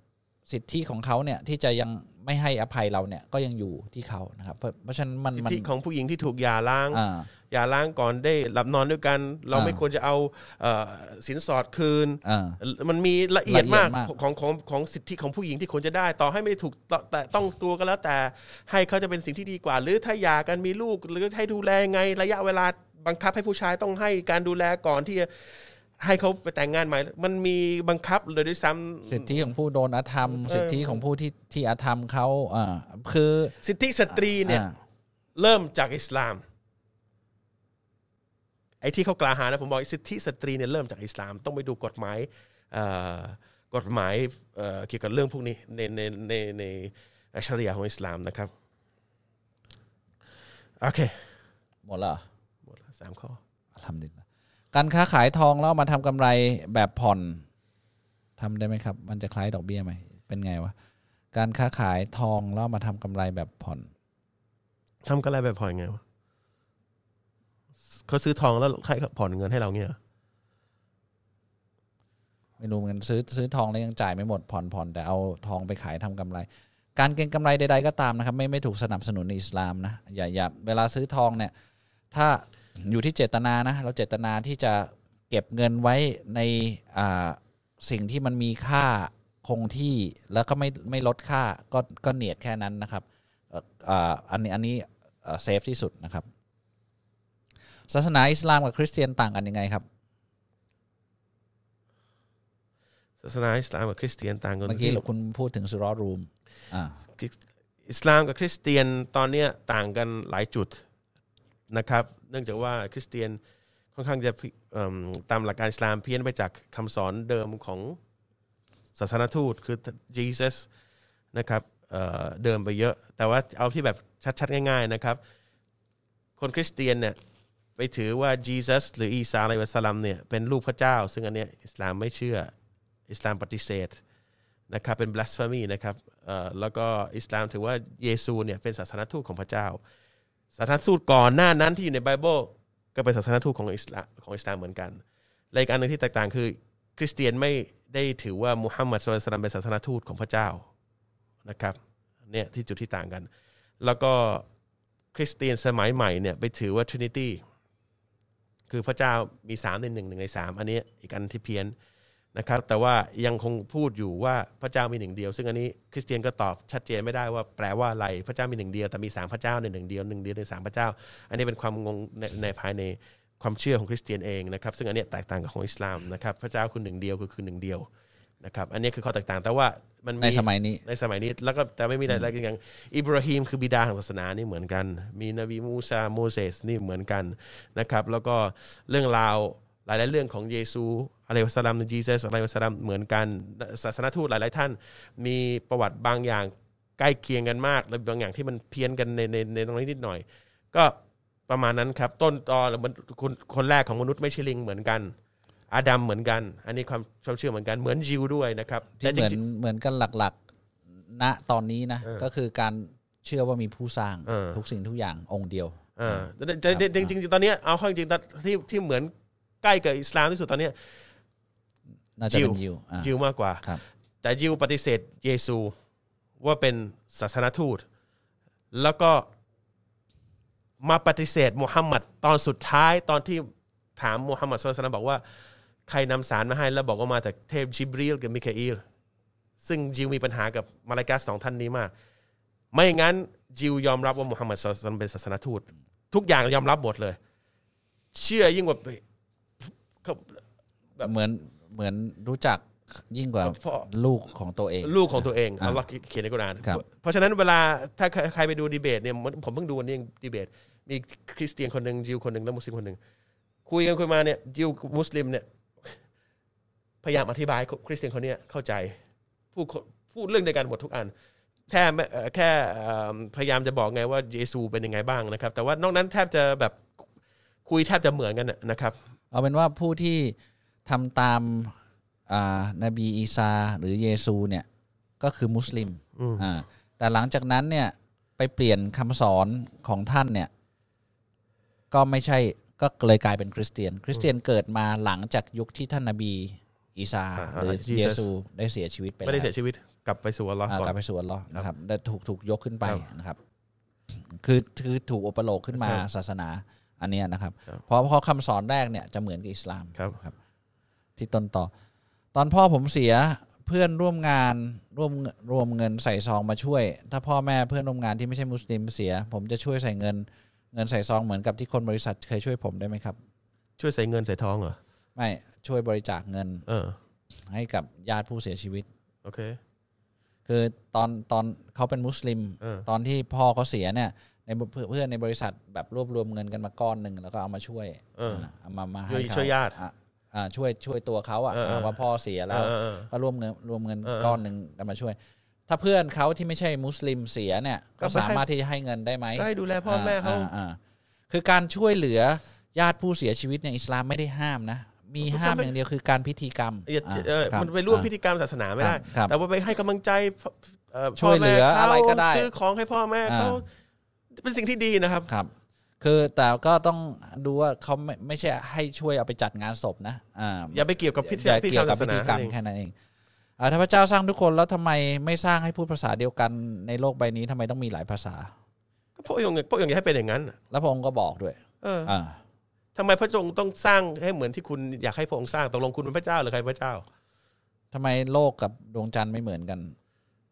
สิทธิของเขาเนี่ยที่จะยัง ไม่ให้อภัยเราเนี่ยก็ยังอยู่ที่เขานะครับ เพราะเพราะฉะนั้นมันสิทมันธิของผู้หญิงที่ถูกหย่าร้างอ่าหย่าร้างก่อนได้หลับนอนด้วยกัน เราอ่าไม่ควรจะเอาเอ่อสินสอดคืนอ่ามันมีละเอียดมากละเอียดมากของของของสิทธิของผู้หญิงที่ควรจะได้ ต่อให้ไม่ได้ถูกตแต่ต้องตัวก็แล้วแต่ ให้เขาจะเป็นสิ่งที่ดีกว่า หรือถ้าหย่ากันมีลูกหรือให้ดูแลยังไงระยะเวลาบังคับให้ผู้ชายต้องให้การดูแลก่อนที่จะ ให้เขาไปแต่งงานใหม่ มันมีบังคับเลยด้วยซ้ำสิทธิของผู้โดนอาธรรมเออสิทธิของผู้ที่ที่อาธรรมเขาอ่าคือสิทธิสตรีเนี่ยอ่าเริ่มจากอิสลาม ไอ้ที่เขากล่าวหานะผมบอกสิทธิสตรีเนี่ยเริ่มจากอิสลาม ต้องไปดูกฎหมายเอ่อกฎหมายเอ่อเกี่ยวกับเรื่องพวกนี้ในในในในชริยาของอิสลามนะครับโอเคหมดแล้วเหรอหมดแล้วสามข้อทำดีนะ การค้าขายทองแล้วเอามาทำกำไรแบบผ่อนทำได้ไหมครับ มันจะคล้ายดอกเบี้ยไหมเป็นไงวะการค้าขายทองแล้วเอามาทำกำไรแบบผ่อนทำกันอะไรแบบผ่อนไงวะเขาซื้อทองแล้วให้ผ่อนเงินให้เราเงี้ยเหรอไม่รู้เหมือนกันซื้อซื้อทองแล้วยังจ่ายไม่หมดผ่อนผ่อนแต่เอาทองไปขายทำกำไร การเก็งกำไรใด ๆ ก็ตามนะครับ ไม่ไม่ถูกสนับสนุนในอิสลามนะอย่าอย่าเวลาซื้อทองเนี่ย ถ้า อยู่ที่เจตนานะ เราเจตนาที่จะเก็บเงินไว้ในอ่าสิ่งที่มันมีค่าคงที่แล้วก็ไม่ไม่ลดค่าก็ก็เนียดแค่นั้นนะครับเอ่ออ่าอันนี้อันนี้เซฟที่สุดนะครับ ศาสนาอิสลามกับคริสเตียนต่างกันยังไงครับ ศาสนาอิสลามกับคริสเตียนต่างกันเมื่อกี้เราคุณพูดถึงสุรอรูมอ่าอิสลามกับคริสเตียนตอนเนี้ยต่างกันหลายจุดนะครับเนื่องจากว่าคริสเตียนค่อนข้างจะตามหลักการอิสลามเพี้ยนไปจากคำสอนเดิมของศาสนทูตคือ Jesus นะครับเเดิมไปเยอะ แต่ว่าเอาที่แบบชัดๆ ง่าย ๆนะครับ คนคริสเตียนเนี่ยไปถือว่า Jesus หรืออีสาอะลัยฮิวะสลลัมเนี่ยเป็นลูกพระเจ้า ซึ่งอันเนี้ยอิสลามไม่เชื่ออิสลามปฏิเสธนะครับเป็น blasphemy นะครับแล้วก็อิสลามถือว่าเยซูเนี่ยเป็นศาสนทูตของพระเจ้า ศาสนทูตก่อนหน้านั้นที่อยู่ในไบเบิลก็เป็นศาสนทูตของอิสลามของอิสลามเหมือนกันและอีกอันหนึ่งที่แตกต่างคือคริสเตียนไม่ได้ถือว่ามุฮัมมัดสุลตัมเป็นศาสนทูตของพระเจ้านะครับเนี่ยที่จุดที่ต่างกัน แล้วก็คริสเตียนสมัยใหม่เนี่ยไปถือว่า Trinity คือพระเจ้ามีสามในหนึ่งหนึ่งในสามอันนี้อีกอันที่เพี้ยน นะครับแต่ว่ายังคงพูดอยู่ว่าพระเจ้ามีหนึ่งเดียว ซึ่งอันนี้คริสเตียนก็ตอบชัดเจนไม่ได้ว่าแปลว่าอะไรพระเจ้ามีหนึ่งเดียวแต่มีสามพระเจ้าในหนึ่งเดียวหนึ่งเดียวในสามพระเจ้า อันนี้เป็นความงงในในภายในความเชื่อของคริสเตียนเองนะครับซึ่งอันเนี้ยแตกต่างกับของอิสลามนะครับพระเจ้าคือหนึ่งเดียวก็คือหนึ่งเดียวนะครับอันนี้คือข้อแตกต่างแต่ว่ามันในสมัยนี้ในสมัยนี้แล้วก็แต่ไม่มีอะไรอย่างอิบราฮิมคือบิดาของศาสนานี่เหมือนกัน มีนบีมูซาโมเสสนี่เหมือนกันนะครับแล้วก็เรื่องราวหลายๆเรื่องของเยซู อะไรวะสลามจีเซสอะไรวะสลามเหมือนกันศาสนทูตหลาย ๆ ท่าน มีประวัติบางอย่างใกล้เคียงกันมากแล้วบางอย่างที่มันเพี้ยนกันในในในตรงนี้นิดหน่อย ก็ประมาณนั้นครับ ต้นตอหรือมันคนคนแรกของมนุษย์ไม่ใช่ลิงเหมือนกัน อาดัมเหมือนกัน อันนี้ความความเชื่อเหมือนกันเหมือนยิวด้วยนะครับที่เหมือนจริงเหมือนกันหลักๆณตอนนี้นะเออก็คือการเชื่อว่ามีผู้สร้างเออทุกสิ่งทุกอย่างองค์เดียวๆอ่าแต่แต่แต่จริงๆตอนเนี้ยเอาเข้าจริงๆตอนที่ที่เหมือนใกล้กับอิสลามที่สุดตอนเนี้ย น่าจะเป็นยิวอ่ายิวมากกว่าครับ แต่ยิวปฏิเสธเยซูว่าเป็นศาสนทูต แล้วก็มาปฏิเสธมุฮัมมัดตอนสุดท้ายตอนที่ถามมุฮัมมัดสุลตัลบอกว่า ใครนำสารมาให้แล้วบอกว่ามาจากเทพจิบรีลกับมิคาอิลซึ่งยิวมีปัญหากับมาลากัสสองท่านนี้มาก ไม่งั้นยิวยอมรับว่ามุฮัมมัดสุลตัลเป็นศาสนทูต ทุกอย่างยอมรับหมดเลย เชื่อยิ่งกว่าเขาแบบเหมือน เหมือนรู้จักยิ่งกว่าพ่อลูกของตัวเอง ลูกของตัวเองอ่าอัลลอฮ์เขียนในกุรอานครับเพราะฉะนั้นเวลาถ้าใครใครไปดูดีเบตเนี่ยผมเพิ่งดูวันนี้ดีเบต มีคริสเตียนคนหนึ่งยิวคนหนึ่งและมุสลิมคนหนึ่งคุยกันคุยมาเนี่ยยิวกับมุสลิมเนี่ยพยายามอธิบายให้คริสเตียนคนเนี้ยเข้าใจพูดพูดเรื่องเดียวกันหมดทุกอัน แค่ไม่เอ่อแค่เอ่อพยายามจะบอกไงว่าเยซูเป็นยังไงบ้างนะครับ แต่ว่านอกนั้นแทบจะแบบคุยแทบจะเหมือนกันน่ะนะครับ เอาเป็นว่าผู้ที่ ทำตามอ่านบีอีซาหรือเยซูเนี่ยก็คือมุสลิมอืมอ่าแต่หลังจากนั้นเนี่ยไปเปลี่ยนคำสอนของท่านเนี่ยก็ไม่ใช่ก็เลยกลายเป็นคริสเตียน คริสเตียนเกิดมาหลังจากยุคที่ท่านนบีอีซาอ่าหรือ Jesus เยซูได้เสียชีวิตไปไม่ได้แล้วเสียชีวิตกลับไปสู่อัลลอฮ์อ่าก่อนกลับไปสู่อัลลอฮ์นะครับได้ถูกถูกยกขึ้นไปครับนะครับ คือคือถูกอุปโลกขึ้นมาครับศาสนาอันเนี้ยนะครับครับ เพราะเพราะคำสอนแรกเนี่ยจะเหมือนกับอิสลามครับ ที่ต้นต่อ ตอนพ่อผมเสียเพื่อนร่วมงานร่วมรวมเงินใส่ซองมาช่วย ถ้าพ่อแม่เพื่อนร่วมงานที่ไม่ใช่มุสลิมเสีย ผมจะช่วยใส่เงินเงินใส่ซองเหมือนกับที่คนบริษัทเคยช่วยผมได้ไหมครับ ช่วยใส่เงินใส่ทองเหรอไม่ช่วยบริจาคเงิน เออ ให้กับญาติผู้เสียชีวิต โอเค คือตอนตอนเขาเป็นมุสลิม เออ ตอนที่พ่อเขาเสียเนี่ย ในเพื่อนเพื่อนในบริษัทแบบรวบรวมเงินกันมาก้อนหนึ่งแล้วก็เอามาช่วยเออเอามามาช่ให้วยเขาช่วยญาติ อะ อ่าช่วยช่วยตัวเขาอะเออเออว่าพ่อเสียแล้วเออเออก็รวมเงินรวมเงินเออเออก้อนหนึ่งกันมาช่วย ถ้าเพื่อนเขาที่ไม่ใช่มุสลิมเสียเนี่ย ก็ก็ไปให้สามารถที่จะให้เงินได้ไหมก็ให้ดูแลพ่อแม่เขา อ่อ่คือการช่วยเหลือญาติผู้เสียชีวิตเนี่ยอิสลามไม่ได้ห้ามนะ มีห้ามอย่างเดียวคือการพิธีกรรมอย่าอ่าเออครับมันไปร่วมอ่าพิธีกรรมศาสนาไม่ได้ครับแต่ว่าไปให้กำลังใจเอ่อช่วยเหลือพ่แม่ขาอะไรก็ได้ซื้อของให้พ่อแม่เขาอ่าเป็นสิ่งที่ดีนะครับ ครับ คือแต่ก็ต้องดูว่าเขาไม่ไม่ใช่ให้ช่วยเอาไปจัดงานศพนะอ่าอย่าไปเกี่ยวกับพิธีอย่าพิธีเกี่กรยรวมกับศาสพินาธีกรรมนั่นเองแค่นั้นเองอ่าถ้าพระเจ้าสร้างทุกคนแล้วทำไมไม่สร้างให้พูดภาษาเดียวกันในโลกใบนี้ทำไมต้องมีหลายภาษา ก็พระองค์พระองค์อยากให้เป็นอย่างนั้นแล้วพระองค์ก็บอกด้วย เอออ่าทำไมพระองค์ต้องสร้างให้เหมือนที่คุณอยากให้พระองค์สร้างตกลงคุณเป็นพระเจ้าหรือใครเป็นพระเจ้าทำไมโลกกับดวงจันทร์ไม่เหมือนกัน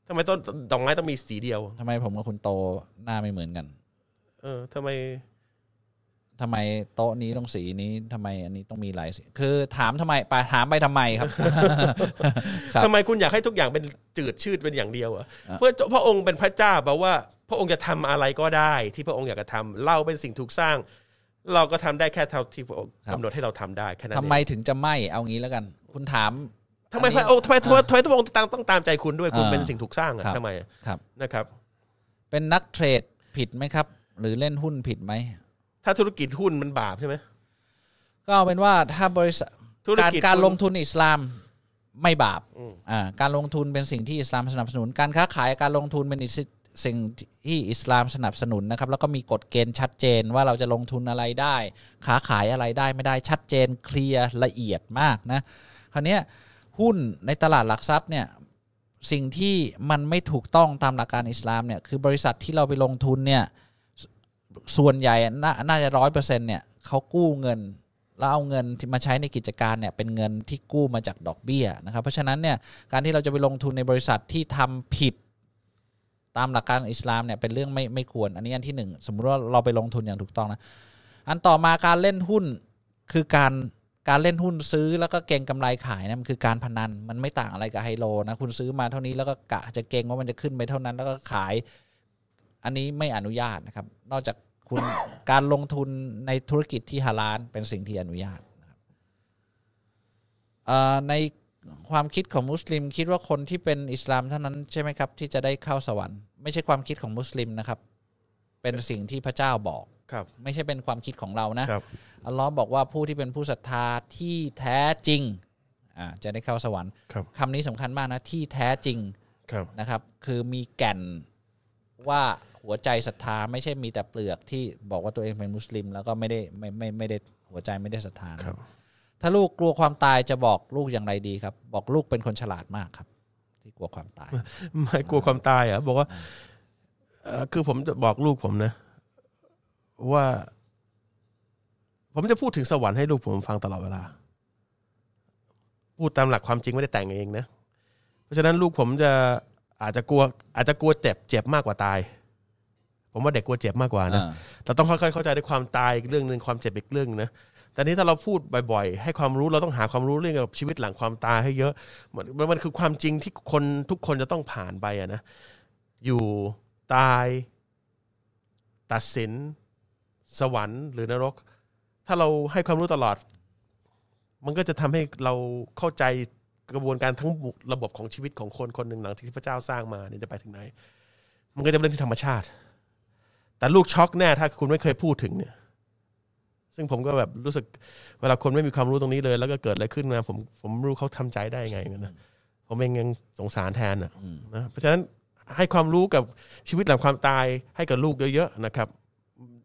ทำไมต้นดอกไม้ต้องมีสีเดียวทำไมผมกับคุณโตหน้าไม่เหมือนกัน เออทำไม ทำไมโต๊ะนี้ต้องสีนี้ทำไมอันนี้ต้องมีหลายสีคือถามทำไมไปถามไปทำไมครับครับทำไมคุณอยากให้ทุกอย่างเป็นจืดชืดเป็นอย่างเดียวอะอะเพื่อพระองค์เป็นพระเจ้าแปลว่า พระองค์จะทำอะไรก็ได้ ที่พระองค์อยากจะทำเราเป็นสิ่งถูกสร้าง เราก็ทำได้แค่เท่าที่พระองค์กำหนดให้เราทำได้แค่นั้นทำเองไมถึงจะไม่เอางี้แล้วกัน คุณถามทำไมพระองค์ทำไมทำไมทำไมพระองค์ต้องต้องตามใจคุณด้วยคุณอ่าเป็นสิ่งถูกสร้างอะครับทำไมอะครับนะครับ เป็นนักเทรดผิดไหมครับ หรือเล่นหุ้นผิดไหม ถ้าธุรกิจหุ้นมันบาปใช่ไหมก็เอาเป็นว่าถ้าบริษัทธุรการกิจการคุณลงทุนอิสลามไม่บาปอืมอ่าการลงทุนเป็นสิ่งที่อิสลามสนับสนุน การค้าขายการลงทุนเป็นอิสสิ่งที่อิสลามสนับสนุนนะครับ แล้วก็มีกฎเกณฑ์ชัดเจนว่าเราจะลงทุนอะไรได้ ค้าขายอะไรได้ไม่ได้ชัดเจนเคลียร์ละเอียดมากนะคราวเนี้ยหุ้นในตลาดหลักทรัพย์เนี่ยสิ่งที่มันไม่ถูกต้องตามหลักการอิสลามเนี่ยคือบริษัทที่เราไปลงทุนเนี่ย ส่วนใหญ่น่านาจะร้อยเปอร์เซ็นเนี่ยเขากู้เงินแล้วเอาเงินที่มาใช้ในกิจการเนี่ยเป็นเงินที่กู้มาจากดอกเบี้ยนะครับเพราะฉะนั้นเนี่ยการที่เราจะไปลงทุนในบริษัทที่ทำผิดตามหลักการอิสลามเนี่ยเป็นเรื่องไม่ไม่ควร อันนี้อันที่หนึ่งสมมุติว่าเราไปลงทุนอย่างถูกต้องนะอันต่อมาการเล่นหุ้นคือการการเล่นหุ้นซื้อแล้วก็เก่งกำไรขายนะมันคือการพนันมันไม่ต่างอะไรกับไฮโลนะคุณซื้อมาเท่านี้แล้วก็กะจะเก่งว่ามันจะขึ้นไปเท่านั้นแล้วก็ขาย อันนี้ไม่อนุญาตนะครับ นอกจากคุณการลงทุนในธุรกิจที่ฮาลาลเป็นสิ่งที่อนุญาตนะครับเอ่อในความคิดของมุสลิม คิดว่าคนที่เป็นอิสลามเท่านั้นใช่ไหมครับ ที่จะได้เข้าสวรรค์ ไม่ใช่ความคิดของมุสลิมนะครับ เป็นสิ่งที่พระเจ้าบอกครับ ไม่ใช่เป็นความคิดของเรานะครับอัลลอฮ์บอกว่าผู้ที่เป็นผู้ศรัทธาที่แท้จริงอ่าจะได้เข้าสวรรค์ครับคำนี้สำคัญมากนะที่แท้จริงครับนะครับ คือมีแก่นว่า หัวใจศรัทธาไม่ใช่มีแต่เปลือกที่บอกว่าตัวเองเป็นมุสลิม แล้วก็ไม่ได้ไม่ไม่ไม่ได้หัวใจไม่ได้ศรัทธานะครับ ถ้าลูกกลัวความตายจะบอกลูกอย่างไรดีครับ บอกลูกเป็นคนฉลาดมากครับ ที่กลัวความตาย ไม่กลัวความตายเหรอะบอกว่าเอ่อคือผมจะบอกลูกผมนะ ว่า ผมจะพูดถึงสวรรค์ให้ลูกผมฟังตลอดเวลา พูดตามหลักความจริงไม่ได้แต่งเองนะ เพราะฉะนั้นลูกผมจะอาจจะกลัว อาจจะกลัวเจ็บเจ็บมากกว่าตาย ผมว่าเด็กกลัวเจ็บมากกว่านะอ่าเราต้องค่อยๆเข้าใจในความตายอีกเรื่องหนึ่งความเจ็บอีกเรื่องหนึ่งนะแต่นี้ถ้าเราพูดบ่อยๆ ให้ความรู้เราต้องหาความรู้เรื่องเกี่ยวกับชีวิตหลังความตายให้เยอะมันมันมันคือความจริงที่คนทุกคนจะต้องผ่านไปอะนะอยู่ตาย ตัดสิน สวรรค์ หรือนรก ถ้าเราให้ความรู้ตลอด มันก็จะทำให้เราเข้าใจกระบวนการทั้งระบบของชีวิตของคนคนหนึ่งหลังที่พระเจ้าสร้างมาเนี่ยจะไปถึงไหน มันก็จะเป็นเรื่องที่ธรรมชาติ แต่ลูกช็อกแน่ถ้าคุณไม่เคยพูดถึงเนี่ย ซึ่งผมก็แบบรู้สึกเวลาคนไม่มีความรู้ตรงนี้เลย แล้วก็เกิดอะไรขึ้นมาผมผมไม่รู้เขาทำใจได้ยังไงเหมือนกันนะผมเองยังสงสารแทนนะอืมนะเพราะฉะนั้นให้ความรู้กับชีวิตหลังความตายให้กับลูกเยอะๆนะครับ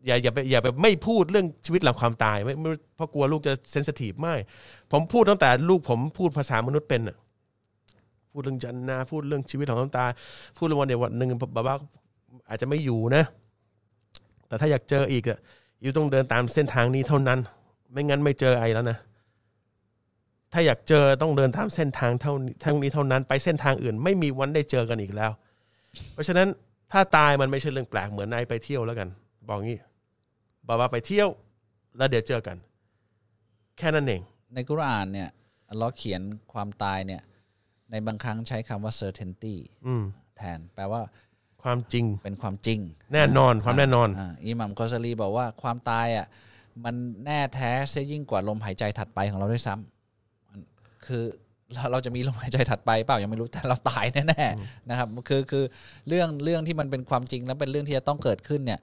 อย่าอย่าไปอย่าไปไม่พูดเรื่องชีวิตหลังความตายไม่ไม่เพราะกลัวลูกจะเซนสทีฟไม่ ผมพูดตั้งแต่ลูกผมพูดภาษามนุษย์เป็นน่ะพูดเรื่องจันนาพูดเรื่องชีวิตของความตาย พูดเรื่องวันเดียววันหนึ่งบาบ้าอาจจะไม่อยู่นะ แต่ถ้าอยากเจออีกอะอยู่ต้องเดินตามเส้นทางนี้เท่านั้น ไม่งั้นไม่เจอไอแล้วนะ ถ้าอยากเจอต้องเดินตามเส้นทางเท่านี้ทางนี้เท่านั้น ไปเส้นทางอื่น ไม่มีวันได้เจอกันอีกแล้ว เพราะฉะนั้นถ้าตายมันไม่ใช่เรื่องแปลกเหมือนนายไปเที่ยวแล้วกัน บอกงี้บอกว่าไปเที่ยวแล้วเดี๋ยวเจอกัน แค่นั้นเอง ในกุรอานเนี่ยอัลเลอฮ์เขียนความตายเนี่ย ในบางครั้งใช้คำว่า certainty อืมแทน แปลว่า ความจริง เป็นความจริง แน่นอนความแน่นอนาอิหมัมกอซาลีบอกว่าความตายอะมันแน่แท้เสียยิ่งกว่าลมหายใจถัดไปของเราด้วยซ้ำมันคือเราเราจะมีลมหายใจถัดไปเปล่ายังไม่รู้แต่เราตายแน่ๆนะครับคือคือเรื่องเรื่องที่มันเป็นความจริงและเป็นเรื่องที่จะต้องเกิดขึ้นเนี่ย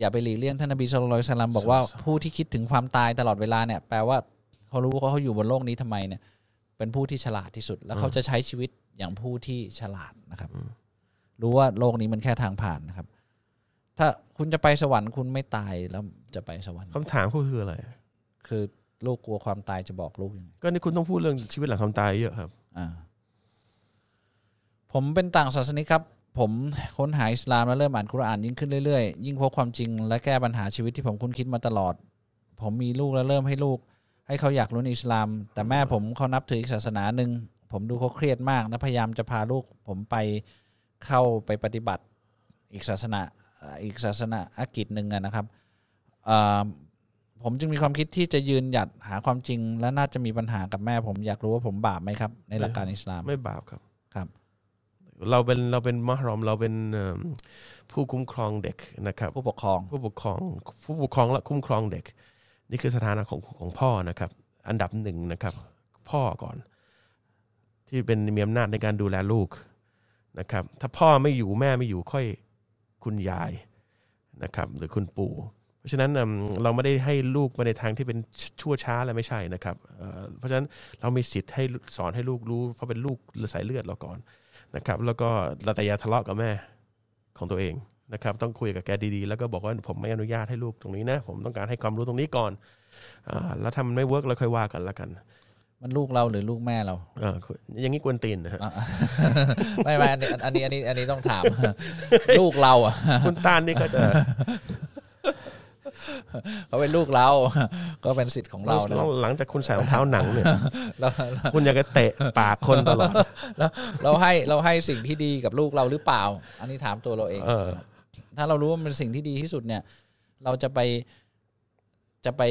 อย่าไปหลีกเลี่ยงท่านนบีสุลต่านสลัมบอกว่าผู้ที่คิดถึงความตายตลอดเวลาเนี่ยแปลว่าเขารู้ว่าเขาอยู่บนโลกนี้ทำไมเนี่ยเป็นผู้ที่ฉลาดที่สุด แล้วเขาจะใช้ชีวิตอย่างผู้ที่ฉลาดนะครับ รู้ว่าโลกนี้มันแค่ทางผ่านนะครับ ถ้าคุณจะไปสวรรค์คุณไม่ตายแล้วจะไปสวรรค์คำถามก็คืออะไร คือลูกกลัวความตายจะบอกลูกยังไงก็นี่คุณต้องพูดเรื่องชีวิตหลังความตายเยอะครับ อ่า ผมเป็นต่างศาสนิกครับ ผมค้นหาอิสลามและเริ่มอ่านคุรอานยิ่งขึ้นเรื่อยๆ ยิ่งพบความจริงและแก้ปัญหาชีวิตที่ผมคุ้นคิดมาตลอด ผมมีลูกแล้วเริ่มให้ลูก ให้เขาอยากรู้ในอิสลาม แต่แม่ผมเขานับถืออีกศาสนาหนึ่งผมดูเขาเครียดมากและพยายามจะพาลูก ผมไป เข้าไปปฏิบัติอีกศาสนาอ่าอีกศาสนาอากิจหนึ่งอะนะครับอ่าผมจึงมีความคิดที่จะยืนหยัดหาความจริง และน่าจะมีปัญหากับแม่ ผมอยากรู้ว่าผมบาปไหมครับ ในหลักการอิสลามไม่บาปครับครับ เราเป็นเราเป็นมหรอมเราเป็นเอิ่มผู้คุ้มครองเด็กนะครับ ผู้ปกครองผู้ปกครองผู้ปกครองและคุ้มครองเด็ก นี่คือสถานะของของพ่อนะครับ อันดับหนึ่งนะครับ พ่อก่อน ที่เป็นมีอำนาจในการดูแลลูก นะครับ ถ้าพ่อไม่อยู่แม่ไม่อยู่ค่อยคุณยายนะครับหรือคุณปู่ เพราะฉะนั้นเราไม่ได้ให้ลูกไปในทางที่เป็นชั่วช้าอะไรไม่ใช่นะครับเพราะฉะนั้นเรามีสิทธิ์ให้สอนให้ลูกรู้ เพราะเป็นลูกสายเลือดเราก่อนนะครับ แล้วก็เราแต่อย่าทะเลาะกับแม่ของตัวเองนะครับ ต้องคุยกับแกดีๆ แล้วก็บอกว่าผมไม่อนุญาตให้ลูกตรงนี้นะ ผมต้องการให้ความรู้ตรงนี้ก่อนอแล้วถ้ามันไม่เวิร์กเราค่อยว่ากันละกัน มันมันลูกเราหรือลูกแม่เราอ่าอย่างนี้กวนตีนนะฮะอะไม่ไม่อันนี้อันนี้อันนี้อันนี้ต้องถาม ลูกเราอะคุณตาลนี่ก็จะเขาเป็นลูกเรา ก็เป็นสิทธิ์ของเรานะหลังจากคุณใส่รองเท้าหนังเนี่ยเราคุณอยากจะเตะปากคนตลอดเราเราให้เราให้สิ่งที่ดีกับลูกเราหรือเปล่า อันนี้ถามตัวเราเองเออถ้าเรารู้ว่ามันเป็นสิ่งที่ดีที่สุดเนี่ย เราจะไปจะไป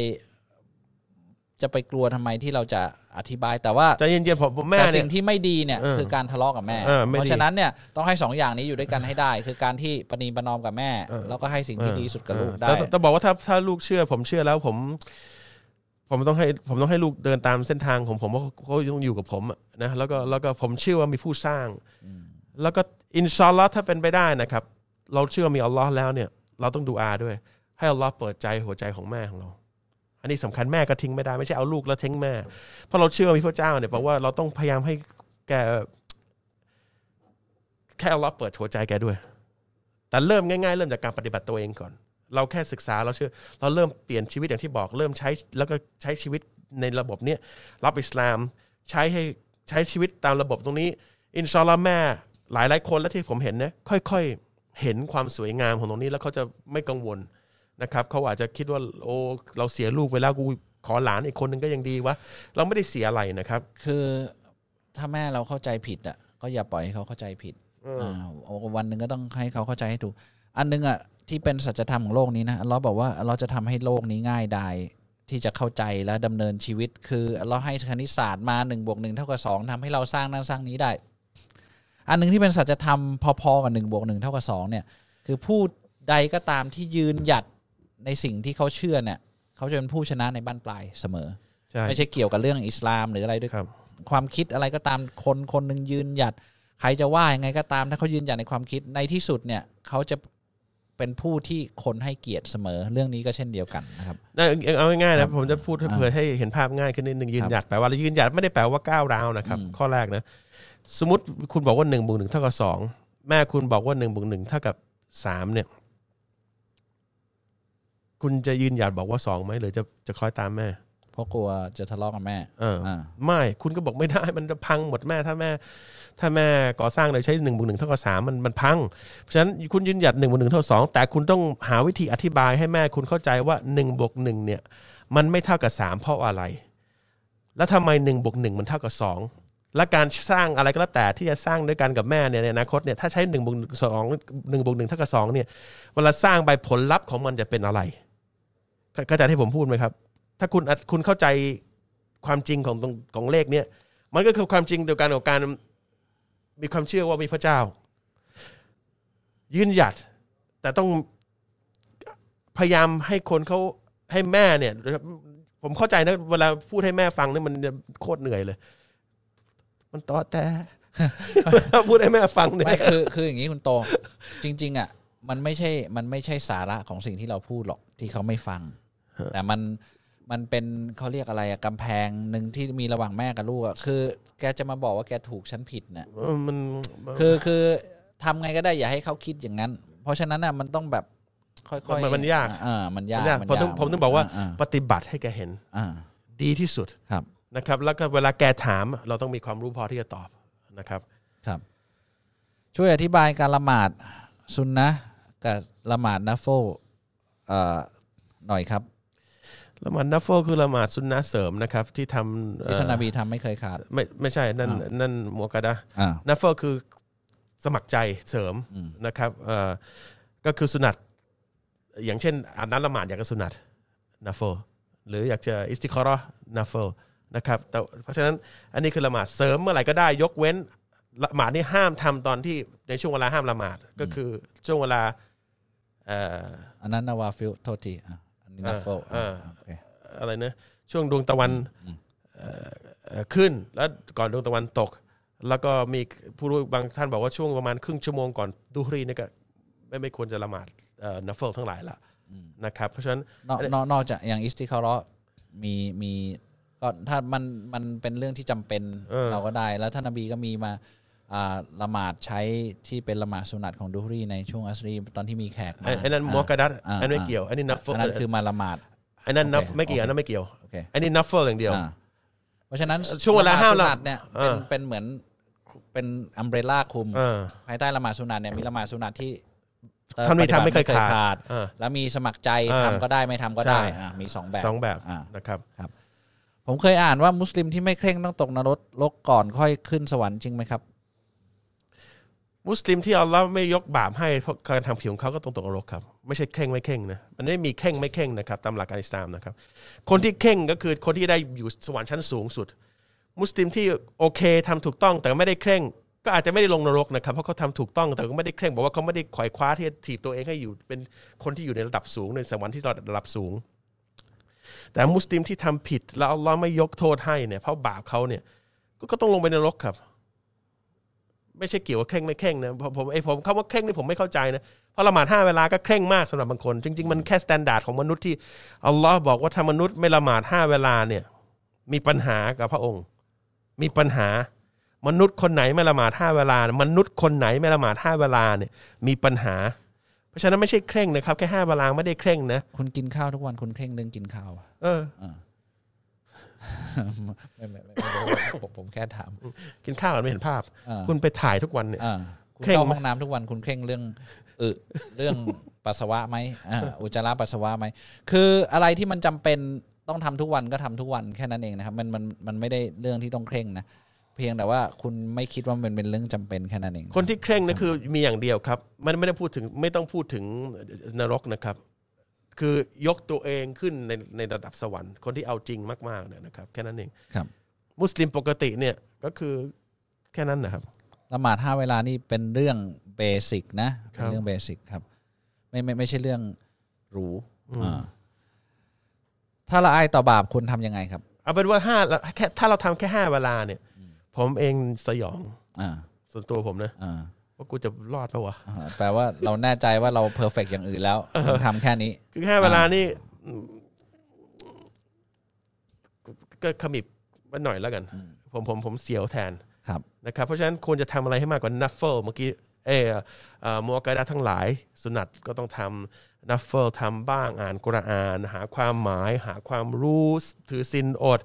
จะไปกลัวทำไมที่เราจะอธิบายแต่ว่าใจเย็นๆผมผมแม่แต่เนี่สิ่ยงที่ไม่ดีเนี่ยเออคือการทะเลาะกับแม่เออไม่ดีเพราะฉะนั้นเนี่ยต้องให้สองอย่างนี้อยู่ด้วยกันให้ได้ คือการที่ประนีประนอมกับแม่เออแล้วก็ให้สิ่งที่ดีที่สุดกับลูกได้แต่แต่บอกว่าถ้าถ้าลูกเชื่อ ผมเชื่อแล้วผม ผมต้องให้ผมต้องให้ลูกเดินตามเส้นทางของผมเพราะเขาต้องอยู่กับผมอะนะแล้วก็แล้วก็ผมเชื่อว่ามีผู้สร้าง แล้วก็อินชาอัลลอฮ์ถ้าเป็นไปได้นะครับ เราเชื่อมีอัลลอฮ์แล้วเนี่ย เราต้องดูอาด้วย ให้อัลลอฮ์เปิดใจหัวใจของแม่ของเรา อันนี้สำคัญแม่ก็ทิ้งไม่ได้ไม่ใช่เอาลูกแล้วทิ้งแม่เพราะเราเชื่อมีพระเจ้าเนี่ยแปลว่าเราต้องพยายามให้แกแค่อัลลอเปิดหัวใจแกด้วย แต่เริ่มง่ายๆ เริ่มจากการปฏิบัติตัวเองก่อน เราแค่ศึกษาเราเชื่อ เราเริ่มเปลี่ยนชีวิตอย่างที่บอก เริ่มใช้แล้วก็ใช้ชีวิตในระบบเนี้ยรับอิสลาม ใช้ให้ใช้ชีวิตตามระบบตรงนี้ อินชอลลอฮ์แม่หลายหลายคนแล้วที่ผมเห็นนะค่อยๆ เห็นความสวยงามของตรงนี้แล้วเขาจะไม่กังวล นะครับเขาอาจจะคิดว่าโอ้เราเสียลูกไปแล้วกูขอหลานอีกคนนึงก็ยังดีวะเราไม่ได้เสียอะไรนะครับ คือถ้าแม่เราเข้าใจผิดอะก็อย่าปล่อยให้เขาเข้าใจผิดเอออ่าวันหนึ่งก็ต้องให้เขาเข้าใจให้ถูก อันหนึงอะที่เป็นสัจธรรมของโลกนี้นะเราบอกว่าเราจะทำให้โลกนี้ง่ายดายที่จะเข้าใจและดำเนินชีวิต คือเราให้คณิตศาสตร์มาหนึ่งบวกหนึ่งเท่ากับสองทำให้เราสร้างนั่นสร้างนี้ได้ อันหนึ่งที่เป็นสัจธรรมพอๆกับหนึ่งบวกหนึ่งเท่ากับสองเนี่ย คือผู้ใดก็ตามที่ยืนหยัด ในสิ่งที่เขาเชื่อเนี่ยเขาจะเป็นผู้ชนะในบ้านปลายเสมอ ใช่ไม่ใช่เกี่ยวกับเรื่องอิสลามหรืออะไรด้วยครับ ความคิดอะไรก็ตามคนคนหนึ่งยืนหยัด ใครจะว่ายังไงก็ตาม ถ้าเขายืนหยัดในความคิดในที่สุดเนี่ยเขาจะเป็นผู้ที่คนให้เกียรติเสมอเรื่องนี้ก็เช่นเดียวกันนะครับนะเอาง่ายๆครันะบผมจะพูดอ่าเพื่อให้เห็นภาพง่ายขึ้นนิดนึงยืคนรับหยัดแปลว่ายืนหยัดไม่ได้แปลว่าก้าวร้าวนะครับอืมข้อแรกนะสมมติคุณบอกว่าหนึ่งบวกหนึ่งเท่ากับสองแม่คุณบอกว่าหนึ่งบวกหนึ่งเท่ากับสามเนี่ย คุณจะยืนหยัดบอกว่าสองไหมหรือจะจะคล้อยตามแม่ เพราะกลัวจะทะเลาะกับแม่เอออ่าไม่คุณก็บอกไม่ได้มันจะพังหมดแม่ถ้าแม่ ถ้าแม่ก่อสร้างโดยใช้หนึ่งบวกหนึ่งเท่ากับสามมันมันพัง เพราะฉะนั้นคุณยืนหยัดหนึ่งบวกหนึ่งเท่ากับสองแต่คุณต้องหาวิธีอธิบายให้แม่คุณเข้าใจว่าหนึ่งบวกหนึ่งเนี่ย มันไม่เท่ากับสามเพราะอะไร แล้วทำไมหนึ่งบวกหนึ่งมันเท่ากับสองและการสร้างอะไรก็แล้วแต่ที่จะสร้างด้วยกันกับแม่เนี่ยในอนาคตเนี่ยถ้าใช้หนึ่งบวกสองหนึ่งบวกหนึ่งเท่ากับสองเนี่ยเวลาสร้างไปผลลัพธ์ของมันจะเป็นอะไร เข้าใจที่ผมพูดไหมครับ ถ้าคุณคุณเข้าใจความจริงของตรงของเลขเนี่ยมันก็คือความจริงเดียวกันกับการมีความเชื่อว่ามีพระเจ้า ยืนหยัด แต่ต้องพยายามให้คนเขาให้แม่เนี่ย ผมเข้าใจนะ เวลาพูดให้แม่ฟังเนี่ยมันโคตรเหนื่อยเลย มันตอแต่พูดให้แม่ฟังเนี่ยไม่คือคืออย่างนี้คุณโต จริง ๆ อะ มันไม่ใช่มันไม่ใช่สาระของสิ่งที่เราพูดหรอกที่เขาไม่ฟัง แต่มันมันเป็นเขาเรียกอะไรอะกำแพงหนึ่งที่มีระหว่างแม่กับลูกอะคือ แกจะมาบอกว่าแกถูกฉันผิดเนี่ยเออมันคือคือทำไงก็ได้อย่าให้เขาคิดอย่างนั้น เพราะฉะนั้นอะมันต้องแบบค่อยๆมันมันยาก อ่ามันยากมันยากผมต้องผมต้องบอกว่าอ่าปฏิบัติให้แกเห็นอ่าดีที่สุดครับนะครับ แล้วก็เวลาแกถาม เราต้องมีความรู้พอที่จะตอบนะครับ ครับ ช่วยอธิบายการละหมาดซุนนะห์กับละหมาดนัฟโฟลเอ่อหน่อยครับ ละหมาดนัฟเฟิลคือละหมาดซุนนะห์เสริมนะครับที่ทำเอ่ที่อท่านนบีทำไม่เคยขาด ไม่ไม่ใช่นั่นอ้าวนั่นมัวกะดะห์อ่านัฟเฟิลคือสมัครใจเสริมอืมนะครับเอ่อก็คือสุนัตอย่างเช่นอาบน้ำละหมาดอยากจะสุนัตนัฟเฟิลหรืออยากจะอิสติคอรอนัฟเฟิลนะครับแต่เพราะฉะนั้นอันนี้คือละหมาดเสริมเมื่อไหร่ก็ได้ยกเว้นละหมาดนี่ห้ามทำตอนที่ในช่วงเวลาห้ามละหมาดก็คือช่วงเวลาเอ่ออันนั้นนาวาฟิลโทษทีอะอั นนี้นัฟโฟลอ่าโอเคอะไรนะช่วงดวงตะวันเอ่อเอ่อขึ้นแล้วก่อนดวงตะวันตก แล้วก็มีผู้รู้บางท่านบอกว่าช่วงประมาณครึ่งชั่วโมงก่อนดูฮรีนี่ก็ไม่ไม่ควรจะละหมาดนัฟเฟิลทั้งหลายละนะครับ เพราะฉะนั้นนอกนอกนอกจากอย่างอิสติคาร์มีมีก็ถ้ามันมันเป็นเรื่องที่จำเป็นเออเราก็ได้ แล้วท่านนบีก็มีมาอ่า ละหมาดใช้ที่เป็นละหมาดสุนัตของดูฮรีในช่วงอัสรีตอนที่มีแขกมาไอ้ไอ้นั้นมัวกระดัดอ่าอันนี้ไม่เกี่ยวอันนี้นัฟเฟิลอันนั้นคือมาละหมาดอันนั้นนัฟโอเคไม่เกี่ยวโอเคอันนั้นไม่เกี่ยวโอเคอันนี้นัฟเฟิลอย่างเดียวอ่าเพราะฉะนั้นช่วงเวลาห้ามละหละมาดสุนัตเนี่ยเอเป็นอเป็นเหมือนเป็น umbrella คลุมเออภายใต้ละหมาดสุนัตเนี่ยมีละหมาดสุนัตที่เอ่อท่านไม่ปฏิบัติทำไม่เคยขาดดเออแล้วมีสมัครใจเออทำก็ได้ไม่ทำก็ได้ใช่อะมีสองแบบสองแบบอ่านะครับ ผมเคยอ่านว่ามุสลิมที่ไม่เคร่งต้องตกนรกลกก่อนค่อยขึ้นสวรรค์จริงไหมครับ มุสลิมที่อัลลอฮ์ไม่ยกบาปให้เพราะการทำผิวของเขาก็ต้องตกนรกครับ ไม่ใช่เคร่งไม่เคร่งนะมันไม่มีเคร่งไม่เคร่งนะครับตามหลักการอิสลามนะครับ คนที่เคร่งก็คือคนที่ได้อยู่สวรรค์ชั้นสูงสุด มุสลิมที่โอเคทำถูกต้องแต่ไม่ได้เคร่ง ก็อาจจะไม่ได้ลงนรกนะครับเพราะเขาทำถูกต้องแต่ก็ไม่ได้เคร่งบอกว่าเขาไม่ได้ไขว่คว้าที่ถีบตัวเองให้อยู่เป็นคนที่อยู่ในระดับสูงในสวรรค์ที่ระดับสูง แต่มุสลิมที่ทำผิดแล้วอัลลอฮ์ไม่ยกโทษให้เนี่ยเพราะบาปเขาเนี่ยก็ต้องลงไปในนรกครับ ไม่ใช่เกี่ยวกับเคร่งไม่เคร่งนะผมผมไอ้ผมคำว่าเคร่งนี่ผมไม่เข้าใจนะเพราะละหมาดห้าเวลาก็เคร่งมากสำหรับบางคน จริง ๆ มันแค่ standard ของมนุษย์ที่อัลลอฮ์บอกว่าถ้ามนุษย์ไม่ละหมาดห้าเวลาเนี่ย มีปัญหากับพระองค์ มีปัญหามนุษย์คนไหนไม่ละหมาดห้าเวลา มนุษย์คนไหนไม่ละหมาดห้าเวลาเนี่ย มีปัญหา เพราะฉะนั้นไม่ใช่เคร่งนะครับ แค่ห้าเวลาไม่ได้เคร่งนะคุณกินข้าวทุกวันคุณเคร่งเรื่องกินข้าวอะเออ ไม่ไม่ไม่ผมผมแค่ถาม กินข้าวกันไม่เห็นภาพ คุณไปถ่ายทุกวันเนี่ยคุณเข่งเข้าห้องน้ำทุกวันคุณเคร่งเรื่องอึเรื่องปัสสาวะไหมอุจจาระปัสสาวะไหมคืออะไรที่มันจำเป็นต้องทำทุกวันก็ทำทุกวันแค่นั้นเองนะครับ มันมันมันไม่ได้เรื่องที่ต้องเคร่งนะเพียงแต่ว่าคุณไม่คิดว่ามันเป็นเรื่องจำเป็นแค่นั้นเอง คนที่เคร่งนะคือมีอย่างเดียวครับ มันไม่ได้พูดถึงไม่ต้องพูดถึงนรกนะครับ คือยกตัวเองขึ้นในในระดับสวรรค์คนที่เอาจริงมากๆเนี่ยนะครับ แค่นั้นเองครับ มุสลิมปกติเนี่ยก็คือแค่นั้นนะครับละหมาดห้าเวลานี่เป็นเรื่องเบสิกนะครัเป็นบเรื่องเบสิกครับ ไม่ไม่ไม่ใช่เรื่องหรูอ่าถ้าละอายต่อบาปคุณทำยังไงครับ เอาเป็นว่าห้าแค่ถ้าเราทำแค่ห้าเวลาเนี่ย ผมเองสยอง อ่า ส่วนตัวผมนะอ่า ว่ากูจะรอดปะวะอ่าแปลว่าเราแน่ใจว่าเราเพอร์เฟกอย่างอื่นแล้วถึงทำแค่นี้ คือห้าเวลานี่อืมก็ขมิบมาหน่อยแล้วกัน ผมผมผมเสียวแทนครับนะครับเพราะฉะนั้นควรจะทำอะไรให้มากกว่านัฟเฟิลเมื่อกี้เออเอ่อมัวกะดะทั้งหลาย สุนัตก็ต้องทำนัฟเฟิลทำบ้างอ่านกุรอาน หาความหมาย หาความรู้ถือศีลอด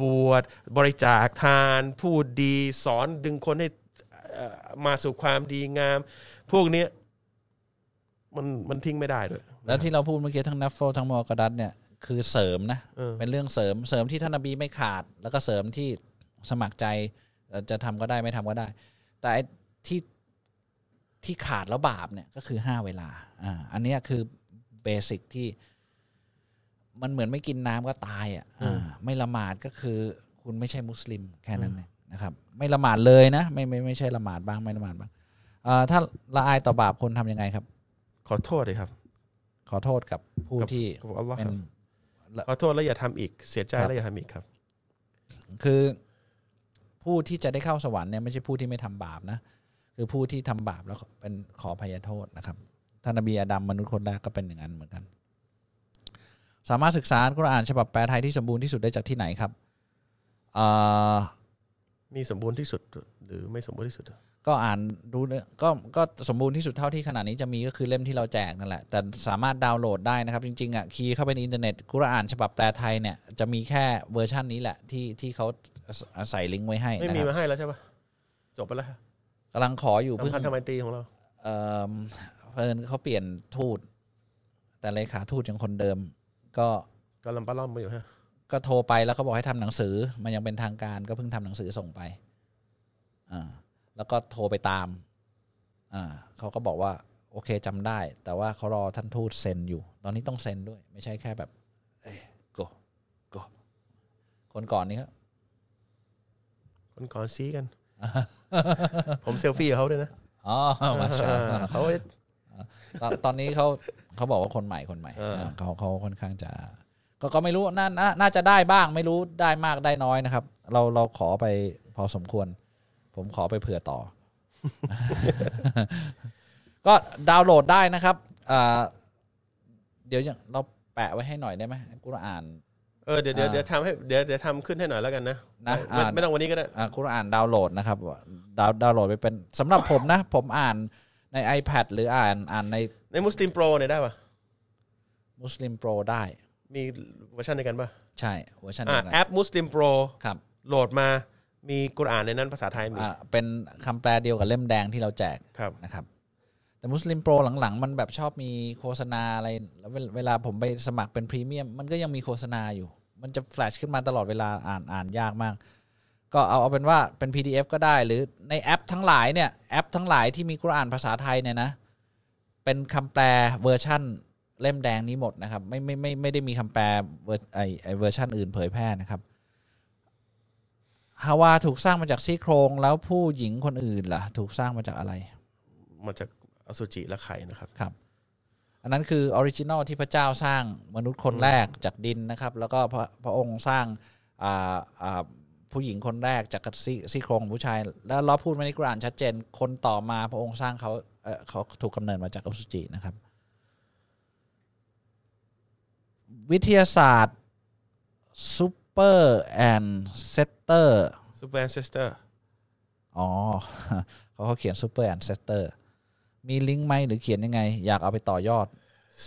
บวชบริจาคทาน พูดดี สอนดึงคนให้เอ่อ มาสู่ความดีงาม พวกเนี้ยมันมันทิ้งไม่ได้ด้วยแล้วที่เราพูดเมื่อกี้ทั้งนัฟเฟิลทั้งมอกระดัตเนี่ยคือเสริมนะเออเป็นเรื่องเสริมเสริมที่ท่านนบีไม่ขาด แล้วก็เสริมที่สมัครใจเอ่อจะทำก็ได้ไม่ทำก็ได้ แต่ไอ้ที่ที่ขาดแล้วบาปเนี่ยก็คือห้าเวลาอ่าอันเนี้ยคือเบสิกที่ มันเหมือนไม่กินน้ำก็ตายอะอ่าไม่ละหมาดก็คือคุณไม่ใช่มุสลิมแค่นั้นเอง นะครับไม่ละหมาดเลยนะไม่ไม่ไม่ใช่ละหมาดบ้างไม่ละหมาดบ้างอ่าถ้าละอายต่อบาปคุณทำยังไงครับ ขอโทษเลยครับ ขอโทษกับผู้กับที่กับอัลลอฮ์เป็นครับขอโทษแล้วอย่าทำอีกเสียใจครับแล้วอย่าทำอีกครับ คือผู้ที่จะได้เข้าสวรรค์เนี่ยไม่ใช่ผู้ที่ไม่ทำบาปนะคือผู้ที่ทำบาปแล้วเป็นขอพยโทษนะครับท่านนบีอาดัมมนุษย์คนแรกก็เป็นอย่างนั้นเหมือนกัน สามารถศึกษาอัลกุรอานฉบับแปลไทยที่สมบูรณ์ที่สุดได้จากที่ไหนครับเอ่อ มีสมบูรณ์ที่สุดหรือไม่สมบูรณ์ที่สุด ก็อ่านดูเนี่ยก็ก็สมบูรณ์ที่สุดเท่าที่ขณะนี้จะมีก็คือเล่มที่เราแจกนั่นแหละ แต่สามารถดาวน์โหลดได้นะครับ จริงๆอะ key เข้าไปในอินเทอร์เน็ตกุรอานฉบับแปลไทยเนี่ยจะมีแค่เวอร์ชันนี้แหละที่ที่เขาใส่ลิงก์ไว้ให้ไม่นะมีครับมาให้แล้วใช่ปะจบไปแล้วกำลังขออยู่สัมเพิ่งพันธไมตรีของเราเอ่อเพิ่นเขาเปลี่ยนทูตแต่เลขาทูตยังคนเดิม ก็ก็ลำปะล่อมมาอยู่ฮะ ก็โทรไปแล้วเขาบอกให้ทำหนังสือ มันยังเป็นทางการก็เพิ่งทำหนังสือส่งไปอ่าแล้วก็โทรไปตามอ่าเขาก็บอกว่าโอเคจำได้ แต่ว่าเขารอท่านทูตเซ็นอยู่ ตอนนี้ต้องเซ็นด้วย ไม่ใช่แค่แบบเอ้ยโกโกคนก่อนนี้ครับคนก่อนซีกัน ผมเซลฟี่กับเขาด้วยนะอ๋อมาชาอัลลอฮ์เขาตอนตอนนี้เขาเขาบอกว่าคนใหม่คนใหม่เออาเขาเขาค่อนข้างจะ ก็ก็ไม่รู้น่าน่าน่าจะได้บ้าง ไม่รู้ได้มากได้น้อยนะครับ เราเราขอไปพอสมควร ผมขอไปเผื่อต่อ ก็ดาวน์โหลดได้นะครับอ่าเดี๋ยวอย่างเราแปะไว้ให้หน่อยได้ไหมกุรอาน เออเดี๋ยวเดี๋ยวอ่าเดี๋ยวทำให้เดี๋ยวเดี๋ยวทำขึ้นให้หน่อยแล้วกันนะนะไม่อ่า ไม่ต้องวันนี้ก็ได้ อ่ากุรอานดาวน์โหลดนะครับดาวดาวน์โหลดไปเป็นสำหรับผมนะ ผมอ่านใน iPad หรืออ่านอ่านในใน Muslim Pro เนี่ยได้ปะ Muslim Pro ได้ มีเวอร์ชันในกันปะใช่เวอร์ชันอ่าเดียวกันแอป Muslim Pro ครับโหลดมามีกุรอานในนั้นภาษาไทยมี อ่าเป็นคำแปลเดียวกับเล่มแดงที่เราแจกครับ นะครับ แต่ Muslim Pro หลังๆ มันแบบชอบมีโฆษณาอะไรแล้วเวลเวลาผมไปสมัครเป็นพรีเมียม มันก็ยังมีโฆษณาอยู่ มันจะแฟลชขึ้นมาตลอดเวลาอ่านอ่านยากมาก ก็เอาเอาเป็นว่าเป็น PDF ก็ได้ หรือในแอปทั้งหลายเนี่ยแอปทั้งหลายที่มีกุรอานภาษาไทยเนี่ยนะ เป็นคำแปลเวอร์ชั่น เล่มแดงนี้หมดนะครับ ไม่ไม่ไม่ไม่ได้มีคำแปล ver ไอไอเวอร์ชันอื่นเผยแพร่นะครับฮาวาถูกสร้างมาจากซี่โครงแล้วผู้หญิงคนอื่นล่ะ ถูกสร้างมาจากอะไร มาจากอสุจิและไข่นะครับครับ อันนั้นคือ original ที่พระเจ้าสร้างมนุษย์คนแรกจากดินนะครับ แล้วก็พระพระองค์สร้างอ่าอ่าผู้หญิงคนแรกจากซี่ซี่โครงของผู้ชาย แล้วเราพูดมาในกุรอานชัดเจนคนต่อมาพระองค์สร้างเขาเอ่อเขาถูกกำเนิดมาจากอสุจินะครับ วิทยาศาสตร์ super ancestor super ancestorอ๋อเขาเขาเขียน super ancestor มีลิงก์ไหมหรือเขียนยังไง อยากเอาไปต่อยอด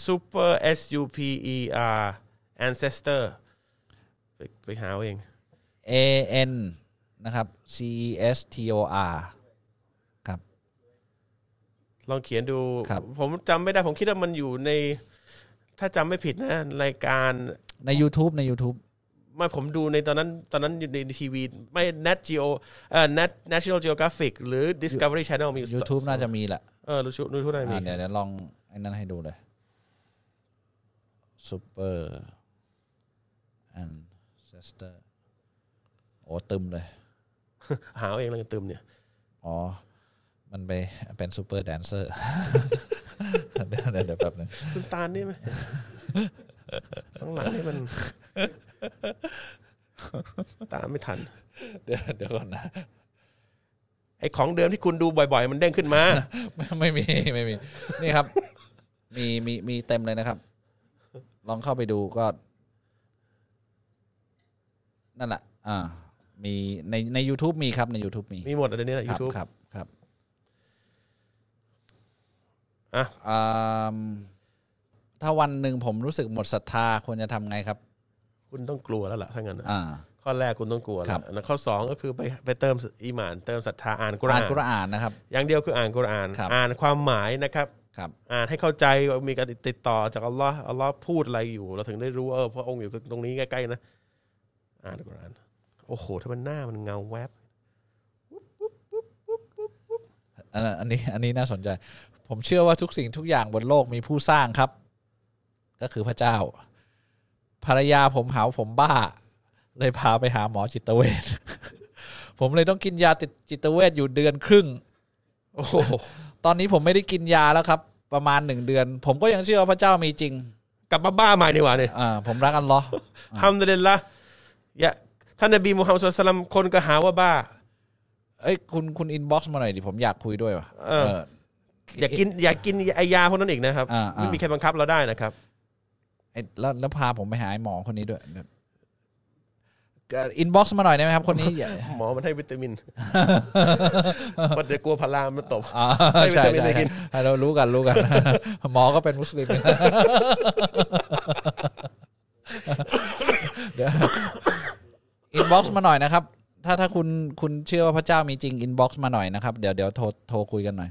super S U P E R ancestor ไปไปหาเอาเอง A N นะครับ C E S T O R ครับ ลองเขียนดูครับผมจำไม่ได้ผมคิดว่ามันอยู่ใน ถ้าจำไม่ผิดนะ รายการใน YouTube ใน YouTube ไม่ผมดูในตอนนั้นตอนนั้นอยู่ในทีวี ไม่ Nat Geo เอ่อ Nat National Geographic หรือ Discovery Channel มี YouTube น่าจะมีแหละเออรู้ชูรู้ทุกได้มีอ่าเดี๋ยวเดี๋ยวลองไอ้นั่นให้ดูเลย Super Ancestor โอ้ตึมเลย หาเอาเองแล้วกันตึมเนี่ย อ๋อ มันไปเป็นซูเปอร์แดนเซอร์เดี๋ยวเดี๋ยวเดี๋ยวแป๊บนึงคุณตาลนี่ไหมข้างหลังนี่มันตามไม่ทัน เดี๋ยวเดี๋ยวก่อนนะไอของเดิมที่คุณดูบ่อย ๆ มันเด้งขึ้นมา ไม่ไม่มีไม่มี นี่ครับ มีมีมีเต็มเลยนะครับ ลองเข้าไปดูก็ นั่นแหละอ่า มีในใน YouTube มีครับใน YouTube มีมีหมดอะไรเนี่ยคยูรับทูบครับครับ อะอ่าถ้าวันหนึ่งผมรู้สึกหมดศรัทธาควรจะทำไงครับ คุณต้องกลัวแล้วล่ะถ้างั้นนะอ่า ข้อแรกคุณต้องกลัวคแล้รัวบแล้วข้อสองก็คือไปไปเติมอีหมาน เติมศรัทธาอ่านกุรอ่าอานนกุรอานนะครับ อย่างเดียวคืออ่านกุรอาน ครับ อ่านความหมายนะครับ ครับ อ่านให้เข้าใจว่ามีการติดต่อจากอัลลอฮ์อัลลอฮ์พูดอะไรอยู่ เราถึงได้รู้ว่าเออพระองค์อยู่ตรงนี้ใกล้ๆนะ อ่านกุรอานโอ้โหถ้ามันหน้ามันเงาแวบ อันนั้นอันนี้อันนี้น่าสนใจ ผมเชื่อว่าทุกสิ่งทุกอย่างบนโลกมีผู้สร้างครับ ก็คือพระเจ้า ภรรยาผมหาว่าผมบ้า เลยพาไปหาหมอจิตเวชผมเลยต้องกินยาติดจิตเวชอยู่เดือนครึ่ง โอ้โหตอนนี้ผมไม่ได้กินยาแล้วครับ ประมาณหนึ่งเดือน ผมก็ยังเชื่อว่าพระเจ้ามีจริง กลับมาบ้าใหม่ดีกว่าเนี่ยอ่าผมรักอัลลอฮ์ อัลฮัมดุลิลละฮ์อย่าท่านนบีมุฮัมมัดสุลตัลลัมคนก็หาว่าบ้า เอ้ยคุณคุณ inbox มาหน่อยดิผมอยากคุยด้วยว่ะเออ อย่ากินอย่ากินไอยาพวกนั้นอีกนะครับอ่าอ่า ไม่มีใครบังคับเราได้นะครับ ไอ้แล้วแล้วพาผมไปหาไอ้หมอคนนี้ด้วย inbox มาหน่อยได้ไหมครับ คนนี้อย่า หมอมันให้วิตามินเพราะเดี๋ยวกลัวพารามมันตบ อ่าให้วิใช่ตามินใช่ไปกิน ใช่เรารู้กันรู้กัน หมอก็เป็นมุสลิมเดี๋ยว inbox มาหน่อยนะครับ ถ้าถ้าคุณคุณเชื่อว่าพระเจ้ามีจริง inbox มาหน่อยนะครับ เดี๋ยวเดี๋ยวโทรโทรคุยกันหน่อย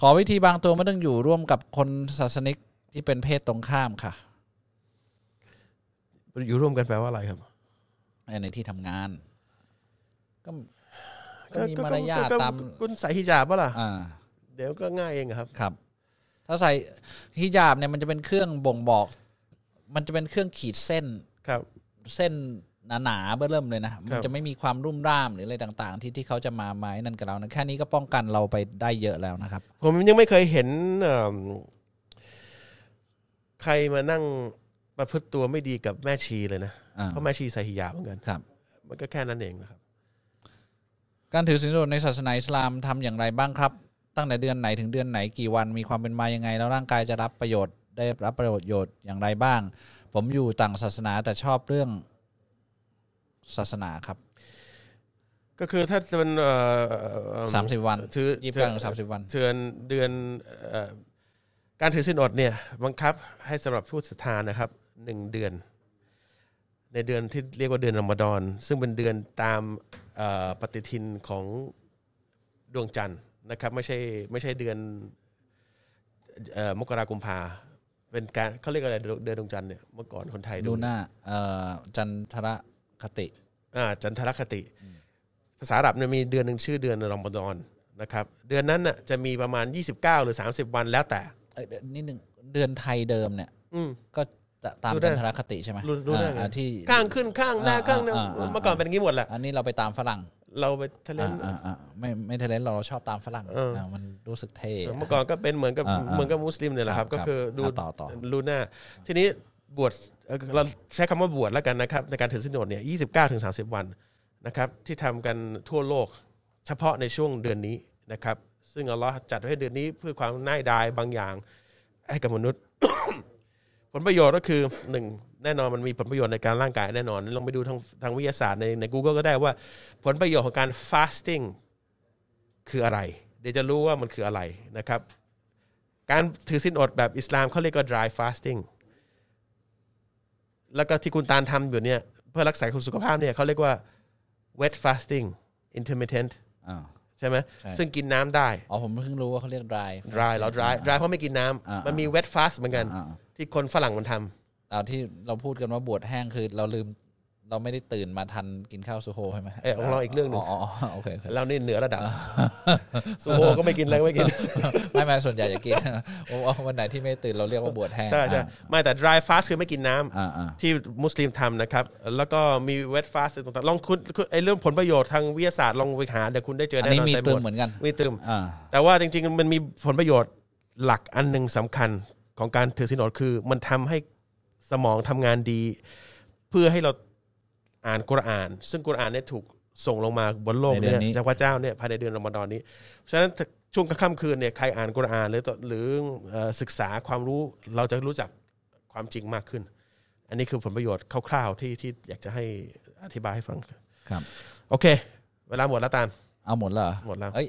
ขอวิธีบางตัวไม่ต้องอยู่ร่วมกับคนศาสนิกที่เป็นเพศตรงข้ามค่ะ อยู่ร่วมกันแปลว่าอะไรครับในที่ทำงาน ก็ก็มีก็มารยาทก็ก็ตามคุณใส่ฮิญาบปะล่ะอ่าเดี๋ยวก็ง่ายเองอะครับครับ ถ้าใส่ฮิญาบเนี่ยมันจะเป็นเครื่องบ่งบอก มันจะเป็นเครื่องขีดเส้นครับ เส้น หนาๆเบื้อเริ่มเลยนะคมัรันบจะไม่มีความรุ่มร่ามหรืออะไรต่าง ๆ ที่ที่เขาจะมาไม้นั่นกับเรานะแค่นี้ก็ป้องกันเราไปได้เยอะแล้วนะครับ ผมยังไม่เคยเห็นเอิ่มใครมานั่งประพฤติตัวไม่ดีกับแม่ชีเลยนะอ่าเพราะแม่ชีใส่ฮิญาบเหมือนกันครับ มันก็แค่นั้นเองนะครับการถือศีลอดในศาสนาอิสลามทำอย่างไรบ้างครับ ตั้งแต่เดือนไหนถึงเดือนไหนกี่วันมีความเป็นมายังไง แล้วร่างกายจะรับประโยชน์ได้รับประโยชน์อย่างไรบ้าง ผมอยู่ต่างศาสนาแต่ชอบเรื่อง ศาสนาครับ ก็คือถ้าจะเป็นเอ่อเอิ่มสามสิบวันถือยี่สิบเก้าถึงสามสิบวันเดือนเดือนเอ่อการถือศีลอดเนี่ยบังคับให้สำหรับผู้ศรัทธานะครับหนึ่งเดือน ในเดือนที่เรียกว่าเดือนรอมฎอน ซึ่งเป็นเดือนตามเอ่อปฏิทินของดวงจันทร์นะครับ ไม่ใช่ไม่ใช่เดือนเอ่อมกรากุมภาเป็นการเขาเรียกอะไรเดือนดวงจันทร์เนี่ยเมื่อก่อนคนไทยดูหน้าเอ่อจันทร คติอ่าจันทรคติ ภาษาอาหรับเนี่ยมีเดือนหนึ่งชื่อเดือนรอมฎอนนะครับ เดือนนั้นน่ะจะมีประมาณ 29 หรือ 30 วันแล้วแต่เอ้ยเดี๋ยวนิดหนึ่งเดือนไทยเดิมเนี่ย อืม ก็จะตามรู้ได้จันทรคติใช่ไหมรู้รู้ได้ไง อ่าที่ ข้างขึ้นข้างหน้าอ่าข้างหน้าอ่าอ่า เมื่อก่อนเป็นอย่างนี้หมดแหละอันนี้เราไปตามฝรั่งเราไปทะเล อ่าอ่าอ่าไม่ไม่ทะเลนเราชอบตามฝรั่งเอออ่ามันรู้สึกเท่ เมื่อก่อนก็เป็นเหมือนกับอ่าอ่าเหมือนกับมุสลิมเนี่ยแหละครับ ครับก็คือดูอ่าต่อต่อ ลูน่าทีนี้บวช เราใช้คำว่าบวชแล้วกันนะครับในการถือสินอดเนี่ย29ถึง30วันนะครับที่ทำกันทั่วโลกเฉพาะในช่วงเดือนนี้นะครับ ซึ่งอัลลอฮ์จัดไว้เดือนนี้เพื่อความน่ายดายบางอย่างให้กับมนุษย์ ผลประโยชน์ก็คือหนึ่งแน่นอนมันมีผลประโยชน์ในการร่างกายแน่นอนลองไปดูทางทางวิทยาศาสตร์ในใน Google ก็ได้ว่าผลประโยชน์ของการ fasting คืออะไร เดี๋ยวจะรู้ว่ามันคืออะไรนะครับ การถือศีลอดแบบอิสลามเขาเรียกว่า dry fasting แล้วก็ที่คุณตาลทำอยู่เนี่ยเพื่อรักษาสุขภาพเนี่ยเขาเรียกว่า wet fasting intermittent อ่า ใช่ไหมใช่ ซึ่งกินน้ำได้ อ๋อผมเพิ่งรู้ว่าเขาเรียก dry dry แล้ว dry dry เพราะไม่กินน้อ่าำมันมี wet fast เหมือนกันอ่า ที่คนฝรั่งมันทำ เอาที่เราพูดกันว่าบวชแห้งคือเราลืม เราไม่ได้ตื่นมาทันกินข้าวซูโฮใช่ไหมเออของเราอีกเรื่องหนึ่งอ๋ออ๋อโอเคโอเคเรานี่เหนือระดับซูโฮก็ไม่กินอะไรก็ไม่กินไม่ไม่ส่วนใหญ่จะกินโอ้วันไหนที่ไม่ตื่นเราเรียกว่าบวชแห้งใช่ใช่อ่าไม่แต่ dry fast คือไม่กินน้ำอ่าอ่าที่มุสลิมทำนะครับ แล้วก็มี wet fast ต่างๆลองคุณคุณไอเรื่องผลประโยชน์ทางวิทยาศาสตร์ลองไปหาเดี๋ยวคุณได้เจออันแน่นี้นอนมีต็ตึมหดเหมือนกันมีตึมอ่าแต่ว่าจริงๆมันมีผลประโยชน์หลักอันหนึ่งสำคัญของการถือศีลอดคือ มันทำให้สมองทำงานดี เพื่อให้เรา อ่านกุรอาน ซึ่งกุรอานเนี่ยถูกส่งลงมาบนโลกในเดืเนี่อนนี้ยจากพระเจ้าเนี่ยภายในเดือนรอมฎอนนี้ฉะนั้นช่วงค่ำคืนเนี่ยใครอ่านกุรอานหรือหรือเอ่อศึกษาความรู้เราจะรู้จักความจริงมากขึ้น อันนี้คือผลประโยชน์คร่าวๆที่ที่อยากจะให้อธิบายให้ฟังครับ โอเค เวลาหมดแล้วตามเอาหมดแล้วเหรอหมดแล้วเอ้ย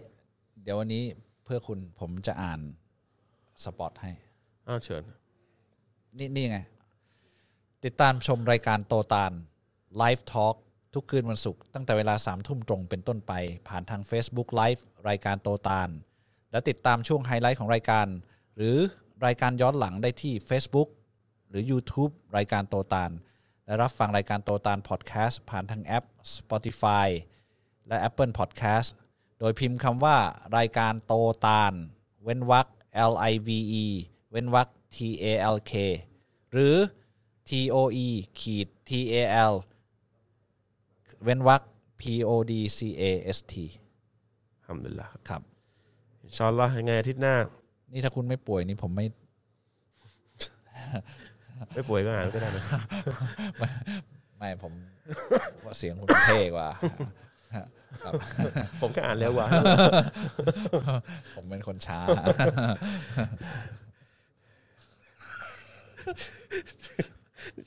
เดี๋ยววันนี้เพื่อคุณผมจะอ่าน spot ให้อ้าวเชิญนี่นี่ไงติดตามชมรายการโตตาล Live Talk ทุกคืนวันศุกร์ตั้งแต่เวลาสามทุ่มตรงเป็นต้นไป ผ่านทาง Facebook Live รายการโตตาล และติดตามช่วงไฮไลท์ของรายการ หรือรายการย้อนหลังได้ที่ Facebook หรือ YouTube รายการโตตาล และรับฟังรายการโตตาลพอดแคสต์ผ่านทางแอป Spotify และ Apple Podcast โดยพิมพ์คำว่ารายการโตตาล เว้นวรรค L I V E เว้นวรรค T A L K หรือ T O E ขีด T A L เว้นวรรค P O D C A S T ทำดุลิลละครับอินชาอัลลอฮ์ยังไงอาทิตย์หน้า นี่ถ้าคุณไม่ป่วยนี่ผมไม่ ไม่ป่วยก็อ่านก็ได้นะไม่ผมว่าเสียงคุณเท่กว่าครับผมก็อ่านแล้วว่ะผมเป็นคนช้า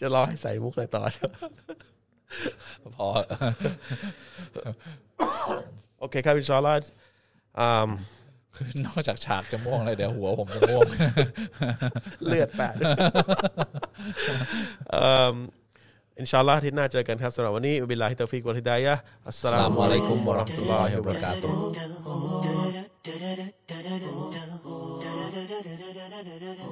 จะรอให้ใส่มุกอะไรต่อ พอ โอเคครับอินชาอลาอคือนอกจากฉากจะม่วงเลยเดี๋ยวหัวผมจะม่วง เลือดแปดอินชาอัลลอฮ์ที่น่าเจอกันครับสำหรับวันนี้บิลลาฮิตฟิกวัลฮิดายะอัสสลามุอะลัยกุมวะราะห์มะตุลลอฮิวะบะเราะกาตุฮ์